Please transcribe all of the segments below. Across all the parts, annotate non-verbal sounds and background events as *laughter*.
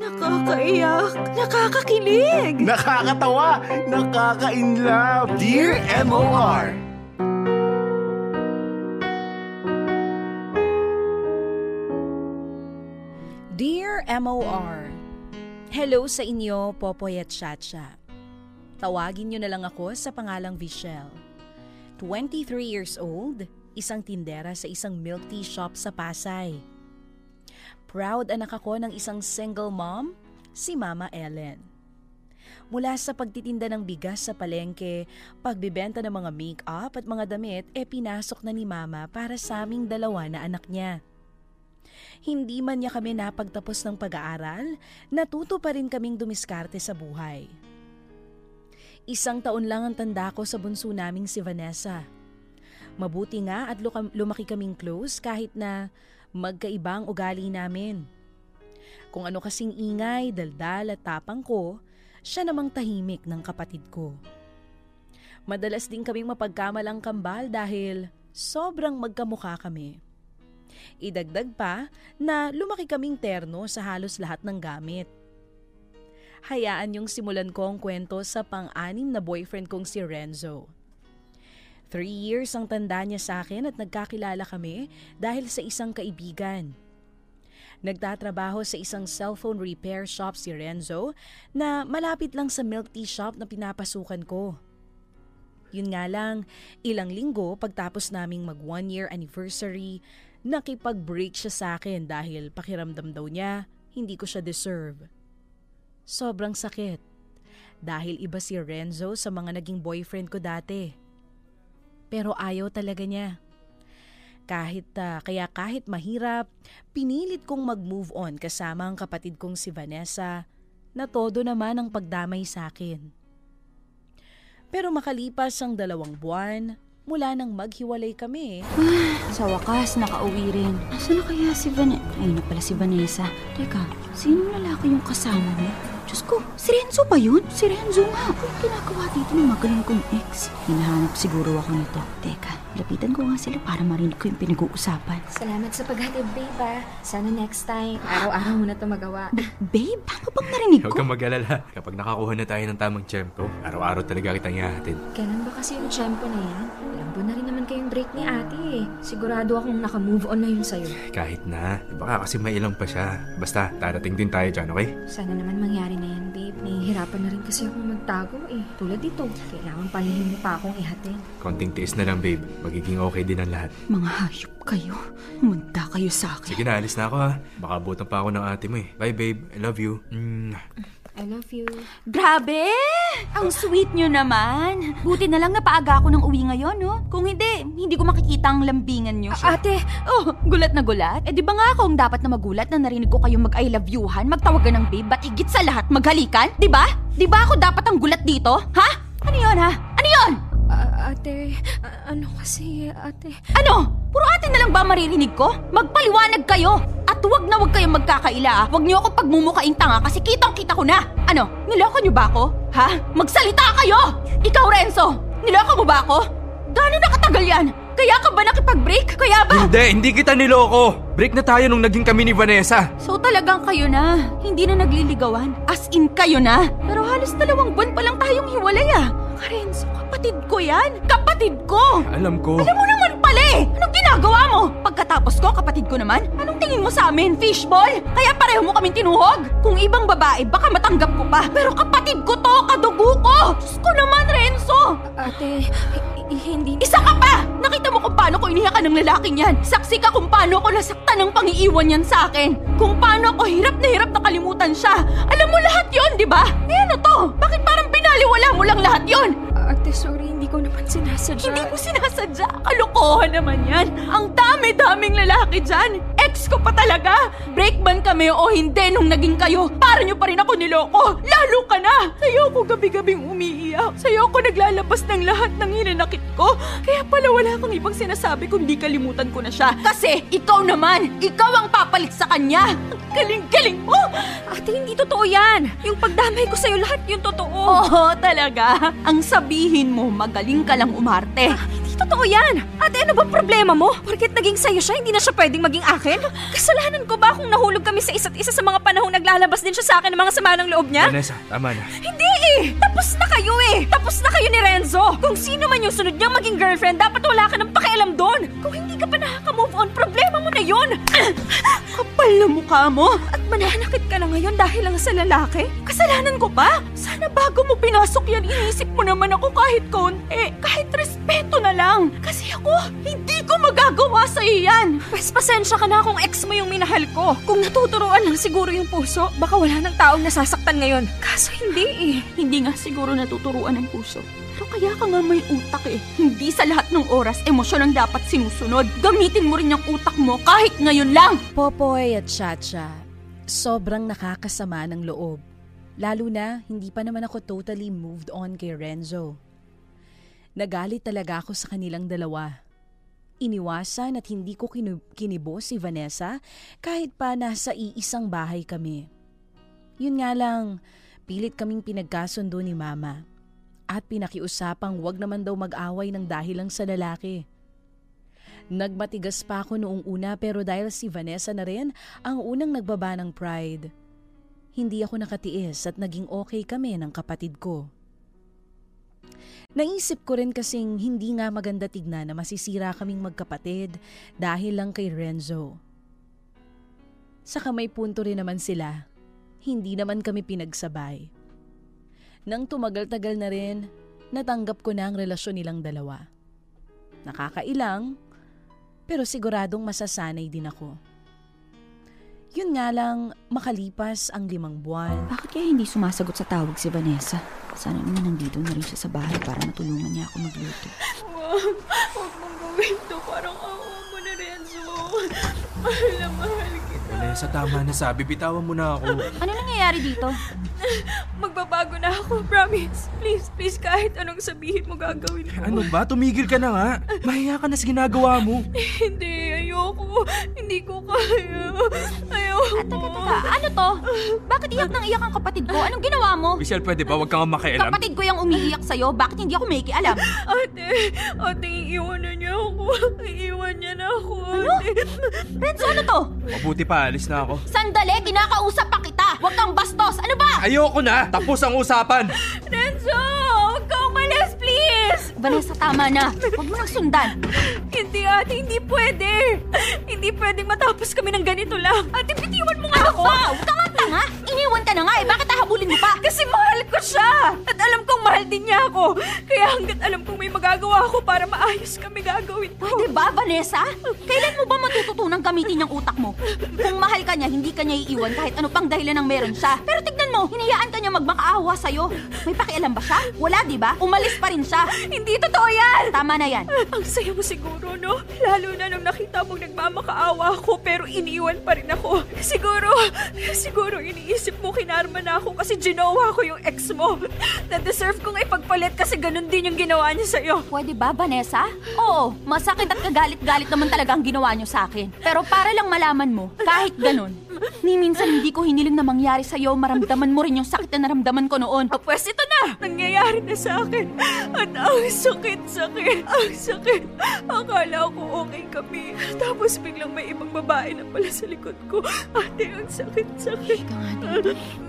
Nakakaiyak, nakakakilig, Nakakatawa, nakaka-inlove. Dear MOR, Dear MOR, Hello sa inyo, Popoy at Chacha. Tawagin niyo na lang ako sa pangalang Vichelle. 23 years old, isang tindera sa isang milk tea shop sa Pasay. Proud anak ako ng isang single mom, si Mama Ellen. Mula sa pagtitinda ng bigas sa palengke, pagbibenta ng mga make-up at mga damit, e pinasok na ni Mama para sa aming dalawa na anak niya. Hindi man niya kami napagtapos ng pag-aaral, natuto pa rin kaming dumiskarte sa buhay. Isang taon lang ang tanda ko sa bunso naming si Vanessa. Mabuti nga at lumaki kaming close kahit na magkaiba ang ugali namin. Kung ano kasing ingay, daldal at tapang ko, siya namang tahimik ng kapatid ko. Madalas din kaming mapagkamalang kambal dahil sobrang magkamukha kami. Idagdag pa na lumaki kaming terno sa halos lahat ng gamit. Hayaan yung simulan ko ang kwento sa pang-anim na boyfriend kong si Renzo. Three years ang tanda niya sa akin at nagkakilala kami dahil sa isang kaibigan. Nagtatrabaho sa isang cellphone repair shop si Renzo na malapit lang sa milk tea shop na pinapasukan ko. Yun nga lang, ilang linggo pagtapos naming mag one year anniversary, nakipag-break siya sa akin dahil pakiramdam daw niya hindi ko siya deserve. Sobrang sakit dahil iba si Renzo sa mga naging boyfriend ko dati. Pero ayaw talaga niya. Kahit ah, kaya kahit mahirap, pinilit kong mag-move on kasama ang kapatid kong si Vanessa na todo naman ang pagdamay sa akin. Pero makalipas ang dalawang buwan, mula nang maghiwalay kami, Sa wakas, nakauwi rin. Nasaan na kaya si Vanessa? Ay, na pala si Vanessa. Teka, sino lalaki yung kasama mo? Diyos ko, si Renzo ba yun? Si Renzo nga. Ano ginagawa dito ng magaling kong ex? Hinahanap siguro ako nito. Teka, lapitan ko nga sila para marinig ko yung pinag-uusapan. Salamat sa paghatid, babe, ah. Sana next time, araw-araw mo na ito magawa. Babe, paano bang narinig Huwag ko? kang mag-alala. Kapag nakakuha na tayo ng tamang tiyempo, araw-araw talaga kitang ihahatid. Kailan ba kasi yung tiyempo na yan? Alam ko na rin naman kayong break ni ate eh. Sigurado akong naka-move on na yun sa'yo. Kahit na, baka kasi may ilang pa siya. Basta, darating din tayo dyan, okay? Sana naman mangyari na yan, babe. Nahihirapan na rin kasi akong magtago eh. Tulad dito, kailangan palihim mo pa akong ihatid. Konting tiis na lang, babe. Magiging okay din ang lahat. Mga hayop kayo. Munda kayo sa akin. Sige na, alis na ako ha. Baka butan pa ako ng ate mo eh. Bye, babe. I love you. Mm. I love you. Grabe! Ang sweet nyo naman. Buti na lang napaaga ako ng uwi ngayon, no? Kung hindi, hindi ko makikita ang lambingan nyo. Ate, oh, gulat na gulat? Eh di ba nga akong dapat na magulat na narinig ko kayong mag-I love youhan, magtawagan ng babe, ba't higit sa lahat maghalikan? Di ba? Di ba ako dapat ang gulat dito? Ha? Ano yon ha? Ano yon? Ah, ate, ah, ano kasi, ate? Ano? Puro ate na lang ba maririnig ko? Magpaliwanag kayo! At wag na wag kayong magkakaila ah. Wag niyo ako pagmumukaing tanga kasi kitang-kita ko na. Ano? Niloko niyo ba ako? Ha? Magsalita kayo! Ikaw, Renzo! Niloko mo ba ako? Gano'n nakatagal yan? Kaya ka ba nakipag-break? Kaya ba? Hindi, hindi kita niloko. Break na tayo nung naging kami ni Vanessa. So talagang kayo na. Hindi na nagliligawan. As in kayo na. Pero halos dalawang buwan pa lang tayong hiwalay ah. Renzo, kapatid ko yan. Kapatid ko! Alam ko. Alam mo naman pala eh! Anong ginagawa mo? Pagkatapos ko, kapatid ko naman, anong tingin mo sa amin, fishball? Kaya pareho mo kaming tinuhog? Kung ibang babae, baka matanggap ko pa. Pero kapatid ko to, kadugo ko! Diyos ko naman, Renzo! Ate, hi- hi- hindi... Isa ka pa! Nakita mo kung paano ko inihakan ng lalaking yan. Saksi ka kung paano ko nasaktan ng pangiiwan yan sa akin. Kung paano ako hirap na hirap na kalimutan siya. Alam mo lahat yon, di ba? Eh ano to? Bakit parang binaliwala mo lang lahat yon? Ate, sorry, hindi ko naman sinasadya. Hindi mo sinasadya. Kalokohan naman yan. Ang dami-daming lalaki dyan. Ex ko pa talaga. Break man kami o hindi nung naging kayo. Para nyo pa rin ako niloko. Lalo ka na. Sa'yo ko gabi-gabing umiiyak. Sa'yo ko naglalabas ng lahat ng hinanakit ko. Kaya pala wala kang ibang sinasabi kundi kalimutan ko na siya. Kasi ikaw naman, ikaw ang papalit sa kanya. Ang galing-galing mo. Ate, hindi totoo yan. Yung pagdamay ko sa'yo, lahat yung totoo. Oo, talaga. Ang sabihin mo, magaling ka lang umarte. Hindi totoo yan. Ate, ano bang problema mo? Porket naging sa'yo siya, hindi na siya pwedeng maging akin? Kasalanan ko ba kung nahulog kami sa isa't isa sa mga panahong naglalabas din siya sa akin ng mga sama ng loob niya? Vanessa, tama na. Hindi eh! Tapos na kayo eh! Tapos na kayo ni Renzo! Kung sino man yung sunod niyang maging girlfriend, dapat wala ka ng pakialam doon! Kung hindi ka pa nakaka-move on, problema mo na yun! *coughs* Kapal na mukha mo! At mananakit ka na ngayon dahil lang sa lalaki? Kasalanan ko pa? Sana bago mo pinasok yan, inisip mo naman ako kahit konti. Kahit respeto na lang. Kasi ako, hindi ko magagawa sa yan. Pas pasensya ka na kung ex mo yung minahal ko. Kung natuturuan lang siguro yung puso, baka wala ng taong nasasaktan ngayon. Kaso hindi eh. Hindi nga siguro natuturuan ng puso. Pero kaya ka nga may utak eh. Hindi sa lahat ng oras, emosyon ang dapat sinusunod. Gamitin mo rin yung utak mo kahit ngayon lang. Popoy at Chacha, sobrang nakakasama ng loob. Lalo na, hindi pa naman ako totally moved on kay Renzo. Nagalit talaga ako sa kanilang dalawa. Iniwasan at hindi ko kinibo si Vanessa kahit pa nasa iisang bahay kami. Yun nga lang, pilit kaming pinagkasundo ni Mama. At pinakiusapang wag naman daw mag-away ng dahil lang sa lalaki. Nagmatigas pa ako noong una pero dahil si Vanessa na rin ang unang nagbaba ng pride. Hindi ako nakatiis at naging okay kami ng kapatid ko. Naisip ko rin kasing hindi nga maganda tignan na masisira kaming magkapatid dahil lang kay Renzo. Saka may punto rin naman sila. Hindi naman kami pinagsabay. Nang tumagal-tagal na rin, natanggap ko na ang relasyon nilang dalawa. Nakakailang, pero siguradong masasanay din ako. Yun nga lang, makalipas ang limang buwan. Bakit kaya hindi sumasagot sa tawag si Vanessa? Sana naman nandito na rin siya sa bahay para matulungan niya ako magluto. Wag, wag mong gawin to. Parang awa mo na, Renzo. Mahal na mahal. Vanessa, tama na sabi. Bitawan mo na ako. Ano nangyayari dito? Magbabago na ako, promise. Please, please, kahit anong sabihin mo gagawin ko. Ano ba? Tumigil ka na nga. Mahiya ka na sa ginagawa mo. Hindi, ayoko. Hindi ko kaya. Ayoko. Ah, teka, teka. Ano to? Bakit iyak nang iyak ang kapatid ko? Anong ginawa mo? Michelle, pwede ba? Huwag kang makialam. Kapatid ko yung umiiyak sa'yo. Bakit hindi ako may alam? Ate, ate, iiwan na niya ako. Iiwan niya na ako, ate. Renzo, ano to? Mabuti pa, alis na ako. Sandali, kinakausap pa kita. Huwag kang bastos. Ano ba? Ayoko na! Tapos ang usapan! *laughs* Renzo, huwag ka umalis, please. Vanessa, tama na. Huwag mo nang sundan. Hindi, ate, hindi pwede. Hindi pwedeng matapos kami ng ganito lang. Ate, bitiwan mo nga ako. Ba, huwag ka nga tanga. Iniwan ka na nga eh. Bakit hahabulin mo pa? Kasi mahal ko siya. At alam kong mahal din niya ako. Kaya hanggat alam kong may magagawa ako para maayos kami gagawin ko. Pwede ba, Vanessa? Kailan mo ba matututunang gamitin yung utak mo? Kung mahal ka niya, hindi ka niya iiwan kahit ano pang dahilan ng meron siya. Pero tignan mo, hinayaan ka niya magmakaawa sa'yo. May pakialam ba siya? Wala, di ba? Umalis pa rin siya. *gasps* Hindi totoo yan! Tama na yan. Ang saya mo siguro, no? Lalo na nung nakita mong nagmamakaawa ako pero iniwan pa rin ako. Siguro, siguro iniisip mo kinarma na ako kasi ginawa ko yung ex mo. Na-deserve kong ipagpalit kasi ganun din yung ginawa niya sa'yo. Pwede ba, Vanessa? Oo, masakit at kagalit-galit naman talaga ang ginawa niyo sa akin. Pero para lang malaman mo, kahit ganun, ni minsan hindi ko hiniling na mangyari sa'yo, maramdaman mo rin yung sakit na naramdaman ko noon. Ah, pwes ito na! Nangyayari na sa akin. At ang sakit-sakit. Ang sakit. Akala ko okay kami. Tapos biglang may ibang babae na pala sa likod ko. Ate, ang sakit-sakit.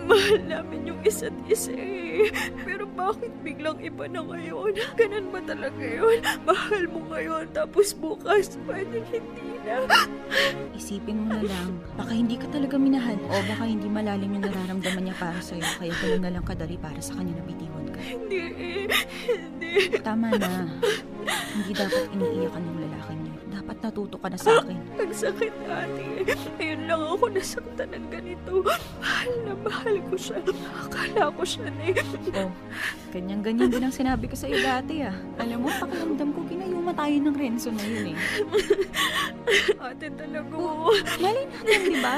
Mahal namin yung isa't isa eh. Pero bakit biglang iba na ngayon? Ganun ba talaga yun? Mahal mo ngayon, tapos bukas, pwedeng hindi na. Isipin mo na lang, baka hindi ka talaga minahal o baka hindi malalim yung nararamdaman niya para sa'yo kaya ganun na lang kadali para sa kanya na bitiwan ka. Hindi. Hindi. Tama na. Hindi dapat iniiyakan yung lalaki niyo. Dapat natuto ka na sa akin. *gasps* Ang sakit, ate. Ngayon lang ako nasaktan ng ganito. Mahal na mahal ko siya. Akala ko siya na eh. Oh, ganyan-ganyan din ang sinabi ko sa'yo dati ah. Alam mo, pakiramdam ko kinayuma tayo ng Renzo na yun eh. Ate talaga. oh. Mali natin, di ba?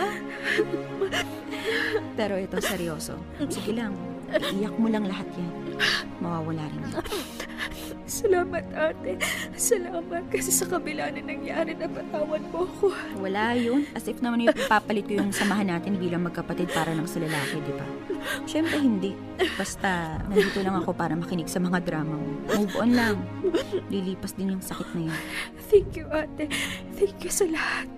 Pero ito, seryoso. Sige lang, iyak mo lang lahat yan. Mawawala rin yan. *laughs* Salamat, ate. Salamat kasi sa kabila na nangyari, napatawad mo ako. Wala yun. As if naman yung papalit ko yung samahan natin bilang magkapatid para lang sa lalaki, di ba? Siyempre hindi. Basta nandito lang ako para makinig sa mga drama mo. Move on lang. Lilipas din yung sakit na yun. Thank you, ate. Thank you sa lahat.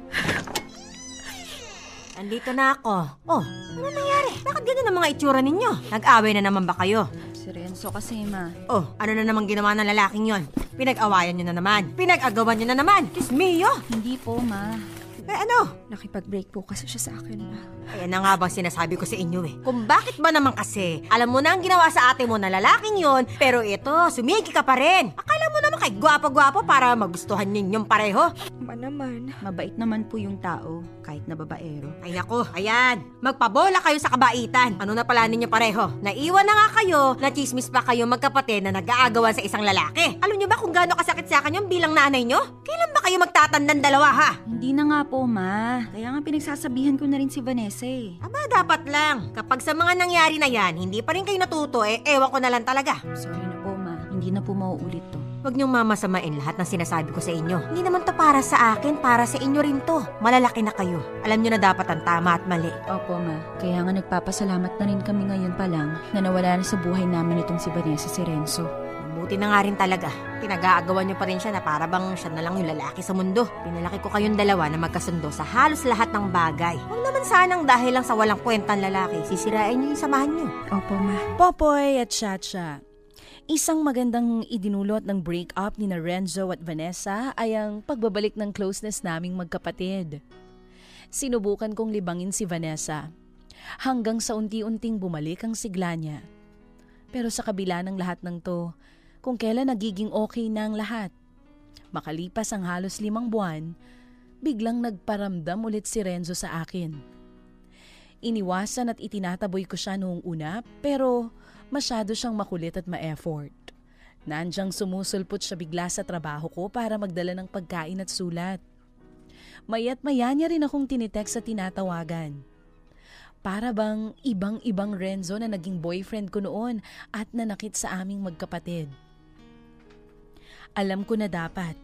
Andito na ako. Oh, ano nangyari? Bakit ganyan ang mga itsura ninyo? Nag-away na naman ba kayo? Si Renzo kasi, ma. Oh, ano na naman ginawa ng lalaking yon? Pinag-awayan nyo na naman. Pinag-agawan nyo na naman. Kiss me, yo. Hindi po, ma. Eh ano? Nakipag-break po kasi siya sa akin, ma. Ayan na nga bang sinasabi ko sa inyo eh. Kung bakit ba naman kasi, alam mo na ang ginawa sa ate mo na lalaking yon, pero ito, sumigi ka pa rin. Akala mo naman kay gwapo-gwapo para magustuhan ninyong pareho. Ma naman. Mabait naman po yung tao, kahit na babaero. Ay nako, ayan. Magpabola kayo sa kabaitan. Ano na pala ninyo pareho? Naiwan na nga kayo, na chismis pa kayo magkapatid na nag-aagawan sa isang lalaki. Alam nyo ba kung gaano kasakit sa akin yung bilang nanay nyo? Kailan ba kayo magtatandang dalawa ha? Hindi na nga po, ma. Kaya nga pinagsasabihan ko na rin si Vanessa eh. Aba, dapat lang. Kapag sa mga nangyari na yan, hindi pa rin kayo natuto, eh, ewan ko na lang talaga. Sorry na po, ma. Hindi na po mauulit to. Huwag niyong mamasamain lahat ng sinasabi ko sa inyo. Hindi naman to para sa akin, para sa inyo rin to. Malalaki na kayo. Alam niyo na dapat ang tama at mali. Opo, ma. Kaya nga nagpapasalamat na rin kami ngayon pa lang na nawala na sa buhay namin itong si Vanessa si Renzo. Mabuti na nga rin talaga. Pinag-aagawan niyo pa rin siya na para bang siya na lang yung lalaki sa mundo. Pinalaki ko kayong dalawa na magkasundo sa halos lahat ng bagay. Huwag naman sanang dahil lang sa walang kwentang lalaki, sisirain niyo yung samahan niyo. Opo, ma. Popoy at Chacha. Isang magandang idinulot ng breakup ni Renzo at Vanessa ay ang pagbabalik ng closeness naming magkapatid. Sinubukan kong libangin si Vanessa hanggang sa unti-unting bumalik ang sigla niya. Pero sa kabila ng lahat ng to, kung kailan nagiging okay na ang lahat. Makalipas ang halos limang buwan, biglang nagparamdam ulit si Renzo sa akin. Iniwasan at itinataboy ko siya noong una pero masyado siyang makulit at ma-effort. Nandyang sumusulpot siya bigla sa trabaho ko para magdala ng pagkain at sulat. Mayat maya niya rin akong tinitext sa tinatawagan. Para bang ibang-ibang Renzo na naging boyfriend ko noon at nanakit sa aming magkapatid. Alam ko na dapat.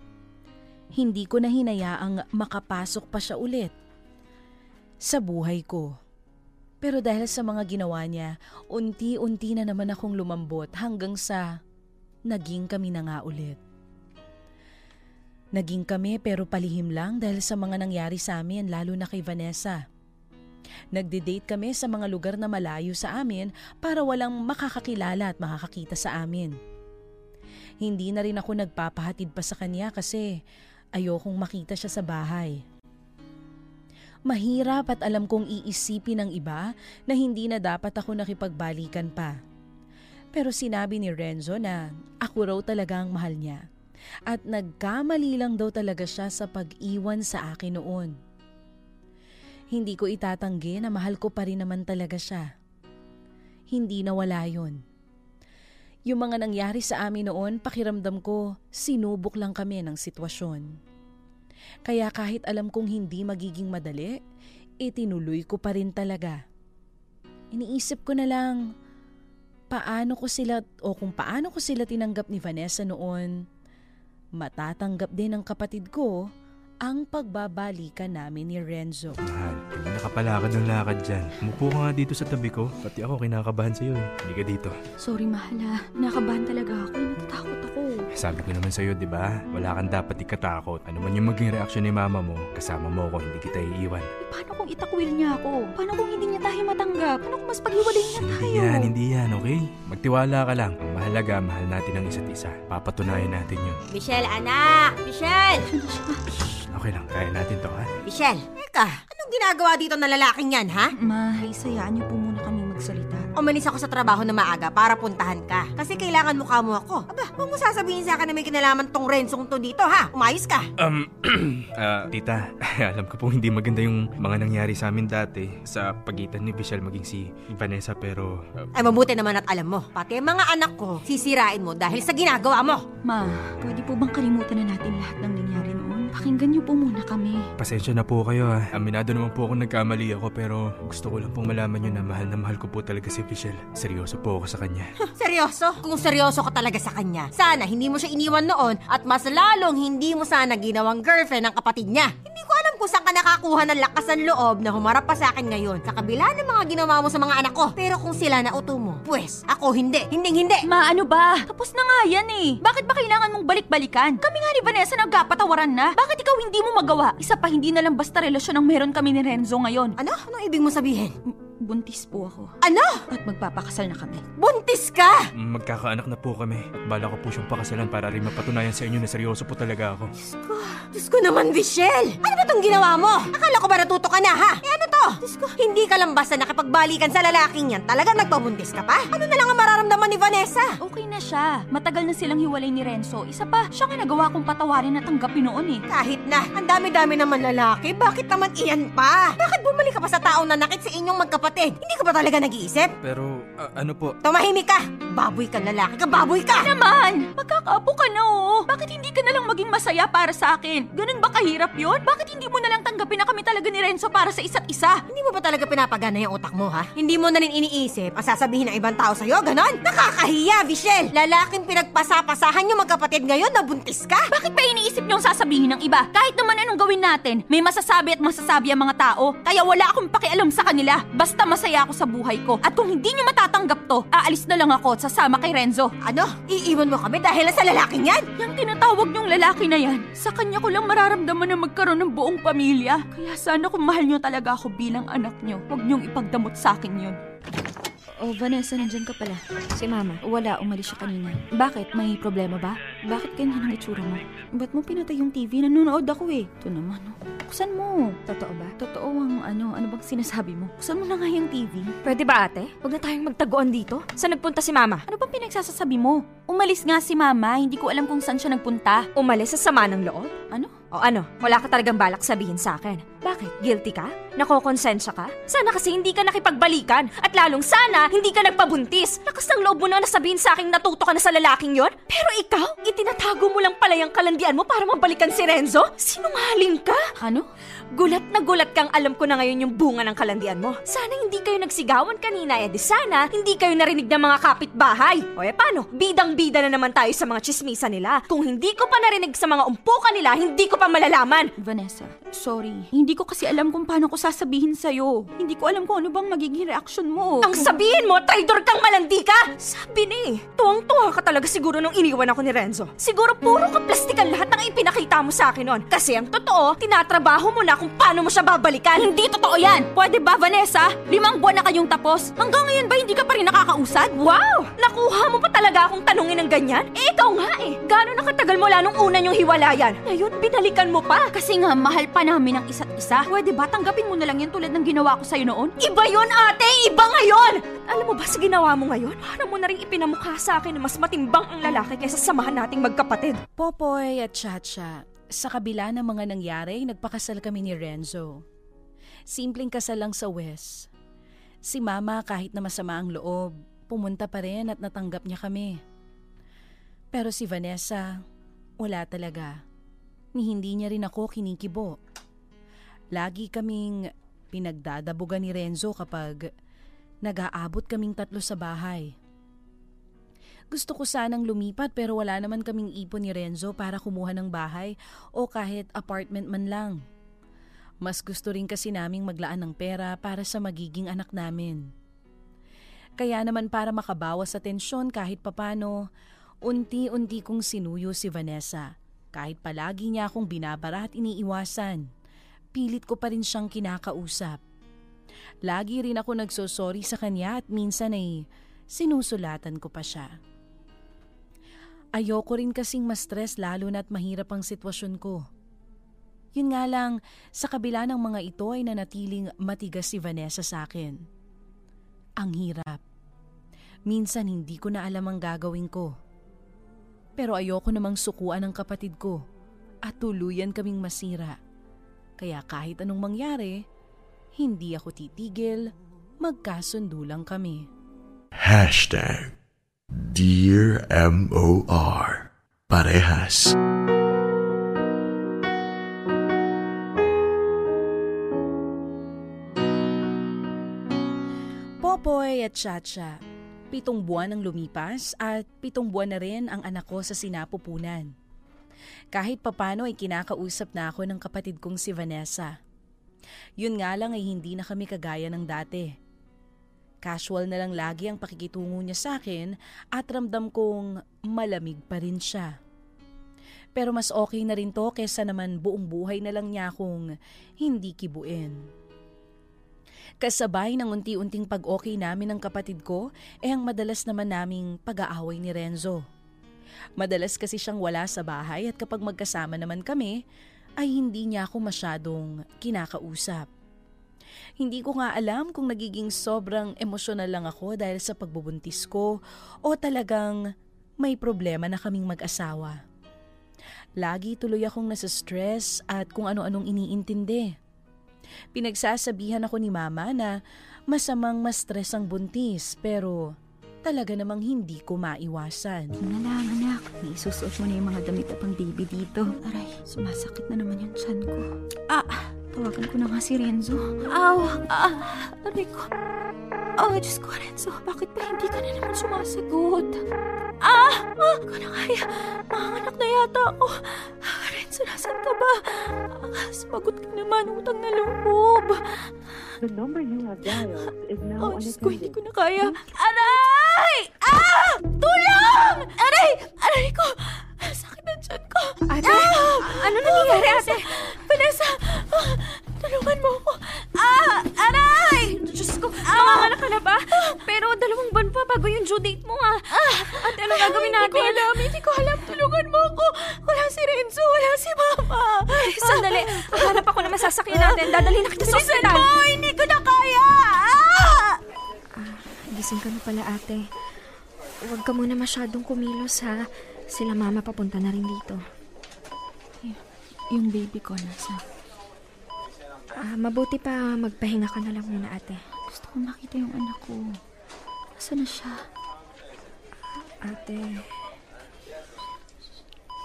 Hindi ko na hinayaang makapasok pa siya ulit sa buhay ko. Pero dahil sa mga ginawa niya, unti-unti na naman akong lumambot hanggang sa naging kami na nga ulit. Naging kami pero palihim lang dahil sa mga nangyari sa amin lalo na kay Vanessa. Nagde-date kami sa mga lugar na malayo sa amin para walang makakakilala at makakakita sa amin. Hindi na rin ako nagpapahatid pa sa kanya kasi ayokong makita siya sa bahay. Mahirap at alam kong iisipin ng iba na hindi na dapat ako nakipagbalikan pa. Pero sinabi ni Renzo na ako raw talaga ang mahal niya. At nagkamali lang daw talaga siya sa pag-iwan sa akin noon. Hindi ko itatanggi na mahal ko pa rin naman talaga siya. Hindi na wala yun. Yung mga nangyari sa amin noon, pakiramdam ko, sinubok lang kami ng sitwasyon. Kaya kahit alam kong hindi magiging madali, itinuloy ko pa rin talaga. Iniisip ko na lang, paano ko sila o kung paano ko sila tinanggap ni Vanessa noon, matatanggap din ng kapatid ko ang pagbabalikan namin ni Renzo. Mahal, hindi nakapalakad ng lakad dyan. Umupo ka nga dito sa tabi ko. Pati ako kinakabahan sa'yo eh. Hindi ka dito. Sorry, mahal ha. Nakabahan talaga ako. Natatakot ako. Sabi ko naman sa'yo, di ba? Wala kang dapat ikatakot. Ano man yung maging reaksyon ni mama mo, kasama mo ako, hindi kita iiwan. Eh, paano kung itakwil niya ako? Paano kung hindi niya tayo matanggap? Paano kung mas paghiwalay niya Hindi tayo? yan, hindi yan, okay? Magtiwala ka lang. Ang mahalaga, mahal natin ang isa't isa. Papatunayan natin yun. Michelle, anak! Michelle! *laughs* Okay lang, kaya natin to, ha? Michelle, teka, anong ginagawa dito ng lalaking yan, ha? Ma, isayaan niyo po muna kaming magsalita. Umalis ako sa trabaho na maaga para puntahan ka. Kasi kailangan mukha mo ako. Aba, huwag mo sasabihin sa akin na may kinalaman tong Renzong to dito, ha? Umayos ka. Um, *clears throat* ah, tita, *laughs* alam ko pong hindi maganda yung mga nangyari sa amin dati sa pagitan ni Michelle maging si Vanessa pero ah, Ay, mabuti naman at alam mo, pati ang mga anak ko, sisirain mo dahil sa ginagawa mo. Ma, pwede po bang kalimutan na natin lahat ng nangyari noon? Pakinggan niyo po muna kami. pasensya na po kayo ha. Aminado naman po ako nagkamali ako pero gusto ko lang pong malaman nyo na mahal na mahal ko po talaga si Michelle. Seryoso po ako sa kanya. Seryoso? Kung seryoso ka talaga sa kanya, sana hindi mo siya iniwan noon at mas lalong hindi mo sana ginawang girlfriend ng kapatid niya. Hindi ko alam kung saan ka nakakuha ng lakas ng loob na humarap pa sa akin ngayon sa kabila ng mga ginawa mo sa mga anak ko. Pero kung sila nauto mo, pues ako hindi. Hinding hindi. Ma, ano ba? Tapos na nga yan eh. Bakit ba kailangan mong balik-balikan? Kami nga ni Vanessa nagkapatawaran na. Bakit ikaw hindi mo magawa? Isa pa hindi na lang basta relasyon ang meron kami ni Renzo ngayon. Ano? Anong ibig mo sabihin? Buntis po ako. Ano? At magpapakasal na kami. Buntis ka? Magkakaanak na po kami. At bala ko po siyang pakasalan para rin mapatunayan sa inyo na seryoso po talaga ako. Diyos ko, Diyos ko naman, Michelle! Ano ba tong ginawa mo? Akala ko ba natuto ka na, ha? Eh ano to? Diyos ko, hindi ka lang basta nakipagbalikan sa lalaking yan. Talagang nagpabuntis ka pa? Ano na lang ang mararamdaman ni Vanessa? Okay na siya. Matagal na silang hiwalay ni Renzo. Isa pa, siya nga nagawa kong patawarin at tanggapin noon eh. Kahit na, ang dami-dami naman lalaki, bakit naman iyan pa? Bakit bumalik ka pa sa taong nanakit sa inyong magkapatid? Hindi ka ba talaga nag-iisip? Pero, a- ano po? Tumahimik ka! Baboy ka lalaki ka, baboy ka! Naman! Magkakaapo ka na oo. Bakit hindi ka na lang maging masaya para sa akin? Ganun ba kahirap yon? Bakit hindi mo na lang tanggapin na kami talaga ni Renzo para sa isa't isa? Hindi mo ba talaga pinapagana yung utak mo, ha? Hindi mo na rin iniisip ang sasabihin ng ibang tao sa'yo, ganon? Nakakahiya, Michelle! Lalaking pinagpasapasahan yung magkapatid ngayon na buntis ka! Bakit ba iniisip niyong sasabihin ng iba? Kahit naman anong gawin natin, may masasabi at masasabi ang mga tao. Kaya wala akong pakialam sa kanila. Basta masaya ako sa buhay ko. At kung hindi niyo matatanggap to, aalis na lang ako at sasama kay Renzo. Ano? Iiwan mo kami dahil sa lalaking yan? Yung tinatawag niyong lalaki na yan, sa kanya ko lang mararamdaman na magkaroon ng buong pamilya. Kaya sana kung mahal niyo talaga ako bilang anak niyo, huwag niyong ipagdamot sa akin yun. Oh, Vanessa, nandyan ka pala. Si Mama. Wala, umalis siya kanina. Bakit? May problema ba? Bakit ganyan ang itsura mo? Ba't mo pinatay yung TV? Nanonood ako eh. Ito naman, oh. Buksan mo. Totoo ba? Totoo ang ano, ano bang sinasabi mo? Buksan mo na nga yung TV. Pwede ba ate? Huwag na tayong magtaguan dito. Saan nagpunta si Mama? Ano bang pinagsasasabi mo? Umalis nga si Mama, hindi ko alam kung saan siya nagpunta. Umalis sa sama ng loob? Ano? O ano, wala ka talagang balak sabihin sa akin. Bakit? Guilty ka? Nakokonsensya ka? Sana kasi hindi ka nakipagbalikan. At lalong sana, hindi ka nagpabuntis. Lakas ng loob mo na nasabihin sa akin natuto ka na sa lalaking yon. Pero ikaw, itinatago mo lang pala yung kalandian mo para mabalikan si Renzo? Sinungaling ka? Ano? Gulat na gulat kang alam ko na ngayon yung bunga ng kalandian mo. Sana hindi kayo nagsigawan kanina, eh di sana hindi kayo narinig ng mga kapitbahay. O eh paano? Bidang-bida na naman tayo sa mga chismisa nila. Kung hindi ko pa narinig sa mga umpukan nila, hindi ko pa malalaman. Vanessa, sorry. Hindi ko kasi alam kung paano ko sasabihin sa'yo. Hindi ko alam kung ano bang magiging reaction mo. Ang sabihin mo, traitor kang malandi ka! Sabi ni, tuwang-tuwa ka talaga siguro nung iniwan ako ni Renzo. Siguro puro kaplastikan lahat ng ipinakita mo sa akin nun. Kasi ang totoo, tinatrabaho mo na kung paano mo siya babalikan. Hindi totoo yan! Pwede ba, Vanessa? Limang buwan na kayong tapos. Hanggang ngayon ba hindi ka pa rin nakakausad? Wow! Nakuha mo pa talaga akong tanungin ng ganyan? Eh, ikaw nga eh. Gano'n nakatagal mula nung una niyong hiwalayan? Ngayon, binalikan mo pa. Kasi nga, mahal pa namin ang isa't isa. Pwede ba tanggapin mo na lang yan tulad ng ginawa ko sa'yo noon? Iba yon ate! Iba ngayon! Alam mo ba sa ginawa mo ngayon? Para mo na rin ipinamukha sa akin na mas matimbang ang lalaki kaysa samahan nating magkapatid. Popoy at Chacha, sa kabila ng mga nangyari, nagpakasal kami ni Renzo. Simpleng kasal lang sa West. Si Mama kahit na masama ang loob, pumunta pa rin at natanggap niya kami. Pero si Vanessa, wala talaga. Ni hindi niya rin ako kinikibo. Lagi kaming pinagdadabugan ni Renzo kapag nag-aabot kaming tatlo sa bahay. Gusto ko sanang lumipat pero wala naman kaming ipon ni Renzo para kumuha ng bahay o kahit apartment man lang. Mas gusto rin kasi naming maglaan ng pera para sa magiging anak namin. Kaya naman para makabawas sa tensyon kahit papano, unti-unti kong sinuyo si Vanessa. Kahit palagi niya akong binabara at iniiwasan, pilit ko pa rin siyang kinakausap. Lagi rin ako nagsosorry sa kanya at minsan ay sinusulatan ko pa siya. Ayoko rin kasing ma-stress lalo na't mahirap ang sitwasyon ko. Yun nga lang, sa kabila ng mga ito ay nanatiling matigas si Vanessa sa akin. Ang hirap. Minsan hindi ko na alam ang gagawin ko. Pero ayoko namang sukuan ng kapatid ko at tuluyan kaming masira. Kaya kahit anong mangyari, hindi ako titigil, magkasundo lang kami. Hashtag Dear M.O.R. Parehas. Popoy at Chacha, pitong buwan ang lumipas at pitong buwan na rin ang anak ko sa sinapupunan. Kahit papano ay kinakausap na ako ng kapatid kong si Vanessa. Yun nga lang ay hindi na kami kagaya ng dati. Casual na lang lagi ang pakikitungo niya sa akin at ramdam kong malamig pa rin siya. Pero mas okay na rin to kesa naman buong buhay na lang niya akong hindi kibuin. Kasabay ng unti-unting pag-okay namin ng kapatid ko, eh ang madalas naman naming pag-aaway ni Renzo. Madalas kasi siyang wala sa bahay at kapag magkasama naman kami, ay hindi niya ako masyadong kinakausap. Hindi ko nga alam kung nagiging sobrang emosyonal lang ako dahil sa pagbubuntis ko o talagang may problema na kaming mag-asawa. Lagi tuloy akong nasa stress at kung ano-anong iniintindi. Pinagsasabihan ako ni mama na masamang ma-stress ang buntis pero talaga namang hindi ko maiwasan. Yun na lang, anak. May isusuot mo na yung mga damit at pang baby dito. Aray, sumasakit na naman yung chan ko. Ah, tawagan ko na nga si Renzo. Aw, ah, aray ko. Oh, Diyos ko, Renzo, bakit ba hindi ka na naman sumasagot? Ah, ah, ko na kaya. Makanganak na yata ako. Ah, Renzo, nasan ka ba? Ah, sumagot ka naman, utang na loob. The number you have dialed is now Oh, Diyos ko, hindi ko na kaya. Aray! Ah! Tulong! Aray! Aray ko! Sakit ang tiyan ko. Ate? Ano nangyayari, ate? Vanessa! ah, tulungan mo ako. Ah! Aray! Diyos ko, manganganak ka na ba? Pero dalawang buwan pa bago yung due date mo, ah. Ate, ano gagawin natin? Hindi ko alam, hindi ko alam. Tulungan mo ako. Wala si Renzo, wala si Mama. Sandali, hanap ako na masasakyan natin. Dadalhin na kita sa ospital. mo! Hindi ko na kaya! Ah! Gising ka na pala ate. Huwag ka muna masyadong kumilos ha. Sila mama papunta na rin dito. Yung baby ko nasa. Ah, mabuti pa magpahinga ka na lang muna ate. Gusto kong makita yung anak ko. Nasaan na siya? Ate,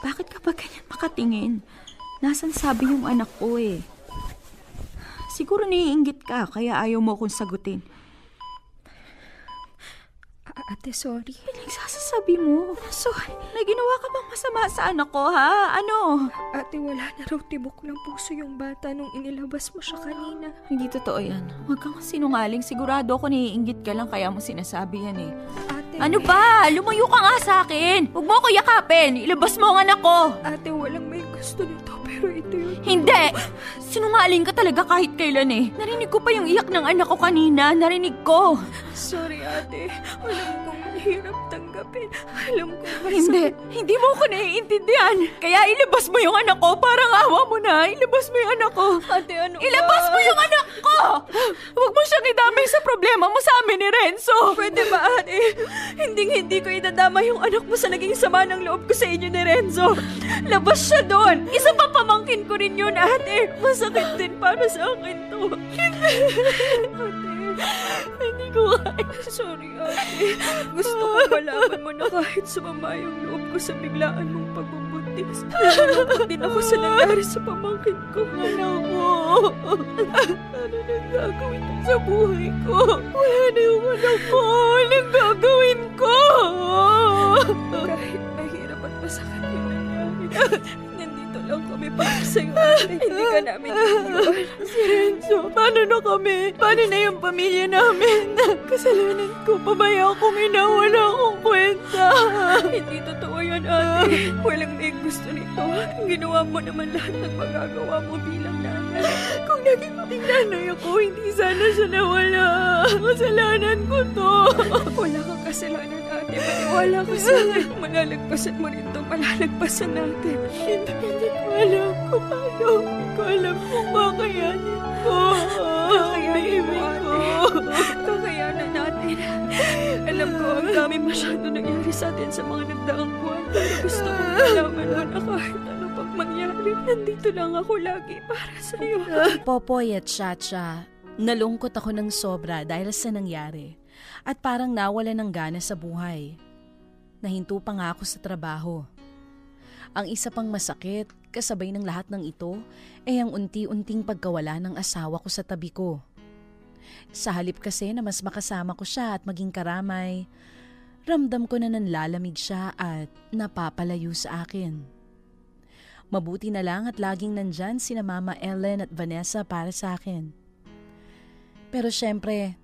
Bakit ka ba ganyan makatingin? Nasaan sabi yung anak ko eh? Siguro naiinggit ka, kaya ayaw mo akong sagutin. Ate sorry. Pinagsasasabi mo. So, may ginawa ka bang masama sa anak ko, ha? Ano? Ate, wala na raw tibok ng puso yung bata nung inilabas mo siya kanina. Hindi totoo yan. Huwag kang sinungaling. Sigurado ako naiinggit ka lang kaya mo sinasabi yan eh. Ano ba? Lumayo ka nga sa akin. Huwag mo ako yakapin. Ilabas mo ang anak ko. Ate, walang may gusto nito pero ito yun. Hindi! Sinungaling ka talaga kahit kailan eh. Narinig ko pa yung iyak ng anak ko kanina. Narinig ko. Sorry ate, alam kong mahirap tanggapin. Alam ko Hindi. Hindi mo ako naiintindihan. Kaya ilabas mo yung anak ko. Parang awa mo na. Ilabas mo yung anak ko. Ate, ano Ilabas ba? mo yung anak ko! Huwag mo siyang idamay sa problema mo sa amin ni Renzo. Pwede ba ate? Hindi hindi ko idadama yung anak mo sa naging sama ng loob ko sa inyo ni Renzo. Labas siya doon. Isa pa pamangkin ko rin yun ate. Masakit din para sa akin to. ate, hindi ko kaya. Sorry ate. Gusto ko malaman mo na kahit sumama yung loob ko sa biglaan mong pagbubuntis. Nalulungkot din ako sa nangyari sa pamangkin ko. Anak ko. Ano nang gagawin ko sa buhay ko? Wala na yung anak ko. Anong gagawin ko? Kahit mahirap at masakit yung nangyari. Lang kami para sa'yo. ate. Hindi ka namin iniwan. Si Renzo, paano na kami? Paano na yung pamilya namin? Kasalanan ko, pabaya akong ina. Wala akong kwenta. Hindi totoo yan, ate. Walang may gusto nito. Ginawa mo naman lahat ng magagawa mo bilang. Kung naging mating nanay ako, hindi sana siya nawala. Kasalanan ko to. Wala kang kasalanan, ate. Maniwala ka sa akin. Malalagpasan mo rin to. Malalagpasan natin. Hindi, hindi ko alam kung paano. Hindi ko alam kung kakayanin ko. Kakayanin mo, ate. Kakayanan natin. Alam ko, ang dami masyado nangyari sa atin sa mga nagdaang buwan. Pero gusto ko malaman mo na kahit ano mangyari, nandito lang ako lagi para sa'yo. *laughs* Popoy at Chacha, nalungkot ako ng sobra dahil sa nangyari at parang nawala ng gana sa buhay. Nahinto pa nga ako sa trabaho. Ang isa pang masakit, kasabay ng lahat ng ito, ay ang unti-unting pagkawala ng asawa ko sa tabi ko. Sa halip kasi na mas makasama ko siya at maging karamay, ramdam ko na nanlalamig siya at napapalayo sa akin. Mabuti na lang at laging nandyan sina Mama Ellen at Vanessa para sa akin. Pero syempre,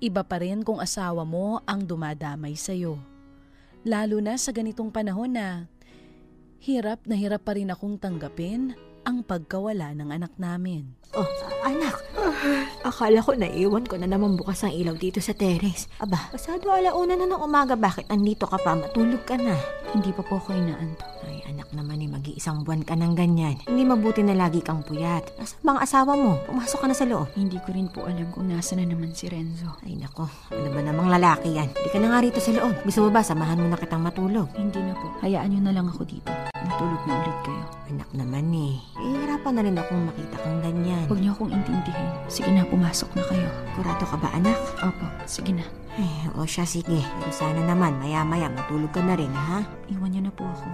iba pa rin kung asawa mo ang dumadamay sa'yo. Lalo na sa ganitong panahon na hirap na hirap pa rin akong tanggapin ang pagkawala ng anak namin. Oh, anak. Akala ko naiwan ko na naman bukas ang ilaw dito sa terrace. Aba, pasado alauna na ng umaga. Bakit andito ka pa? Matulog ka na. Hindi pa po ako inaantok. Ay, anak naman eh, mag-iisang buwan ka ng ganyan. Hindi mabuti na lagi kang puyat. Nasa mga asawa mo? Pumasok ka na sa loob. Hindi ko rin po alam kung nasa na naman si Renzo. Ay, nako. Ano ba namang lalaki yan? Hindi ka na nga rito sa loob. Gusto mo ba samahan mo na kitang matulog? Hindi na po. Hayaan niyo na lang ako dito. Matulog na ulit kayo. Anak naman eh. Ihirapan na rin akong makita kang ganyan. Huwag niyo akong intindihin. Sige na, pumasok na kayo. Kurado ka ba, anak? Opo, sige na. Ay, o siya, sige. Pero sana naman, maya-maya, matulog ka na rin, ha? Iwan niyo na po ako.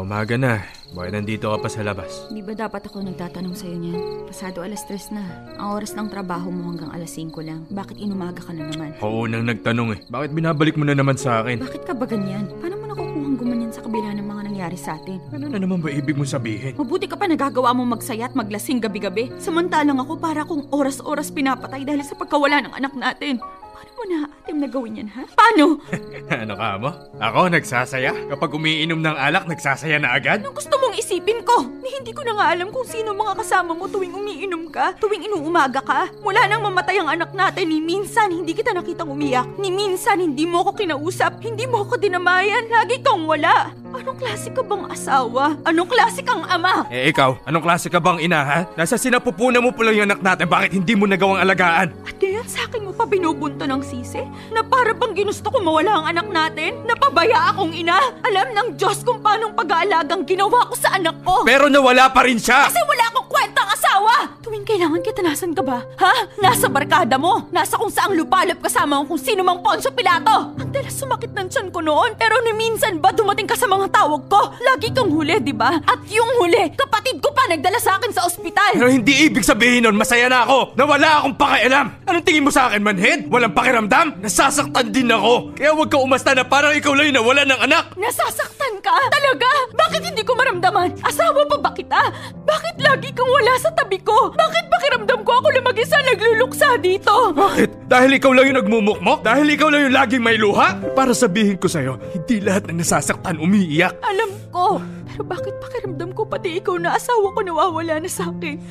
Umaga na. Bakit nandito ka pa sa labas? Di ba dapat ako nagtatanong sa'yo niyan? Pasado alas tres na. Ang oras ng trabaho mo hanggang alas 5 lang. Bakit inumaga ka na naman? Oo nang nagtanong eh. Bakit binabalik mo na naman sa akin? Bakit ka ba ganyan? Paano mo nakukuhang gumanyan sa kabila ng mga nangyari sa atin? Ano na naman ba ibig mo sabihin? Mabuti ka pa nagagawa mo magsaya at maglasing gabi-gabi. Samantalang ako para kong oras-oras pinapatay dahil sa pagkawala ng anak natin. Paano mo na-atim na gawin yan, ha? Paano? *laughs* ano ka mo? Ako nagsasaya? Kapag umiinom ng alak, nagsasaya na agad? Anong gusto mong isipin ko? Ni hindi ko na nga alam kung sino mga kasama mo tuwing umiinom ka, tuwing inuumaga ka. Mula nang mamatay ang anak natin, ni minsan hindi kita nakitang umiyak. Ni minsan hindi mo ako kinausap, hindi mo ako dinamayan, lagi kang wala. Anong klase ka bang asawa? Anong klase kang ama? Eh ikaw, anong klase ka bang ina ha? Nasa sinapupunan mo pa lang yung anak natin, bakit hindi mo nagawang alagaan? At ngayon sa akin mo pa binubunto ng sisi? Na para bang ginusto ko mawala ang anak natin? Napabaya akong ina? Alam ng Diyos kung paanong pag-aalagang ginawa ko sa anak ko. Pero nawala pa rin siya! Kasi wala akong kwentang asawa! Tuwing kailangan kita, nasan ka ba? Ha? Nasa barkada mo? Nasa kung saang lupalop kasama ang kung sino mang Poncio Pilato? Ang dalas sumakit ng tiyan ko noon, pero ni minsan ba dumating ka sa mga tawag ko? Lagi kang huli, di ba? At yung huli, kapatid ko pa nagdala sa akin sa ospital. Pero hindi ibig sabihin nun, masaya na ako! Nawala akong pakialam! Anong tingin mo sa akin, manhead? Walang pakiramdam? Nasasaktan din ako! Kaya huwag ka umasta na parang ikaw lang yung nawala ng anak! Nasasaktan ka? Talaga? Bakit hindi ko maramdaman? Asawa pa ba kita? Bakit lagi kang wala sa tabi ko? Bakit pakiramdam ko ako lang mag-isa nagluluksa dito? Bakit? Dahil ikaw lang yung nagmumukmok? Dahil ikaw lang yung laging may luha? Para sabihin ko sa'yo, hindi lahat ng nasasaktan umiiyak. Alam ko. Pero bakit pakiramdam ko pati ikaw na asawa ko nawawala na sa akin?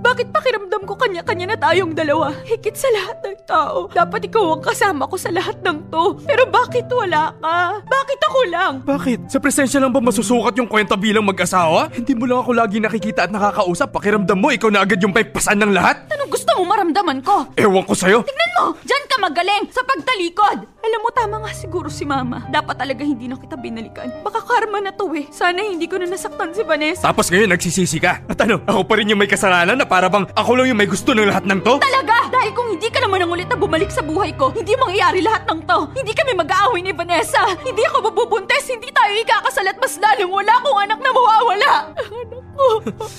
Bakit pakiramdam ko kanya-kanya na tayong dalawa? Higit sa lahat ng tao. Dapat ikaw ang kasama ko sa lahat ng to. Pero bakit wala ka? Bakit ako lang? Bakit? Sa presensya lang ba masusukat yung kwenta bilang mag-asawa? Hindi mo lang ako lagi nakikita at nakakausap. Pakiramdam mo, ikaw na agad yung may pasan ng lahat? Anong gusto mo maramdaman ko? Ewan ko sa'yo. Tignan mo! Diyan ka magaling! Sa pagtalikod! Alam mo, tama nga siguro si Mama. Dapat talaga hindi na kita binalikan. Baka karma na to eh. Sana hindi ko na nasaktan si Vanessa. Tapos ngayon nagsisisi ka. At ano, ako pa rin yung may kasalanan na para bang ako lang yung may gusto ng lahat ng to? Talaga! Dahil kung hindi ka naman ang ulit na bumalik sa buhay ko, hindi mangyayari lahat ng to. Hindi kami mag-aaway ni Vanessa. Hindi ako mabubuntes, hindi tayo ikakasal at mas lalong wala akong anak na mawawala. *laughs* Anak ko.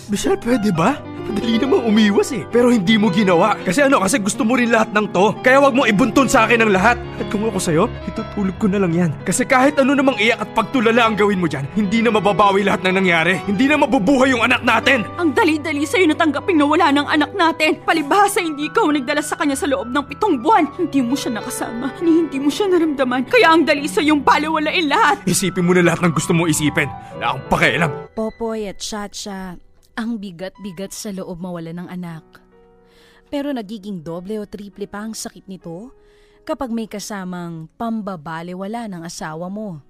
Michelle, pwede ba? Madali namang umiwas eh. Pero hindi mo ginawa. Kasi ano, kasi gusto mo rin lahat ng to. Kaya wag mo ibunton sa akin ang lahat. At kung ako sa'yo, itutulog ko na lang yan. Kasi kahit ano namang iyak at pagtulala ang gawin mo dyan, hindi na mababawi lahat ng nangyari. Hindi na mabubuhay yung anak natin. Ang dali-dali sa'yo natanggaping na wala ng anak natin. Palibhasa hindi ikaw nagdala sa kanya sa loob ng pitong buwan. Hindi mo siya nakasama. Ni hindi mo siya naramdaman. Kaya ang dali sa'yong palawalain lahat. Isipin mo na lahat ng gusto mo isipin. Wala akong pakialam. Popoy at Chacha, ang bigat-bigat sa loob mawala ng anak. Pero nagiging doble o triple pa ang sakit nito kapag may kasamang pambabalewala ng asawa mo.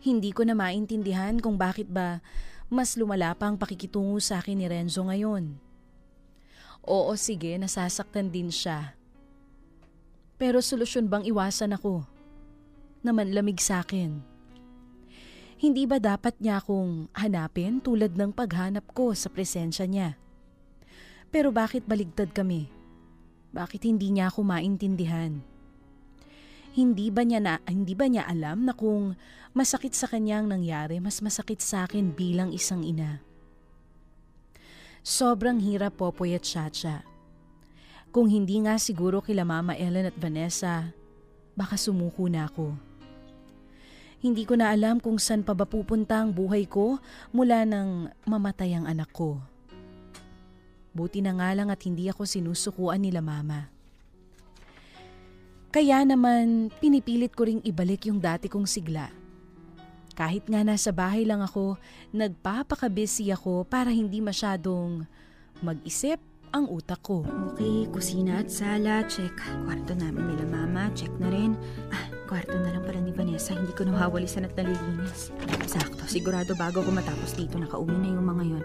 Hindi ko na maintindihan kung bakit ba mas lumala pa ang pakikitungo sa akin ni Renzo ngayon. Oo sige, nasasaktan din siya. Pero solusyon bang iwasan ako? Naman lamig sa akin. Hindi ba dapat niya akong hanapin tulad ng paghanap ko sa presensya niya? Pero bakit baligtad kami? Bakit hindi niya ako maintindihan? Hindi ba niya na hindi ba niya alam na kung masakit sa kanya ang nangyari, mas masakit sa akin bilang isang ina? Sobrang hirap Popoy at Chacha. Kung hindi nga siguro kila Mama Ellen at Vanessa, baka sumuko na ako. Hindi ko na alam kung saan pa ba pupunta ang buhay ko mula nang mamatay ang anak ko. Buti na nga lang at hindi ako sinusukuan nila mama. Kaya naman pinipilit ko ring ibalik yung dati kong sigla. Kahit nga nasa bahay lang ako, nagpapakabisi ako para hindi masyadong mag-isip ang utak ko. Okay, kusina at sala, check. Kwarto namin nila mama, check na rin. Ah, kwarto na lang pala ni Vanessa, hindi ko nawawalisan at nalilinis. Sakto, sigurado bago ko matapos dito, nakauwi na yung mga yon.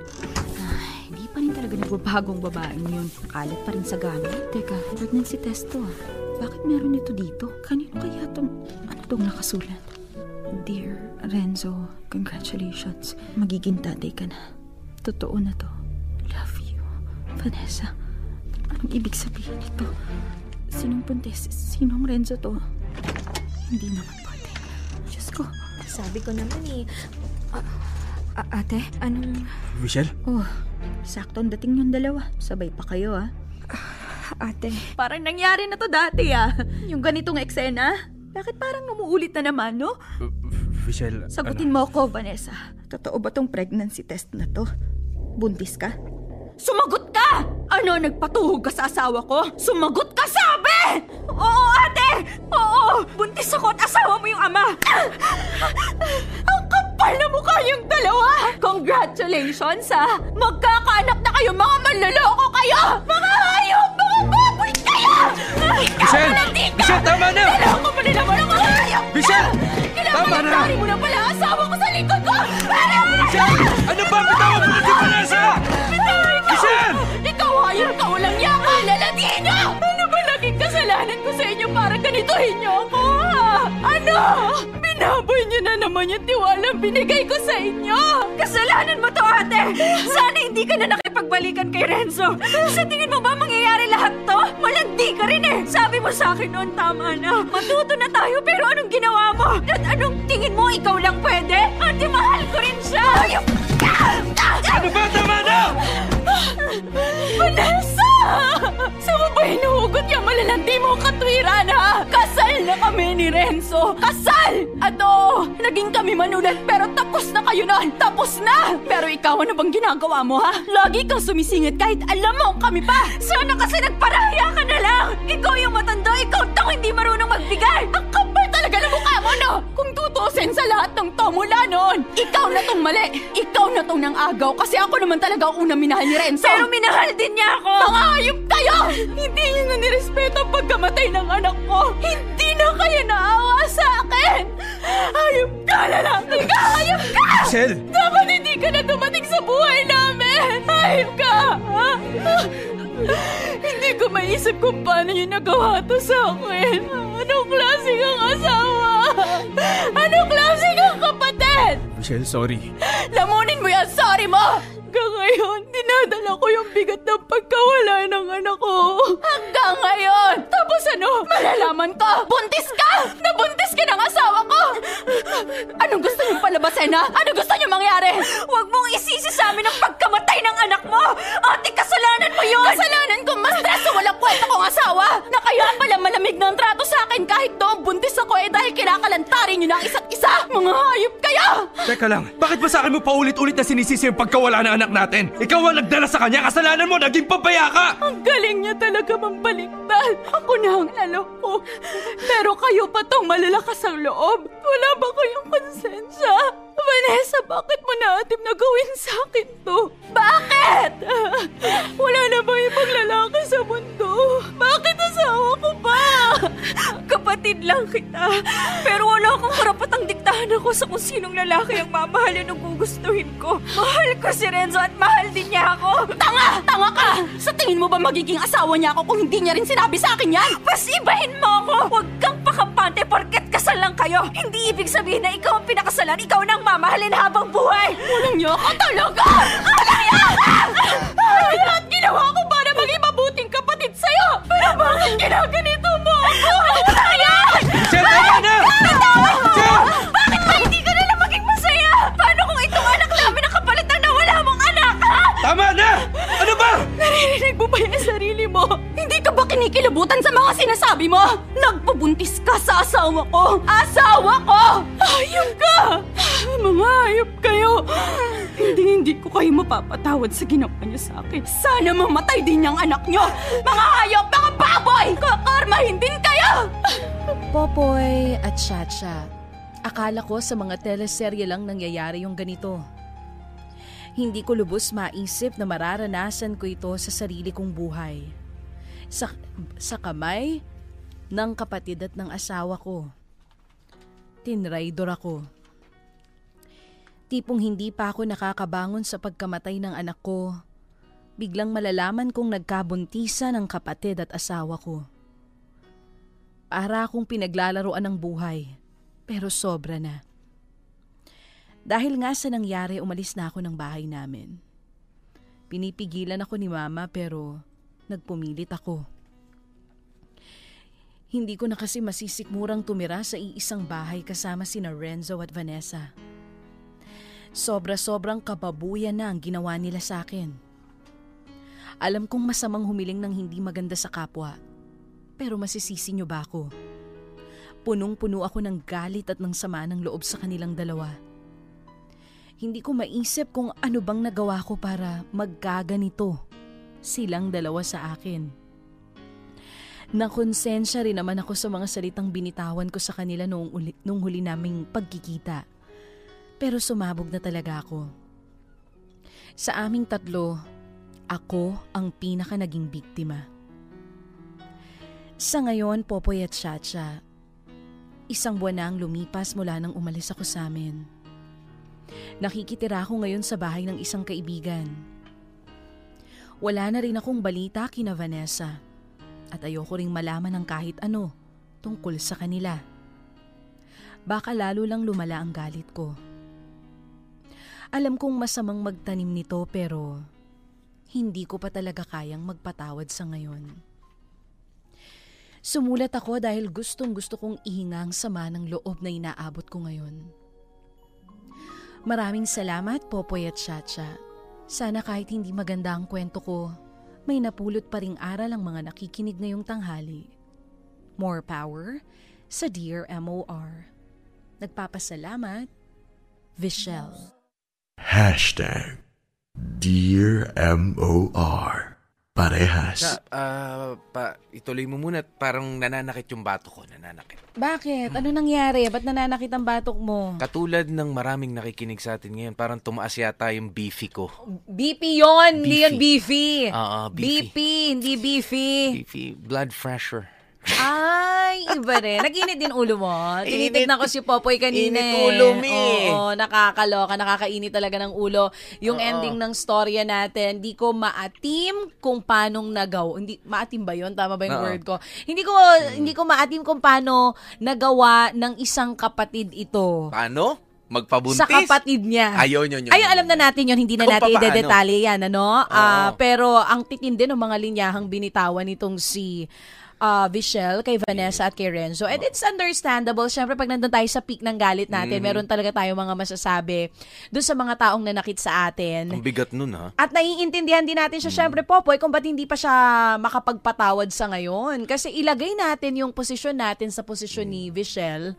Ay, hindi pa rin talaga nagbabagong babaeng yun. Kalat pa rin sa gamit. Teka, pregnancy test to ah. Bakit meron ito dito? Kanino kaya tong, ano tong nakasulat? Dear Renzo, congratulations. Magiging tatay ka na. Totoo na to. Vanessa, anong ibig sabihin nito? Sinong buntis? Sinong Renzo to? Hindi naman pwede. Diyos ko. Sabi ko naman eh. A- ate, anong... Michelle? Oh, sakto ang dating yung dalawa. Sabay pa kayo ah. Ate, Parang nangyari na to dati ah. Yung ganitong eksena. Bakit parang umuulit na naman, no? Michelle, sagutin mo ko, Vanessa. Totoo ba tong pregnancy test na to? Buntis ka? Sumagot! Ano, nagpatuhog ka sa asawa ko? Sumagot ka, sabi! Oo, ate! Oo! Buntis ako at asawa mo yung ama! Ang kapal na mukha yung dalawa! Congratulations, ha! Magkakaanak na kayo, mga manloloko kayo! Mga hayop! Mga baboy kayo! Michelle! Michelle, tama na! Niloko mo nila mo ng mga hayop! Michelle! Kailangan Tama na! mo na pala asawa ko sa likod ko! Michelle! Ikaw hayop kasalanan ko sa inyo para ganituhin niyo ako, ha? Ano? Binaboy niyo na naman yung tiwalang binigay ko sa inyo! Kasalanan mo to, ate! Sana hindi ka na nakipagbalikan kay Renzo! Sa tingin mo ba mangyayari lahat to? Malandi ka rin eh! Sabi mo sa akin noon, tama na. Matuto na tayo, pero anong ginawa mo? At anong tingin mo ikaw lang pwede? Ate, mahal ko rin siya! Ayop! Ano ba? Tama na! Vanessa! Sa mo ba hinuhugot yung malalandi mo katwiran, ha? Kasal na kami ni Renzo! Kasal! At oo, naging kami manulat pero tapos na kayo nun! Tapos na! Pero ikaw, ano bang ginagawa mo, ha? Lagi kang sumisingit kahit alam mo kami pa! Sana kasi nagparaya ka na lang! Ikaw yung matanda, ikaw tong hindi marunong magbigay! Ang kapal talaga ng mukha mo, no? Kung tutusin sa lahat ng to mula noon, ikaw na tong mali! Ikaw na tong nang agaw kasi ako naman talaga ang unang minahal ni Renzo! Pero minahal din niya ako! Mga hayop kayo! Hindi niyo na nirespeto ang pagkamatay ng anak ko! Hindi na kayo naawa sa akin! Hayop ka, lalaki ka! Hayop ka! Michelle! Dapat hindi ka na dumating sa buhay namin! Hayop ka! Hindi ko maisip kung paano niyo nagawa to sa akin! Anong klase kang asawa? Anong klase kang kapatid? Michelle, sorry. Lamunin mo yan, sorry mo! Hanggang ngayon, dinadala ko yung bigat ng pagkawala ng anak ko. Hanggang ngayon! Tapos ano, malalaman ko, buntis ka! Nabuntis ka ng asawa ko! Anong gusto niyong palabasin, ha? Ano gusto niyong mangyari? Huwag mong isisi sa amin ang pagkamatay ng anak mo! Ate, kasalanan mo yun! Kasalanan kong mas stress sa walang kwenta kong asawa! Na kayo pala malamig ng trato sa akin kahit doon buntis ako eh dahil kinakalantarin niyo ng isa't isa! Mga hayop kayo! Teka lang, bakit ba sa akin mo paulit-ulit na sinisisi yung pagkawala ng anak natin? Ikaw ang nagdala sa kanya, kasalanan mo, naging pabaya ka! Ang galing niya talaga mambaliktad. Ako na ang alam ko. Pero kayo pa tong malalakas ang loob. Wala ba kayong konsensya? Vanessa, bakit mo naatip na gawin sa akin to? Bakit? Wala na ba ibang lalaki sa mundo? Bakit asawa ko pa? Kapatid lang kita. Pero wala akong karapatang diktahan ako sa kung sinong lalaki ang mamahalin o gugustuhin ko. Mahal ko si Renzo at mahal din niya ako. Tanga! Tanga ka! Sa tingin mo ba magiging asawa niya ako kung hindi niya rin sinabi sa akin yan? Mas ibahin mo ako! Huwag kang pakampante porket kasal lang kayo. Hindi ibig sabihin na ikaw ang pinakasalan, ikaw nang mamahalin habang buhay. Walang niya ka talaga! Niya ka! Lahat ginawa ko para maging mabuting kapatid sa'yo! Pero bakit ginaganito mo ako? Kaya! Michelle, tama na! Tama na! Ano ba? Naririnig mo ba yung sarili mo? Hindi ka ba kinikilabutan sa mga sinasabi mo? Nagpabuntis ka sa asawa ko! Asawa ko! Hayop ka! Mga hayop kayo! Hindi, hindi ko kayo mapapatawad sa ginawa niyo sa akin. Sana mamatay din niyang anak niyo! Mga hayop! Mga baboy! Kakarmahin din kayo! Popoy at Chacha, akala ko sa mga teleserye lang nangyayari yung ganito. Hindi ko lubos maisip na mararanasan ko ito sa sarili kong buhay. Sa, sa kamay ng kapatid at ng asawa ko. Tinraidor ako. Tipong hindi pa ako nakakabangon sa pagkamatay ng anak ko. Biglang malalaman kong nagkabuntisan ng kapatid at asawa ko. Para akong pinaglalaroan ng buhay, pero sobra na. Dahil nga sa nangyari, umalis na ako ng bahay namin. Pinipigilan ako ni mama pero nagpumilit ako. Hindi ko na kasi masisikmurang tumira sa iisang bahay kasama si Renzo at Vanessa. Sobra-sobrang kababuyan na ang ginawa nila sa akin. Alam kong masamang humiling ng hindi maganda sa kapwa. Pero masisisi niyo ba ako? Punong-puno ako ng galit at ng sama ng loob sa kanilang dalawa. Hindi ko maisip kung ano bang nagawa ko para magkaganito silang dalawa sa akin. Nakonsensya rin naman ako sa mga salitang binitawan ko sa kanila noong uli, nung huli naming pagkikita. Pero sumabog na talaga ako. Sa aming tatlo, ako ang pinaka naging biktima. Sa ngayon, Popoy at Chacha, isang buwan na ang lumipas mula nang umalis ako sa amin. Nakikitira ako ngayon sa bahay ng isang kaibigan. Wala na rin akong balita kina Vanessa at ayoko ring malaman ng kahit ano tungkol sa kanila. Baka lalo lang lumala ang galit ko. Alam kong masamang magtanim nito pero hindi ko pa talaga kayang magpatawad sa ngayon. Sumulat ako dahil gustong gusto kong ihinga ang sama ng loob na inaabot ko ngayon. Maraming salamat, Popoy at Chacha. Sana kahit hindi maganda ang kwento ko, may napulot pa ring aral ang mga nakikinig ngayong tanghali. More power sa Dear MOR. Nagpapasalamat, Vichelle. Hashtag Dear M.O.R. Parehas. Sa, ah, pa, ituloy mo muna. Parang nananakit yung bato ko. Nananakit. Bakit? Ano nangyari? Ba't nananakit ang batok mo? Katulad ng maraming nakikinig sa atin ngayon, parang tumaas yata yung beefy ko. BP yon, hindi yan beefy. Oo, BP, hindi beefy. Beefy, blood pressure. Ay, iba rin. Nag-init din ulo mo. *laughs* Tinitignan ko si Popoy kanina Init eh. ulo, mi. Oo, nakakaloka. Nakakainit talaga ng ulo. Yung Oo. ending ng storya natin, di ko maatim kung paanong nagaw. Hindi, maatim ba yon Tama ba yung Oo. word ko? Hindi ko, hindi ko maatim kung paano nagawa ng isang kapatid ito. Paano? Magpabuntis? Sa kapatid niya. Ayun, yun, yun. Alam na natin yun. Hindi na Kung natin papaano. i-detalye yan, ano? Ah, pero ang titindi ng mga linyahang binitawan nitong si ah, Vichelle, kay Vanessa at kay Renzo. And it's understandable. Siyempre, pag nandun tayo sa peak ng galit natin, Mhm. meron talaga tayo mga masasabi doon sa mga taong nanakit sa atin. Ang bigat nun, ha? At naiintindihan din natin siya, syempre, Popoy, kung ba't hindi pa siya makapagpatawad sa ngayon. Kasi ilagay natin yung posisyon natin sa posisyon ni Vichelle.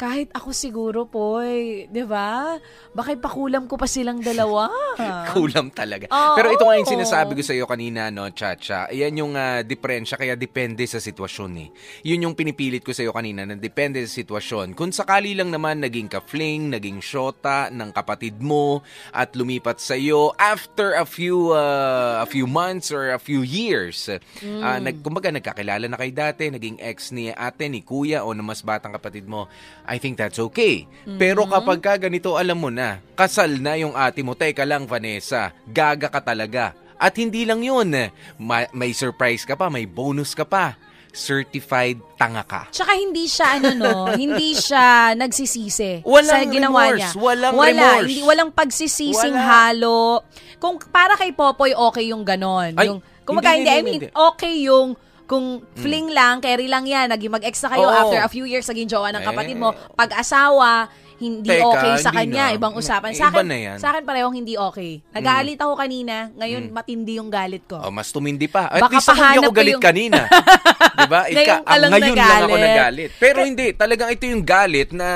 Kahit ako siguro, Poy, di ba? Baka ipakulam ko pa silang dalawa. *laughs* Kulam talaga. Oo. Pero ito nga yung sinasabi ko sa iyo kanina, no, Chacha. Yan yung ah, diferensya, kaya depende sa sitwasyon eh. Yun yung pinipilit ko sa iyo kanina, na depende sa sitwasyon. Kung sakali lang naman naging ka-fling, naging shota ng kapatid mo, at lumipat sa iyo after a few ah, a few months or a few years. Mm. ah, nag, kumbaga, nagkakilala na kayo dati, naging ex ni ate, ni kuya, o na mas batang kapatid mo. I think that's okay. Pero Mhm. kapag ka ganito, alam mo na, kasal na yung ate mo, teka lang Vanessa, gaga ka talaga. At hindi lang yun, ma- may surprise ka pa, may bonus ka pa. Certified tanga ka. Tsaka hindi siya, ano no, *laughs* hindi siya nagsisisi Walang sa ginawa remorse, niya. walang Wala, remorse. Hindi, walang pagsisising Wala. halo. Kung para kay Popoy, okay yung ganon. Ay, yung, kumaga, hindi, hindi, I hindi, mean, hindi. Okay yung kung fling lang, carry lang yan, naging mag-ex na kayo Oo. after a few years, naging jowa ng kapatid mo. Eh. Pag-asawa, hindi Teka, okay sa hindi kanya, na. ibang usapan. Iba Sa akin, na yan. sa akin parehong hindi okay. Nagalit ako kanina, ngayon matindi yung galit ko. Oh, mas tumindi pa. At Baka least ako hindi pahanap ako ko galit yung- kanina. *laughs* 'Di ba? Ngayon Ika, ka ang lang ngayon lang ako nagalit. nagalit. Pero hindi, talagang ito yung galit na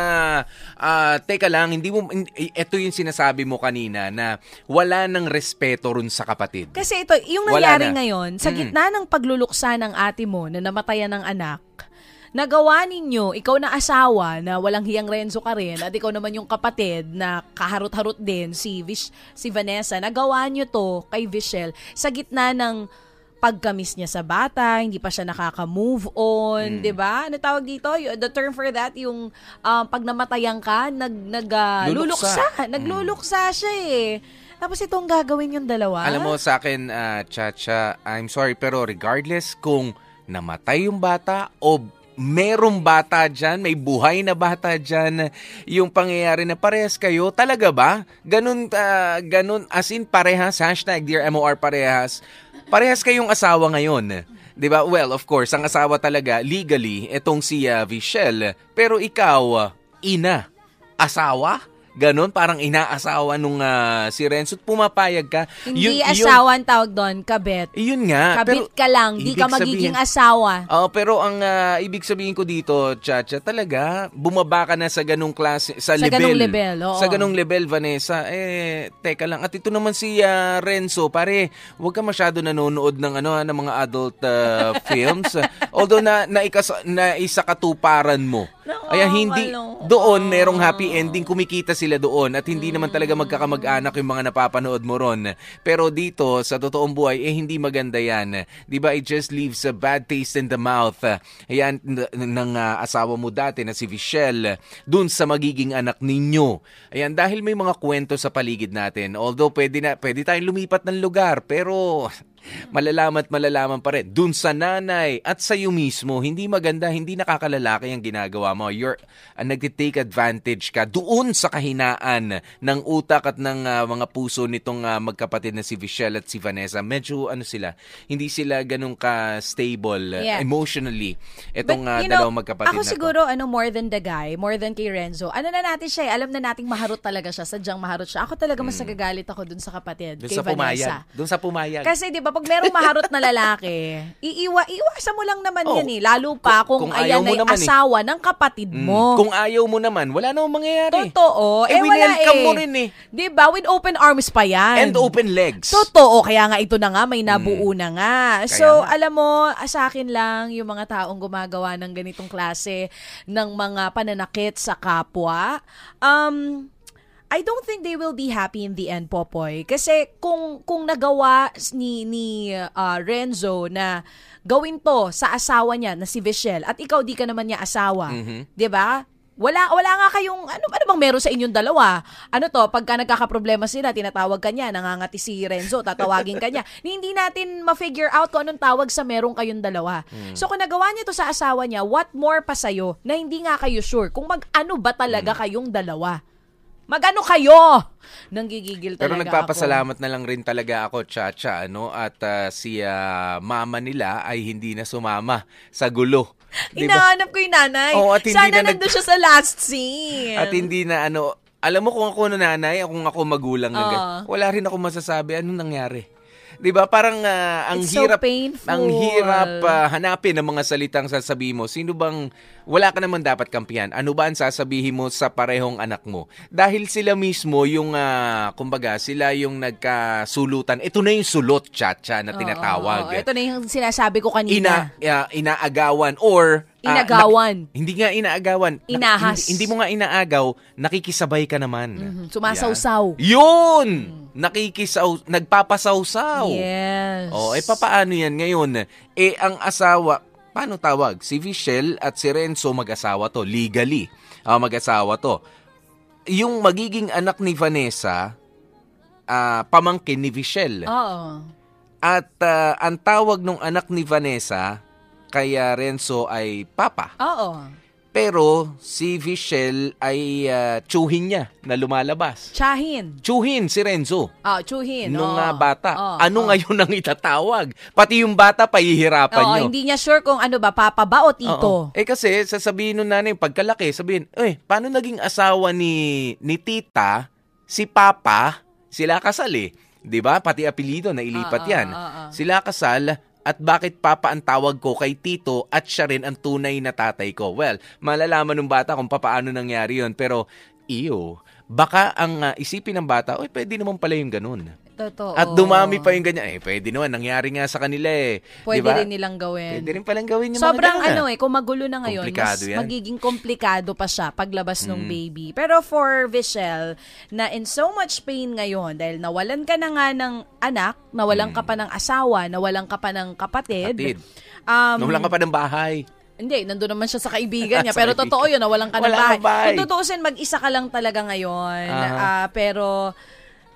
ah, teka lang, hindi mo ito yung sinasabi mo kanina na wala nang respeto rin sa kapatid. Kasi ito, yung nangyari na. ngayon, sa Mm. gitna ng pagluluksa ng ate mo na namatayan ng anak, nagawa ninyo, ikaw na asawa na walang hiyang Renzo ka rin, at ikaw naman yung kapatid na kaharot-harot din, si, Vish, si Vanessa, nagawa nyo to kay Vishel sa gitna ng pagkamis niya sa bata, hindi pa siya nakaka-move on, 'di ba? Ano tawag dito? The term for that yung um, pag namatayan ka, nag nag Luluksa. luluksa, nagluluksa siya eh. Tapos itong gagawin yung dalawa. Alam mo sa akin, ah, Chacha, I'm sorry pero regardless kung namatay yung bata o merong bata dyan, may buhay na bata dyan, yung pangyayari na parehas kayo, talaga ba? Ganun, ah, ganun, as in parehas, hashtag Dear MOR parehas, parehas kayong asawa ngayon. 'Di ba? Well, of course, ang asawa talaga legally etong si uh, Vichelle, pero ikaw ah, ina, asawa? Ganon, parang inaasawa nung ah, si Renzo. Pumapayag ka. Hindi Yun- asawa ang tawag doon, kabit. yun nga. Kabit pero, ka lang, di ka magiging sabihin- asawa. Oo, pero ang ah, ibig sabihin ko dito, Chacha, talaga, bumaba ka na sa ganung klase, sa, Sa level. ganung level, oo. Sa ganung level, Vanessa. Eh, teka lang. At ito naman si ah, Renzo, pare, huwag ka masyado nanonood ng ano ng mga adult ah, *laughs* films. Although na, na, ikas, na isa katuparan mo. Kaya hindi doon merong happy ending kumikita sila doon at hindi naman talaga magkakamag-anak yung mga napapanood mo ron. Pero dito sa totoong buhay eh hindi maganda 'yan. 'Di ba? It just leaves a bad taste in the mouth. Ayan ng ah, asawa mo dati na si Vichelle dun sa magiging anak ninyo. Ayan dahil may mga kwento sa paligid natin. Although pwede na pwede tayong lumipat ng lugar pero malalaman at malalaman pa rin. Dun sa nanay at sa iyo mismo, hindi maganda, hindi nakakalalaki ang ginagawa mo. You're uh, nagtitake advantage ka doon sa kahinaan ng utak at ng ah, mga puso nitong ah, magkapatid na si Vichelle at si Vanessa. Medyo ano sila, hindi sila ganun ka-stable uh, Yeah. emotionally. Itong But, you know, dalawang magkapatid ako na to. siguro, ano, more than the guy, more than kay Renzo, ano na natin siya, eh, alam na nating maharot talaga siya, sadyang maharot siya. Ako talaga mas nagagalit ako dun sa kapatid, Doon kay sa pumayag. Vanessa. Doon sa pumayag. Kasi 'di ba pag merong *laughs* maharot na lalaki, iiwa iwasan mo lang naman Oh, 'yan eh. Lalo pa kung, kung ayaw ayan ay naman eh. asawa ng kapatid Mm. mo. Kung ayaw mo naman, wala namang mangyayari. Totoo. Eh, Eh, wala eh. mo rin eh. 'Di ba? With open arms pa 'yan. And open legs. Totoo, kaya nga ito na nga, may nabuo na nga. Kaya So, nga. alam mo, sa akin lang, yung mga taong gumagawa ng ganitong klase ng mga pananakit sa kapwa, um, I don't think they will be happy in the end, Popoy. Kasi kung kung nagawa ni ni ah, Renzo na gawin to sa asawa niya na si Vichelle at ikaw di ka naman niya asawa, Mhm. 'di ba? Wala wala nga kayong ano ano bang meron sa inyong dalawa? Ano to, pagka nagkakaproblema sila, tinatawag ka niya, nangangati si Renzo, tatawagin ka niya. *laughs* Ni Hindi natin ma-figure out kung anong tawag sa meron kayong dalawa. So kung nagawa niya to sa asawa niya, what more pa sa'yo na hindi nga kayo sure kung mag-ano ba talaga kayong dalawa? Magano kayo? Nanggigigil Pero talaga nagpapasalamat na lang rin talaga ako, Chacha, ano? At ah, si ah, mama nila ay hindi na sumama sa gulo. ako. Di ba? Inahanap ko yung nanay. Oo, at hindi Sana na nag- nandun siya sa last scene. At hindi na ano, alam mo kung ako nanay, kung ako magulang ng Oo. gan- wala rin ako masasabi anong nangyari. 'Di ba? Parang ah, ang It's so hirap painful. ang hirap ah, hanapin ng mga salitang sasabihin mo. Sino bang wala ka naman dapat kampihan? Ano ba ang sasabihin mo sa parehong anak mo? Dahil sila mismo yung ah, kumbaga sila yung nagkasulutan. Ito na yung sulot chacha na tinatawag. Oo, ito na yung sinasabi ko kanina. Ina, ah, inaagawan or Inagawan. nak- hindi nga inaagawan. Inahas. hindi, hindi mo nga inaagaw, nakikisabay ka naman. Mhm, sumasawsaw. Yan. Yun! Nakikisaw, nagpapasawsaw. Yes. Oh, eh papaano yan ngayon? Eh ang asawa, paano tawag? Si Vichelle at si Renzo mag-asawa to, legally. Ah, mag-asawa to. Yung magiging anak ni Vanessa, ah, pamangkin ni Vichelle. Oo. At ah, ang tawag ng anak ni Vanessa kay ah, Renzo ay Papa. Oo. Pero si Vichelle ay ah, tsuhin niya na lumalabas. Chahin. Tsuhin si Renzo. Ah, chuhin. Nung oo. ah, bata. Oo, ano oo. ngayon ang itatawag? Pati yung bata, pahihirapan Oo, nyo. hindi niya sure kung ano ba, papa ba o tito. Eh kasi, sasabihin nun nanay, pagkalaki, sabihin, eh, paano naging asawa ni, ni tita, si papa, sila kasal eh. 'Di ba Pati apelido, nailipat Oo, yan. Sila kasal, at bakit papa ang tawag ko kay tito at siya rin ang tunay na tatay ko? Well, malalaman ng bata kung papaano nangyari yon Pero, iyo, baka ang ah, isipin ng bata, oy, pwede naman pala yung ganun. Totoo. At dumami pa yung ganyan. Eh, pwede naman. Nangyari nga sa kanila eh. Pwede Di ba? rin nilang gawin. Pwede rin palang gawin yung Sobrang mga ganun, ano ah. eh, kung magulo na ngayon, Komplikado mas yan. magiging komplikado pa siya paglabas ng Mm. baby. Pero for Vichelle, na in so much pain ngayon, dahil nawalan ka na nga ng anak, nawalan ka pa ng asawa, nawalan ka pa ng kapatid. Mm. Kapatid. Um, Nawalan ka pa ng bahay. Hindi, nandun naman siya sa kaibigan niya. *laughs* Pero totoo yun, nawalan ka ng bahay. Kung tutuusin, mag-isa ka lang talaga ngayon. Aha. Ah, pero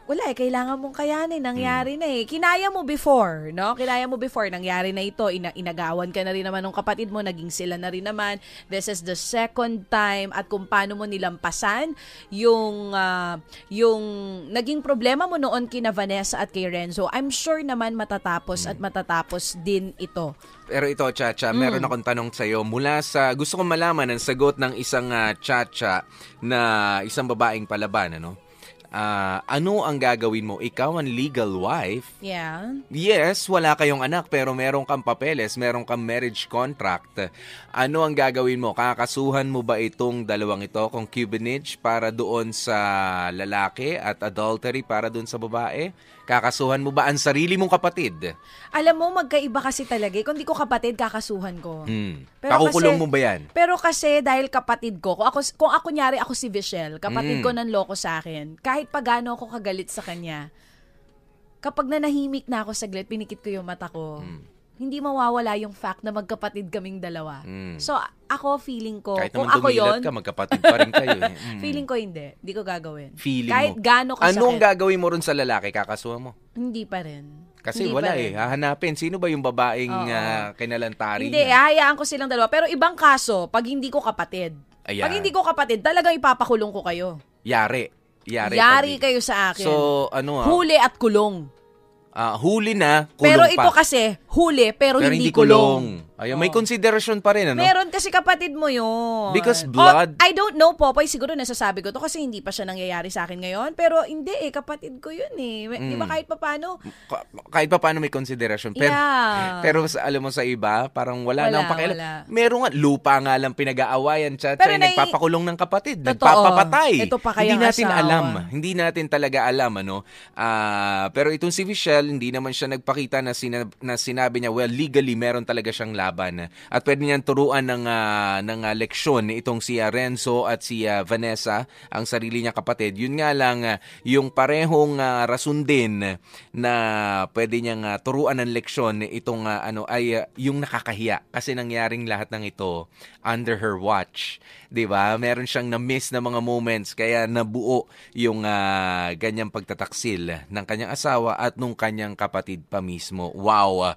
wala eh, kailangan mong kayanin. Nangyari Hmm. na eh. Kinaya mo before, no? Kinaya mo before. Nangyari na ito. Ina- inagawan ka na rin naman ng kapatid mo. Naging sila na rin naman. This is the second time. At kung paano mo nilampasan yung, ah, yung naging problema mo noon kina Vanessa at kay Renzo, I'm sure naman matatapos Hmm. at matatapos din ito. Pero ito, Chacha, Mm. meron akong tanong sa'yo. Mula sa, gusto kong malaman ang sagot ng isang ah, Chacha na isang babaeng palaban, ano? Ah, ano ang gagawin mo? Ikaw ang legal wife. Yeah. Yes, wala kayong anak pero meron kang papeles, meron kang marriage contract. Ano ang gagawin mo? Kakasuhan mo ba itong dalawang ito, concubinage para doon sa lalaki at adultery para doon sa babae? Kakasuhan mo ba ang sarili mong kapatid? Alam mo, magkaiba kasi talaga. eh. Kung di ko kapatid, kakasuhan ko. Hmm. Pero Pakukulong kasi- mo ba yan? Pero kasi dahil kapatid ko, kung ako, kung ako nyari ako si Vichelle, kapatid Mm. ko ng loko sa akin, kahit pagano ako kagalit sa kanya, kapag nanahimik na ako saglit, pinikit ko yung mata ko, hindi mawawala yung fact na magkapatid kaming dalawa. Mm. So, ako feeling ko, Kahit kung ako yon ka, magkapatid pa rin kayo. eh. *laughs* Mm. feeling ko hindi. Hindi ko gagawin. Feeling Kahit mo. gaano kasakit. Anong gagawin mo rin sa lalaki? Kakasuhan mo? Hindi pa rin. Kasi Hindi wala eh. Hahanapin. Sino ba yung babaeng Oo. ah, kinalantari Hindi, niya? hahayaan ko silang dalawa. Pero ibang kaso, pag hindi ko kapatid. Ayan. Pag hindi ko kapatid, talagang ipapakulong ko kayo. Yari. Yari. Yari kayo sa akin. So, ano ah, Huli at kulong. Ah, huli na, kulong pero pa. ito kasi, huli pero, Pero hindi, kulong. Ayun, may Oo. konsiderasyon pa rin, ano? Meron kasi kapatid mo yun. Because Oh, blood- I don't know, Popoy. Siguro nasasabi ko to kasi hindi pa siya nangyayari sa akin ngayon. Pero hindi eh, kapatid ko yun eh. Di Mm. ba kahit papano? Ka- kahit pa paano may konsiderasyon. Pero, Yeah. pero sa, alam mo sa iba, parang wala, Wala, nang pakialam. wala. Meron nga, lupa nga lang pinag-aawayan, chat Pero Pero nai- nagpapakulong ng kapatid, Totoo. nagpapapatay. Ito pa hindi kayang natin asawa. alam. Hindi natin talaga alam, ano. Ah, pero itong si Michelle, hindi naman siya nagpakita na, sina- na sinabi niya, well, legally, meron talaga siyang laban. At pwede niyang turuan ng, ah, ng ah, leksyon itong si ah, Renzo at si ah, Vanessa, ang sarili niya kapatid. Yun nga lang, ah, yung parehong ah, rason din na pwede niyang ah, turuan ng leksyon itong ah, ano ay ah, yung nakakahiya kasi nangyaring lahat ng ito under her watch. 'Di ba? Meron siyang na-miss na mga moments kaya nabuo yung ah, ganyang pagtataksil ng kanyang asawa at nung kanyang kapatid pa mismo. Wow.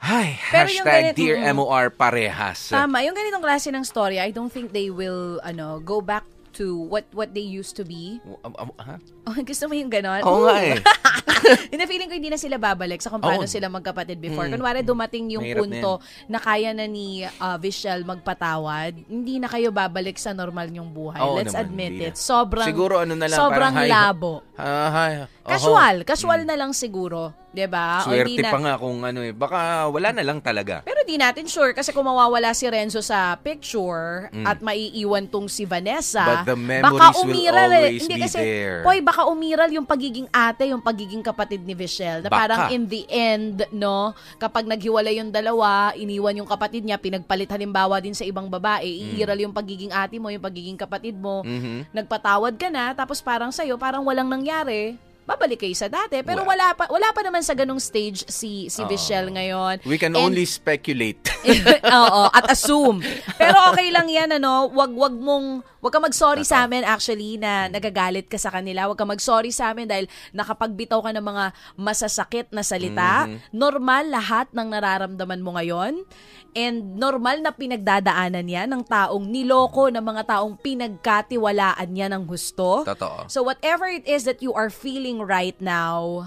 Ay, Pero yung hashtag ganit- Dear mm. MOR parehas. Tama, yung ganitong klase ng story, I don't think they will ano go back to what what they used to be. Um, um, ha? Oh, *laughs* gusto mo yung ganon? Oo nga eh. *laughs* Hindi, feeling ko hindi na sila babalik sa kung paano Oo. sila magkapatid before. Mm. Kunwari dumating yung Mahirap na punto na, kaya na ni uh, Vishal magpatawad, hindi na kayo babalik sa normal nyong buhay. Oo Let's naman, admit it. na. Sobrang, Siguro ano na lang, sobrang parang labo. Ah, hi. Oho. Casual. Casual na lang siguro. 'Di ba? O Swerte na- pa nga kung ano eh. Baka wala na lang talaga. Pero di natin sure kasi kung mawawala si Renzo sa picture Mm. at maiiwan tong si Vanessa, But the memories baka will umiral eh. always Hindi be kasi, there. Poy, baka umiral yung pagiging ate, yung pagiging kapatid ni Vichelle. Na Baka. parang in the end, no, kapag naghiwalay yung dalawa, iniwan yung kapatid niya, pinagpalit halimbawa din sa ibang babae, iiral yung pagiging ate mo, yung pagiging kapatid mo, Mhm. nagpatawad ka na, tapos parang sa'yo, parang walang nangyari, babalik kayo sa dati. Pero Well. wala pa wala pa naman sa ganung stage si si. Vichelle ngayon. We can And- only *laughs* speculate. *laughs* Oo, at assume. *laughs* Pero okay lang 'yan ano, wag wag mong Huwag ka mag-sorry sa amin actually na nagagalit ka sa kanila. Huwag ka mag-sorry sa amin dahil nakapagbitaw ka ng mga masasakit na salita. Mhm. Normal lahat ng nararamdaman mo ngayon. And normal na pinagdadaanan yan ng taong niloko, ng mga taong pinagkatiwalaan niya ng gusto. Totoo. So whatever it is that you are feeling right now,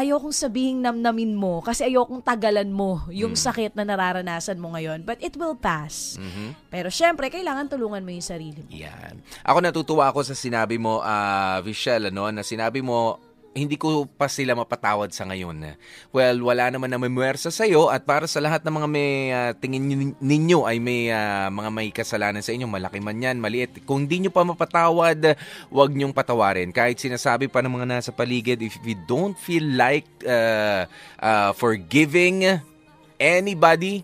ayokong sabihin namnamin mo kasi ayokong tagalan mo yung sakit na nararanasan mo ngayon. But it will pass. Mhm. Pero syempre, kailangan tulungan mo yung sarili mo. Yan. Ako natutuwa ako sa sinabi mo, ah, Vichelle, ano, na sinabi mo, hindi ko pa sila mapatawad sa ngayon. Well, wala naman na memwersa sa iyo at para sa lahat ng mga may ah, tingin nin- ninyo ay may ah, mga may kasalanan sa inyo, malaki man yan, maliit. Kung di nyo pa mapatawad, wag nyong patawarin. Kahit sinasabi pa ng mga nasa paligid, if you don't feel like uh, uh, forgiving anybody,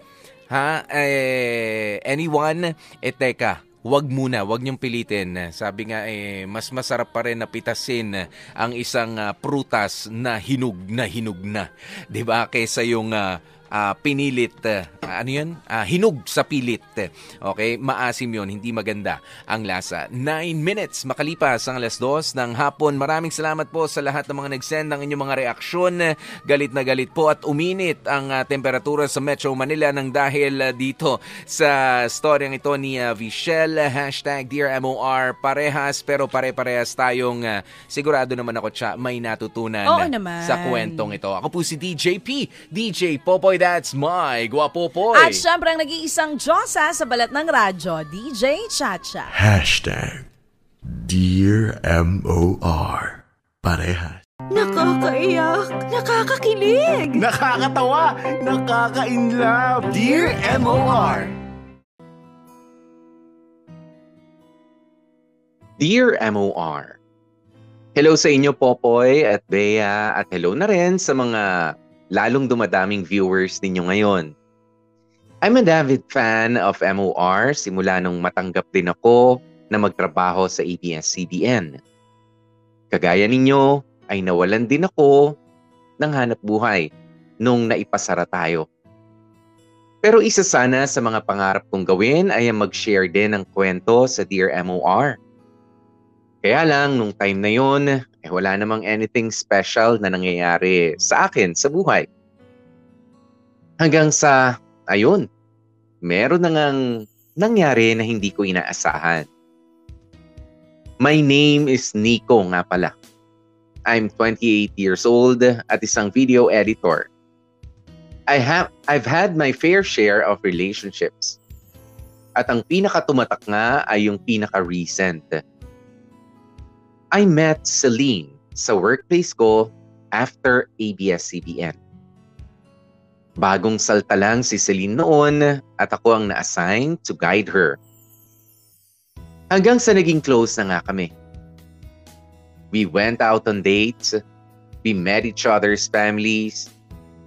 ha, eh, anyone, eh teka, wag muna, wag niyong pilitin. Sabi nga eh mas masarap pa rin na pitasin ang isang ah, prutas na hinug na hinug na, 'di ba? Kaysa yung ah, ah, pinilit ah, ano 'yun? Ah, hinug sa pilit. Okay? Maasim 'yon, hindi maganda ang lasa. 9 minutes makalipas ang alas 2 ng hapon. Maraming salamat po sa lahat ng mga nag-send ng inyong mga reaksyon. Galit na galit po at uminit ang ah, temperatura sa Metro Manila ng dahil ah, dito sa storyang ito ni uh, Vichelle. Hashtag Dear MOR. Parehas pero pare-parehas tayong ah, sigurado naman ako siya may natutunan Oo naman. sa kwentong ito. Ako po si DJP. DJ Popoy, that's my Guapopoy. At syempre ang nag-iisang Diyosa sa balat ng radyo, DJ Chacha. Hashtag Dear M.O.R. Parehas. Nakakaiyak, nakakakilig. Nakakatawa, nakaka-inlove. Dear M.O.R. Dear MOR, Hello sa inyo Popoy at Bea at hello na rin sa mga lalong dumadaming viewers ninyo ngayon. I'm a David fan of MOR simula nung matanggap din ako na magtrabaho sa ABS-CBN. Kagaya ninyo ay nawalan din ako ng hanap buhay nung naipasara tayo. Pero isa sana sa mga pangarap kong gawin ay ang mag-share din ng kwento sa Dear MOR. Kaya lang, nung time na yon, eh wala namang anything special na nangyayari sa akin sa buhay. Hanggang sa, ayun, meron na ngang nangyari na hindi ko inaasahan. My name is Nico nga pala. I'm 28 years old at isang video editor. I have I've had my fair share of relationships. At ang pinakatumatak nga ay yung pinaka-recent. I met Celine sa workplace ko after ABS-CBN. Bagong salta lang si Celine noon at ako ang na-assign to guide her. Hanggang sa naging close na nga kami. We went out on dates, we met each other's families,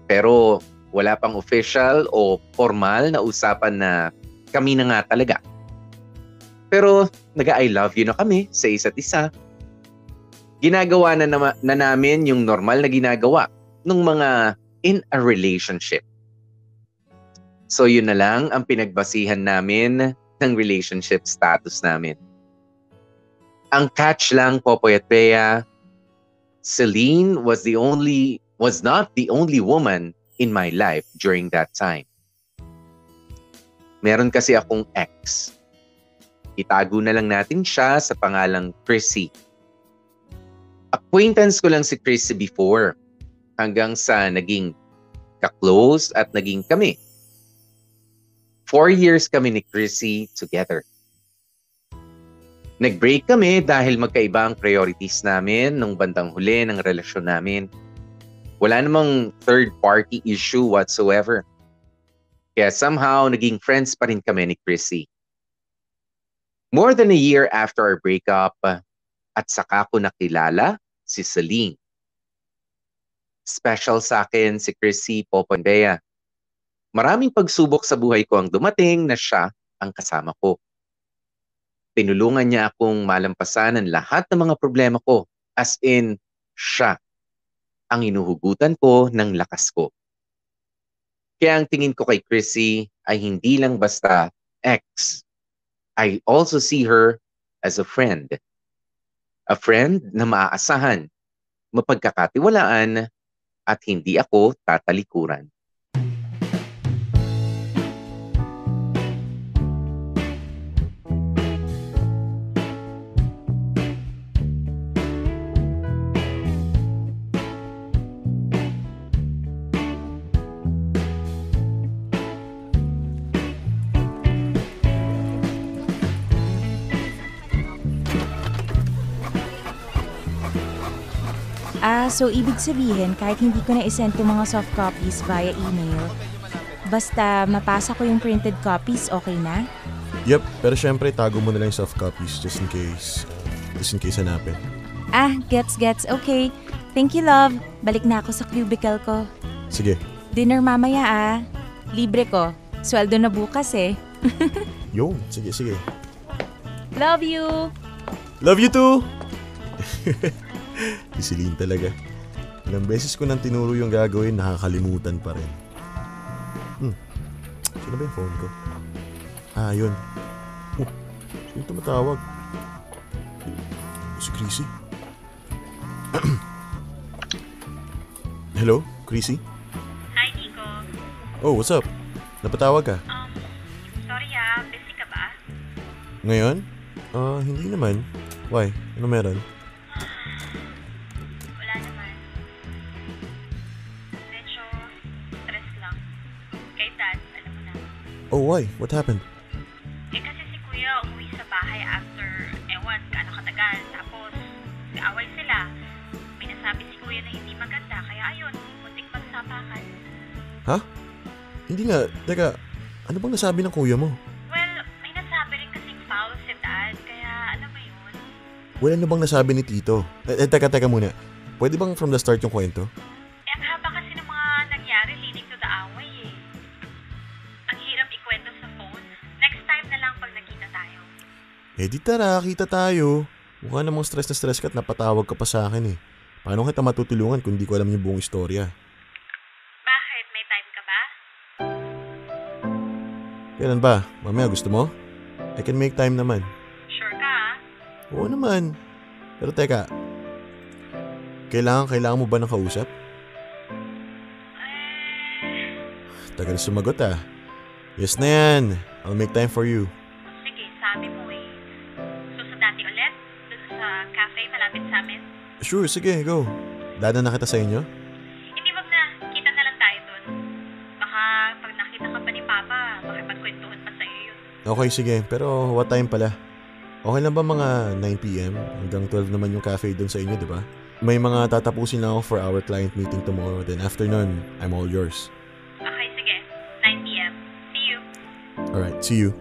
pero wala pang official o formal na usapan na kami na nga talaga. Pero naga-I love you na kami sa isa't isa ginagawa na, nama, na namin yung normal na ginagawa ng mga in a relationship. So yun na lang ang pinagbasihan namin ng relationship status namin. Ang catch lang, Popoy at Bea, Celine was the only, was not the only woman in my life during that time. Meron kasi akong ex. Itago na lang natin siya sa pangalang Chrissy acquaintance ko lang si Chrissy before hanggang sa naging ka-close at naging kami. Four years kami ni Chrissy together. Nag-break kami dahil magkaiba ang priorities namin nung bandang huli ng relasyon namin. Wala namang third-party issue whatsoever. Kaya somehow, naging friends pa rin kami ni Chrissy. More than a year after our breakup, at saka ko nakilala si Celine. Special sa akin si Chrissy Popondea. Maraming pagsubok sa buhay ko ang dumating na siya ang kasama ko. Tinulungan niya akong malampasan ang lahat ng mga problema ko as in siya ang inuhugutan ko ng lakas ko. Kaya ang tingin ko kay Chrissy ay hindi lang basta ex, I also see her as a friend. A friend na maaasahan, mapagkakatiwalaan, at hindi ako tatalikuran. So ibig sabihin, kahit hindi ko na isend yung mga soft copies via email, basta mapasa ko yung printed copies, okay na? Yep, pero syempre tago mo na lang yung soft copies just in case. Just in case hanapin. Ah, gets, gets. Okay. Thank you, love. Balik na ako sa cubicle ko. Sige. Dinner mamaya, ah. Libre ko. Sweldo na bukas, eh. *laughs* Yo, sige, sige. Love you! Love you too! *laughs* *laughs* Isilin talaga. Ilang beses ko nang tinuro yung gagawin, nakakalimutan pa rin. Hmm. Sino ba yung phone ko? Ah, yun. Oh, sino tumatawag? Si Chrissy. *clears throat* Hello, Chrissy? Hi, Nico. Oh, what's up? Napatawag ka? Um, sorry ah, busy ka ba? Ngayon? Ah, hindi naman. Why? Ano meron? Why? What happened? Eh kasi si kuya umuwi sa bahay after, ewan, gaano katagal. Tapos, kaaway sila. May nasabi si kuya na hindi maganda, kaya ayun, muntik magsapakan. Ha? Hindi nga. Teka, ano bang nasabi ng kuya mo? Well, may nasabi rin kasing foul si dad, kaya alam mo yun. Wala na bang nasabi ni Tito? Eh, eh, teka, teka muna. Pwede bang from the start yung kwento? Eh di tara, kita tayo. Mukha namang stress na stress ka at napatawag ka pa sa akin eh. Paano kita matutulungan kung di ko alam yung buong istorya? Bakit? May time ka ba? Kailan ba? Mamaya gusto mo? I can make time naman. Sure ka ah? Oo naman. Pero teka, kailangan, kailangan mo ba ng kausap? Tagal sumagot ah. Yes na yan. I'll make time for you. Sure, sige, go. Dada na kita sa inyo? Hindi wag na. Kita na lang tayo dun. Baka pag nakita ka pa ni Papa, makipagkwentuhan pa sa'yo yun. Okay, sige. Pero what time pala? Okay lang ba mga 9pm? Hanggang 12 naman yung cafe doon sa inyo, di ba? May mga tatapusin na ako for our client meeting tomorrow. Then after nun, I'm all yours. Okay, sige. 9pm. See you. Alright, see you.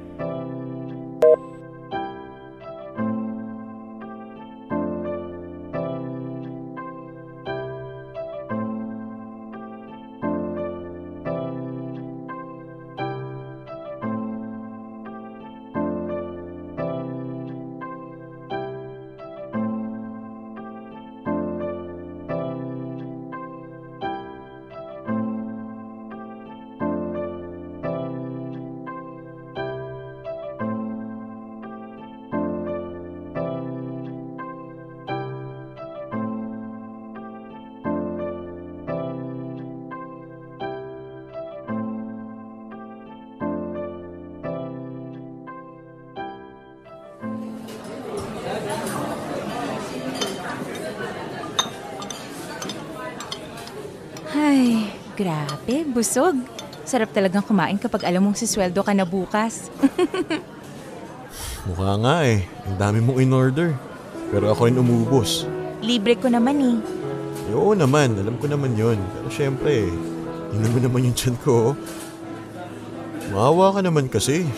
Busog. Sarap talagang kumain kapag alam mong sisweldo ka na bukas. *laughs* Mukha nga eh. Ang dami mong in-order. Pero ako rin umubos. Libre ko naman eh. Eh, oo naman, alam ko naman yon. Pero syempre, yun naman naman yung tiyan ko. Maawa ka naman kasi.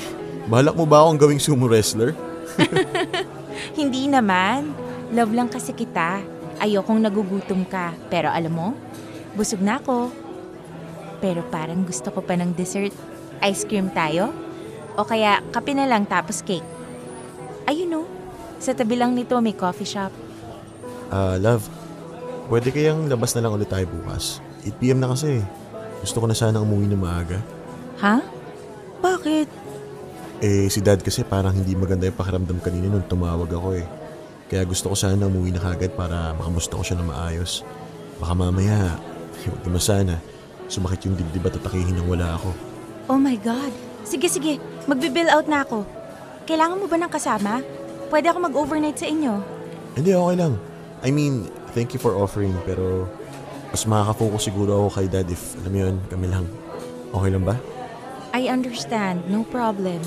Balak mo ba akong gawing sumo wrestler? *laughs* *laughs* Hindi naman. Love lang kasi kita. Ayokong nagugutom ka. Pero alam mo, busog na ako. Pero parang gusto ko pa ng dessert. Ice cream tayo? O kaya kape na lang tapos cake. Ayun o, sa tabi lang nito may coffee shop. Ah, love. Pwede kayang labas na lang ulit tayo bukas. 8pm na kasi. Gusto ko na sana umuwi na maaga. Ha? Bakit? Eh, si dad kasi parang hindi maganda yung pakiramdam kanina nung tumawag ako eh. Kaya gusto ko sana umuwi na kagad para makamusta ko siya na maayos. Baka mamaya, *laughs* huwag naman sana, sumakit yung dibdib at tatakihin nang wala ako. Oh my God. Sige, sige. Magbe-bill out na ako. Kailangan mo ba ng kasama? Pwede ako mag-overnight sa inyo. Hindi, okay lang. I mean, thank you for offering pero mas makaka-focus siguro ako kay dad if, alam mo yun, kami lang. Okay lang ba? I understand. No problem.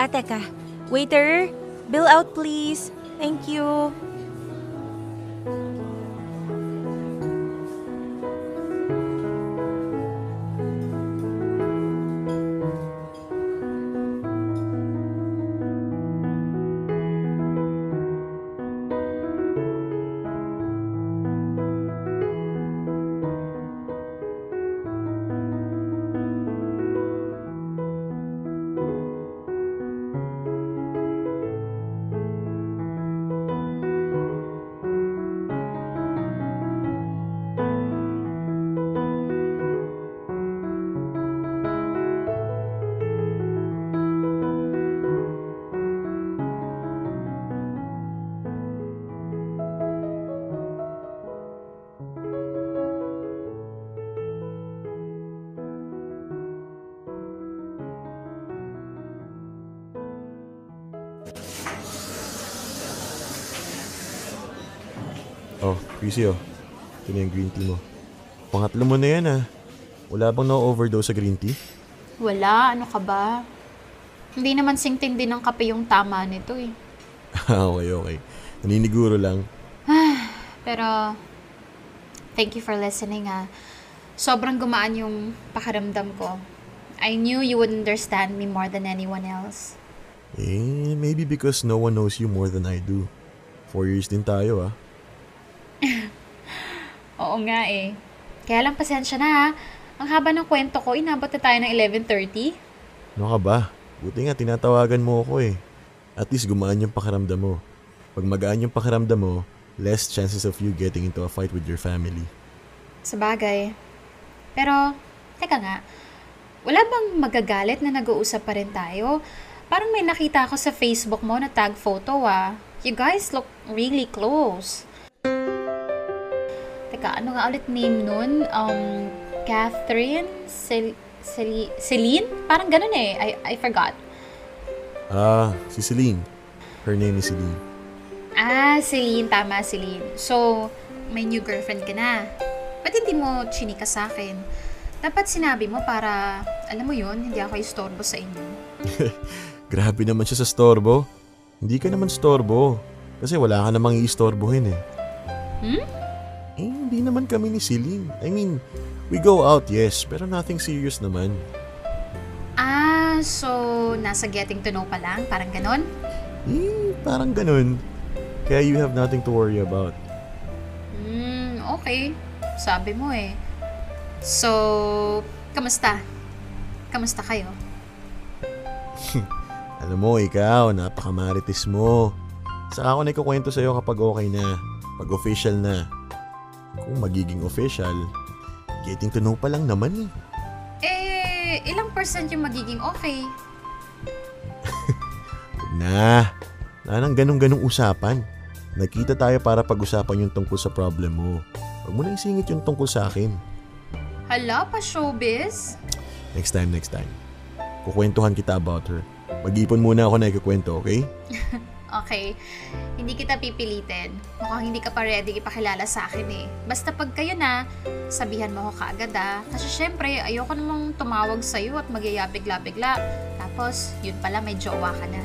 Ah, teka. Waiter, bill out please. Thank you. Chrissy oh. Ito na yung green tea mo. Pangatlo mo na yan ah. Wala bang na-overdose sa green tea? Wala, ano ka ba? Hindi naman singting din ng kape yung tama nito eh. *laughs* okay, okay. Naniniguro lang. Pero, thank you for listening ah. Sobrang gumaan yung pakiramdam ko. I knew you would understand me more than anyone else. Eh, maybe because no one knows you more than I do. Four years din tayo ah. *laughs* Oo nga eh. Kaya lang pasensya na ha. Ang haba ng kwento ko, inabot na tayo ng 11.30. Ano ka ba? Buti nga tinatawagan mo ako eh. At least gumaan yung pakiramdam mo. Pag magaan yung pakiramdam mo, less chances of you getting into a fight with your family. Sa bagay. Pero, teka nga, wala bang magagalit na nag-uusap pa rin tayo? Parang may nakita ako sa Facebook mo na tag photo ah. You guys look really close. Teka, ano nga ulit name nun? Um, Catherine? Cel Cel Celine? Parang ganun eh. I, I forgot. Ah, si Celine. Her name is Celine. Ah, Celine. Tama, Celine. So, may new girlfriend ka na. Ba't hindi mo chinika sa akin? Dapat sinabi mo para, alam mo yun, hindi ako istorbo sa inyo. *laughs* Grabe naman siya sa storbo. Hindi ka naman storbo. Kasi wala ka namang i-istorbohin eh. Hmm? Hindi naman kami ni Celine. I mean, we go out, yes, pero nothing serious naman. Ah, so nasa getting to know pa lang? Parang ganon? Eh, parang ganun. Kaya you have nothing to worry about. Hmm, okay. Sabi mo eh. So, kamusta? Kamusta kayo? *laughs* Alam mo, ikaw, napakamarites mo. Saka ako na ikukwento sa'yo kapag okay na. Pag official na. Kung magiging official, getting to know pa lang naman eh. Eh, ilang percent yung magiging okay? Huwag *laughs* na. Wala nang ganong-ganong usapan. Nakita tayo para pag-usapan yung tungkol sa problem mo. Huwag mo na isingit yung tungkol sa akin. Hala pa showbiz? Next time, next time. Kukwentuhan kita about her. Mag-ipon muna ako na ikukwento, okay? *laughs* Okay. Hindi kita pipilitin. Mukhang hindi ka pa ready ipakilala sa akin eh. Basta pag kayo na, sabihan mo ako kaagad ah. Kasi syempre, ayoko namang tumawag sa'yo at magyayabigla-bigla. Tapos, yun pala may jowa ka na.